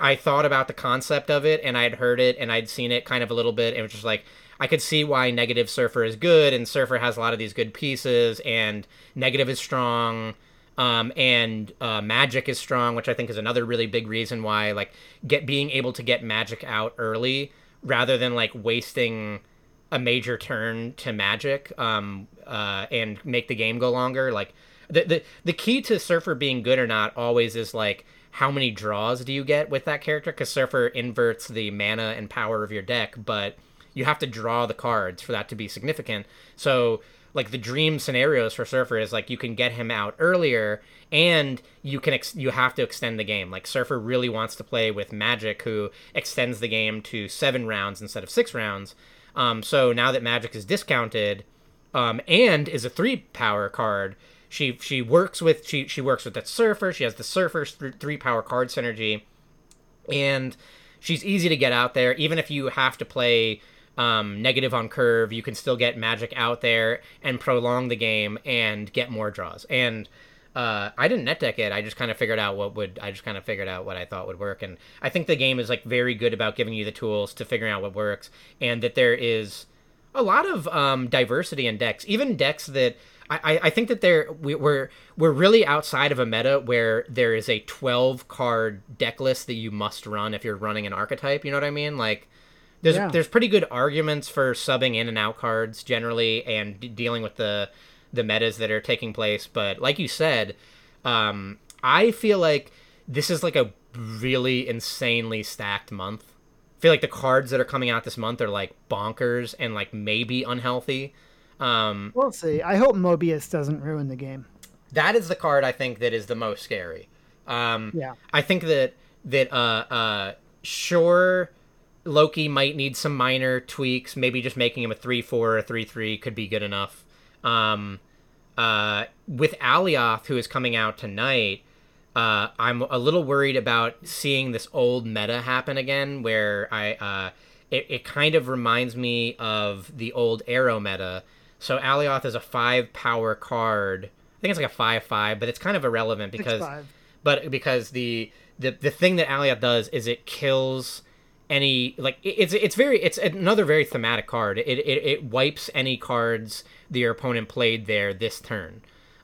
I thought about the concept of it and I'd heard it and I'd seen it kind of a little bit and it was just like I could see why negative surfer is good and surfer has a lot of these good pieces and negative is strong um, and uh, Magik is strong which I think is another really big reason why like get being able to get Magik out early rather than like wasting a major turn to Magik um, uh, and make the game go longer like the, the the key to surfer being good or not always is like how many draws do you get with that character? Because Surfer inverts the mana and power of your deck, but you have to draw the cards for that to be significant. So, like the dream scenarios for Surfer is like you can get him out earlier, and you can ex- you have to extend the game. Like Surfer really wants to play with Magik, who extends the game to seven rounds instead of six rounds. Um, so now that Magik is discounted, um, and is a three power card, she she works with she she works with that surfer. She has the surfer's th- three power card synergy, and she's easy to get out there. Even if you have to play um, negative on curve, you can still get Magik out there and prolong the game and get more draws. And uh, I didn't net deck it. I just kind of figured out what would. I just kind of figured out what I thought would work. And I think the game is like very good about giving you the tools to figuring out what works, and that there is a lot of um, diversity in decks. Even decks that I, I think that there we, we're we're really outside of a meta where there is a 12 card deck list that you must run if you're running an archetype. You know what I mean? Like there's yeah. there's pretty good arguments for subbing in and out cards generally and d- dealing with the the metas that are taking place. But like you said, um, I feel like this is like a really insanely stacked month. I feel like the cards that are coming out this month are like bonkers and like maybe unhealthy. Um, we'll see. I hope Mobius doesn't ruin the game. That is the card I think that is the most scary. Um, yeah. I think that that uh, uh, sure Loki might need some minor tweaks. Maybe just making him a three four or a three three could be good enough. Um, uh, with Alioth, who is coming out tonight, uh, I'm a little worried about seeing this old meta happen again, where I uh, it, it kind of reminds me of the old Arrow meta, so Alioth is a five power card. I think it's like a five five, but it's kind of irrelevant because, but because the the the thing that Alioth does is it kills any like it's it's very it's another very thematic card. It it, it wipes any cards that your opponent played there this turn,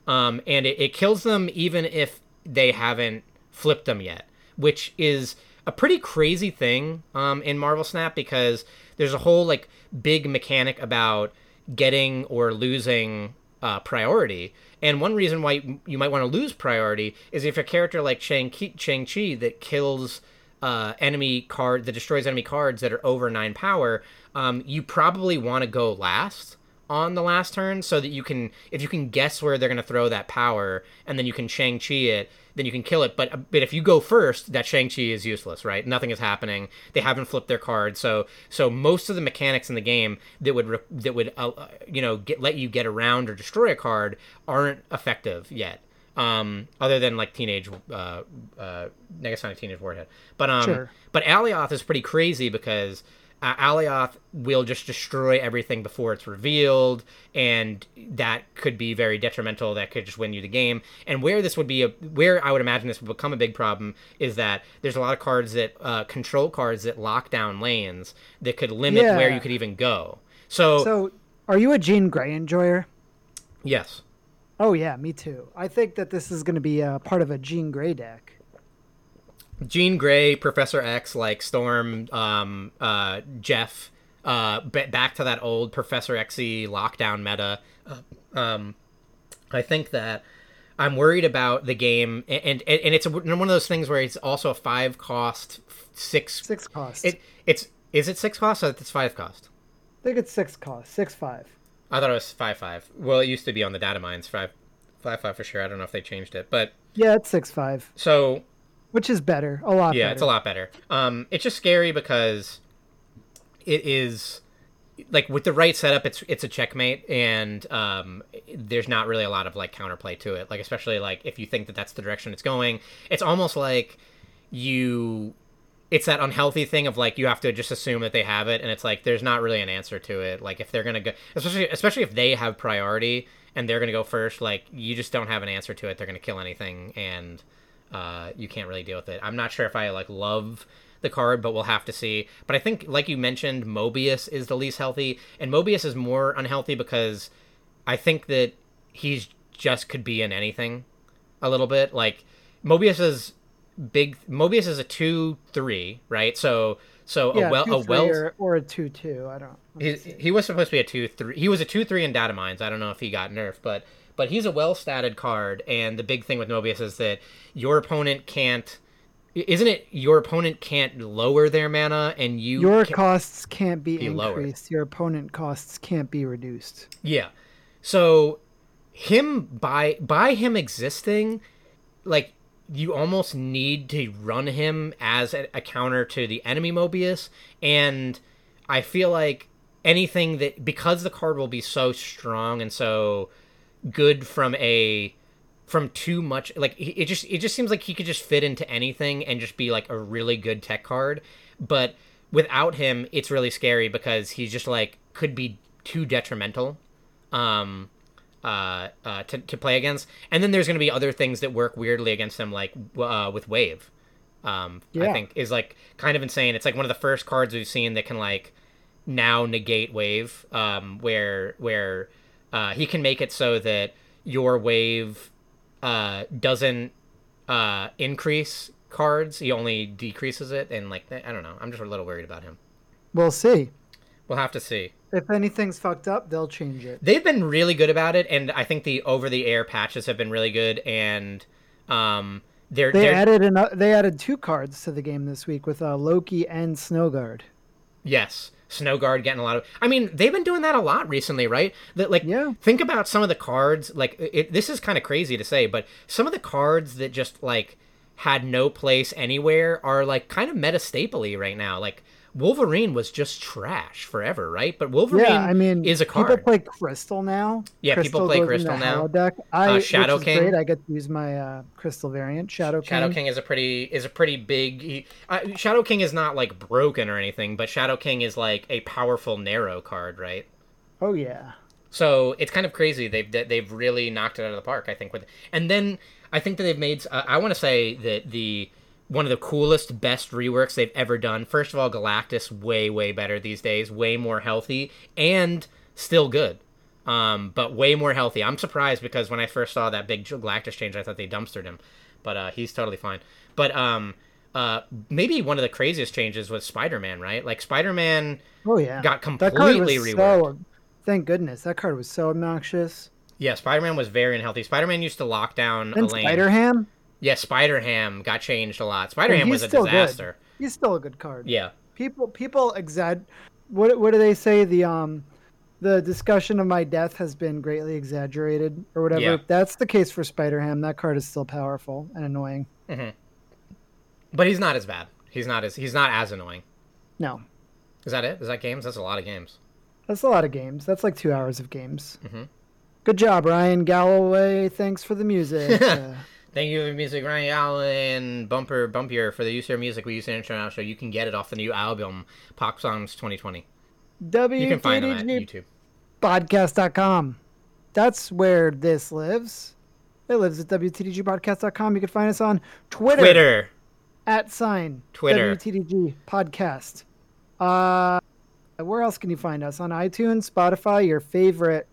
um, and it, it kills them even if they haven't flipped them yet, which is a pretty crazy thing um, in Marvel Snap because there's a whole like big mechanic about getting or losing uh, priority. And one reason why you might want to lose priority is if a character like Chang Shang Chi that kills uh, enemy card that destroys enemy cards that are over nine power, um, you probably want to go last on the last turn so that you can if you can guess where they're going to throw that power and then you can Shang Chi it then you can kill it. But but if you go first that Shang Chi is useless right? Nothing is happening. They haven't flipped their card. So so most of the mechanics in the game that would that would uh, you know get let you get around or destroy a card aren't effective yet. Um, other than like teenage uh, uh, Negasonic Teenage Warhead. But um, Sure. but Alioth is pretty crazy because uh, Alioth will just destroy everything before it's revealed, and that could be very detrimental. That could just win you the game. And where this would be a where I would imagine this would become a big problem is that there's a lot of cards that uh, control cards that lock down lanes that could limit where you could even go. So, So, are you a Jean Grey enjoyer? yes, Oh yeah, me too. I think that this is going to be a part of a Jean Grey deck. Jean Grey, Professor X, like Storm, um, uh, Jeff, uh, back to that old Professor Xy lockdown meta. Uh, um, I think that I'm worried about the game, and and, and it's a, one of those things where it's also a five cost, six. Six cost. It it's is it six cost? Or it's five cost. I think it's six cost. Six five. I thought it was five five. Well, it used to be on the data mines five five five for sure. I don't know if they changed it, but Yeah, it's six five, so which is better. A lot. Better. Yeah better. it's a lot better um it's just scary because it is like with the right setup it's it's a checkmate and um there's not really a lot of like counterplay to it like especially like if you think that that's the direction it's going it's almost like you it's that unhealthy thing of like you have to just assume that they have it and it's like there's not really an answer to it like if they're gonna go especially especially if they have priority and they're gonna go first like you just don't have an answer to it they're gonna kill anything and uh, you can't really deal with it i'm not sure if i like love the card but we'll have to see but i think like you mentioned mobius is the least healthy and mobius is more unhealthy because i think that he's just could be in anything a little bit like mobius is big mobius is a 2-3 right so so Yeah, a well a well or, or a two two. I don't. he, see. he was supposed to be a two three. He was a two three in data mines. I don't know if he got nerfed, but but he's a well statted card. And the big thing with Mobius is that your opponent can't. Isn't it your opponent can't lower their mana and you Your can- costs can't be, be lowered. increased. Your opponent costs can't be reduced. Yeah. So him by by him existing, like you almost need to run him as a, a counter to the enemy Mobius, and I feel like anything that because the card will be so strong and so good from a from too much like it just it just seems like he could just fit into anything and just be like a really good tech card. But without him it's really scary because he's just like could be too detrimental um uh, uh to, to play against. And then there's going to be other things that work weirdly against him like uh with wave um yeah. i think is like kind of insane. It's like one of the first cards we've seen that can like now negate wave um where where uh he can make it so that your wave uh doesn't uh increase cards he only decreases it and like i don't know i'm just a little worried about him We'll see. we'll have to see If anything's fucked up, they'll change it. they've been really good about it and i think the over the air patches have been really good and um they're, They they're added an, they added two cards to the game this week with uh, Loki and Snowguard. Yes, Snowguard getting a lot of. I mean, they've been doing that a lot recently, right? That like, Yeah. think about some of the cards. Like, it, this is kind of crazy to say, but some of the cards that just like had no place anywhere are like kind of meta stapley right now. Like, Wolverine was just trash forever, right? But Wolverine Yeah, I mean, is a card. people play Crystal now. Yeah, people play Crystal now. Holodeck. I, Uh, Shadow King. Great. I get to use my uh, Crystal variant, Shadow King. Shadow King is a pretty is a pretty big. He, uh, Shadow King is not like broken or anything, but Shadow King is like a powerful narrow card, right? Oh yeah. So it's kind of crazy. They've they've really knocked it out of the park. I think with, and then I think that they've made. Uh, I want to say that the one of the coolest, best reworks they've ever done. First of all, Galactus way way better these days, way more healthy and still good. Um, but way more healthy. I'm surprised because when I first saw that big Galactus change, I thought they dumpstered him, but uh, he's totally fine. But um, uh, maybe one of the craziest changes was Spider-Man, right? Like Spider-Man Oh yeah, got that card was completely reworked. so. Thank goodness that card was so obnoxious. Yeah, Spider-Man was very unhealthy. Spider-Man used to lock down Then Elaine. Spider Ham, Yeah, Spider-Ham got changed a lot. Spider-Ham was a still good. disaster. he's still a good card. Yeah. people people exag what what do they say the um the discussion of my death has been greatly exaggerated or whatever Yeah. that's the case for spider-ham that card is still powerful and annoying But he's not as bad. He's not as he's not as annoying. no Is that it? Is that games? That's a lot of games. that's a lot of games that's like two hours of games Mhm. good job ryan galloway thanks for the music Uh, Thank you for the music, Ryan Allen, Bumper Bumpier for the use of your music we use in intro outro. You can get it off the new album, Pop Songs 2020. You can find them at WTDG YouTube. podcast.com that's where this lives it lives at wtdgpodcast.com you can find us on twitter, Twitter. at sign Twitter. WTDG podcast. Uh, where else can you find us on iTunes, Spotify, your favorite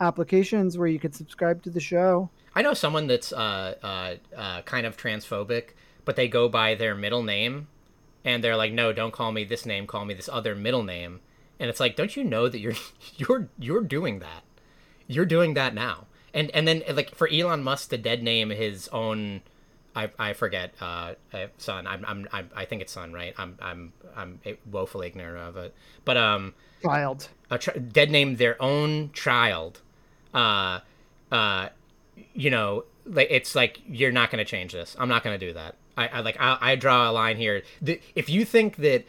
applications where you can subscribe to the show? I know someone that's uh, uh, uh, kind of transphobic, but they go by their middle name, and they're like, "No, don't call me this name. Call me this other middle name." And it's like, don't you know that you're you're you're doing that? You're doing that now. And and then like for Elon Musk to dead name his own, I, I forget uh, uh, son. I'm, I'm I'm I think it's son, right? I'm I'm I'm woefully ignorant of it. But um, Child. a dead name their own child uh uh you know like it's like you're not going to change this i'm not going to do that i, I like I, I draw a line here the, if you think that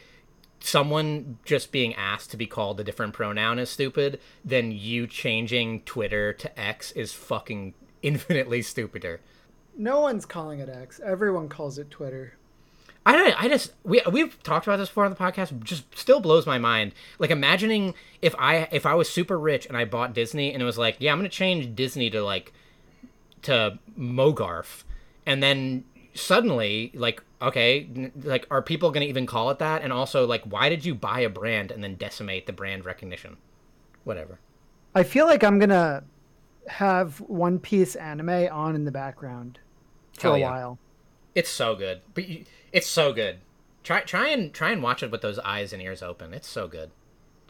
someone just being asked to be called a different pronoun is stupid then you changing twitter to x is fucking infinitely stupider No one's calling it X. Everyone calls it Twitter. I don't. I just we we've talked about this before on the podcast. Just still blows my mind. Like imagining if I if I was super rich and I bought Disney and it was like, yeah, I'm gonna change Disney to like to Mogarth, and then suddenly like okay, like are people gonna even call it that? And also like, why did you buy a brand and then decimate the brand recognition? Whatever. I feel like I'm gonna have One Piece anime on in the background for Hell a yeah. while. It's so good, but you, it's so good. Try try and try and watch it with those eyes and ears open. It's so good.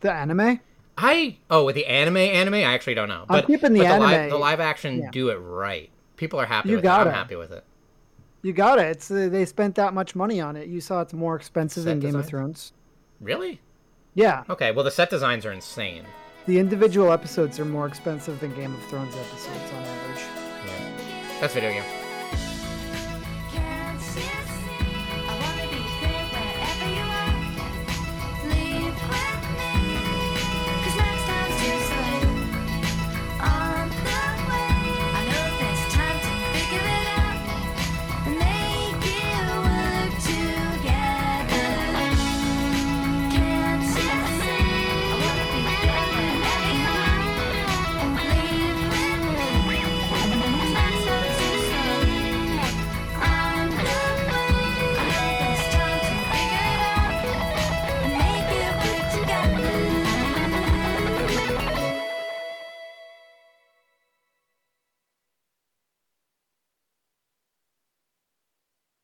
The anime? I oh with the anime anime I actually don't know, I'm but keeping the but live, anime- the live action yeah. do it right. People are happy You with it. I'm happy with it. You got it. It's uh, they spent that much money on it. You saw it's more expensive Set than Game of? Thrones. Really? Yeah, Okay. Well, the set designs are insane. the individual episodes are more expensive than Game of Thrones episodes on average. Yeah. That's video game.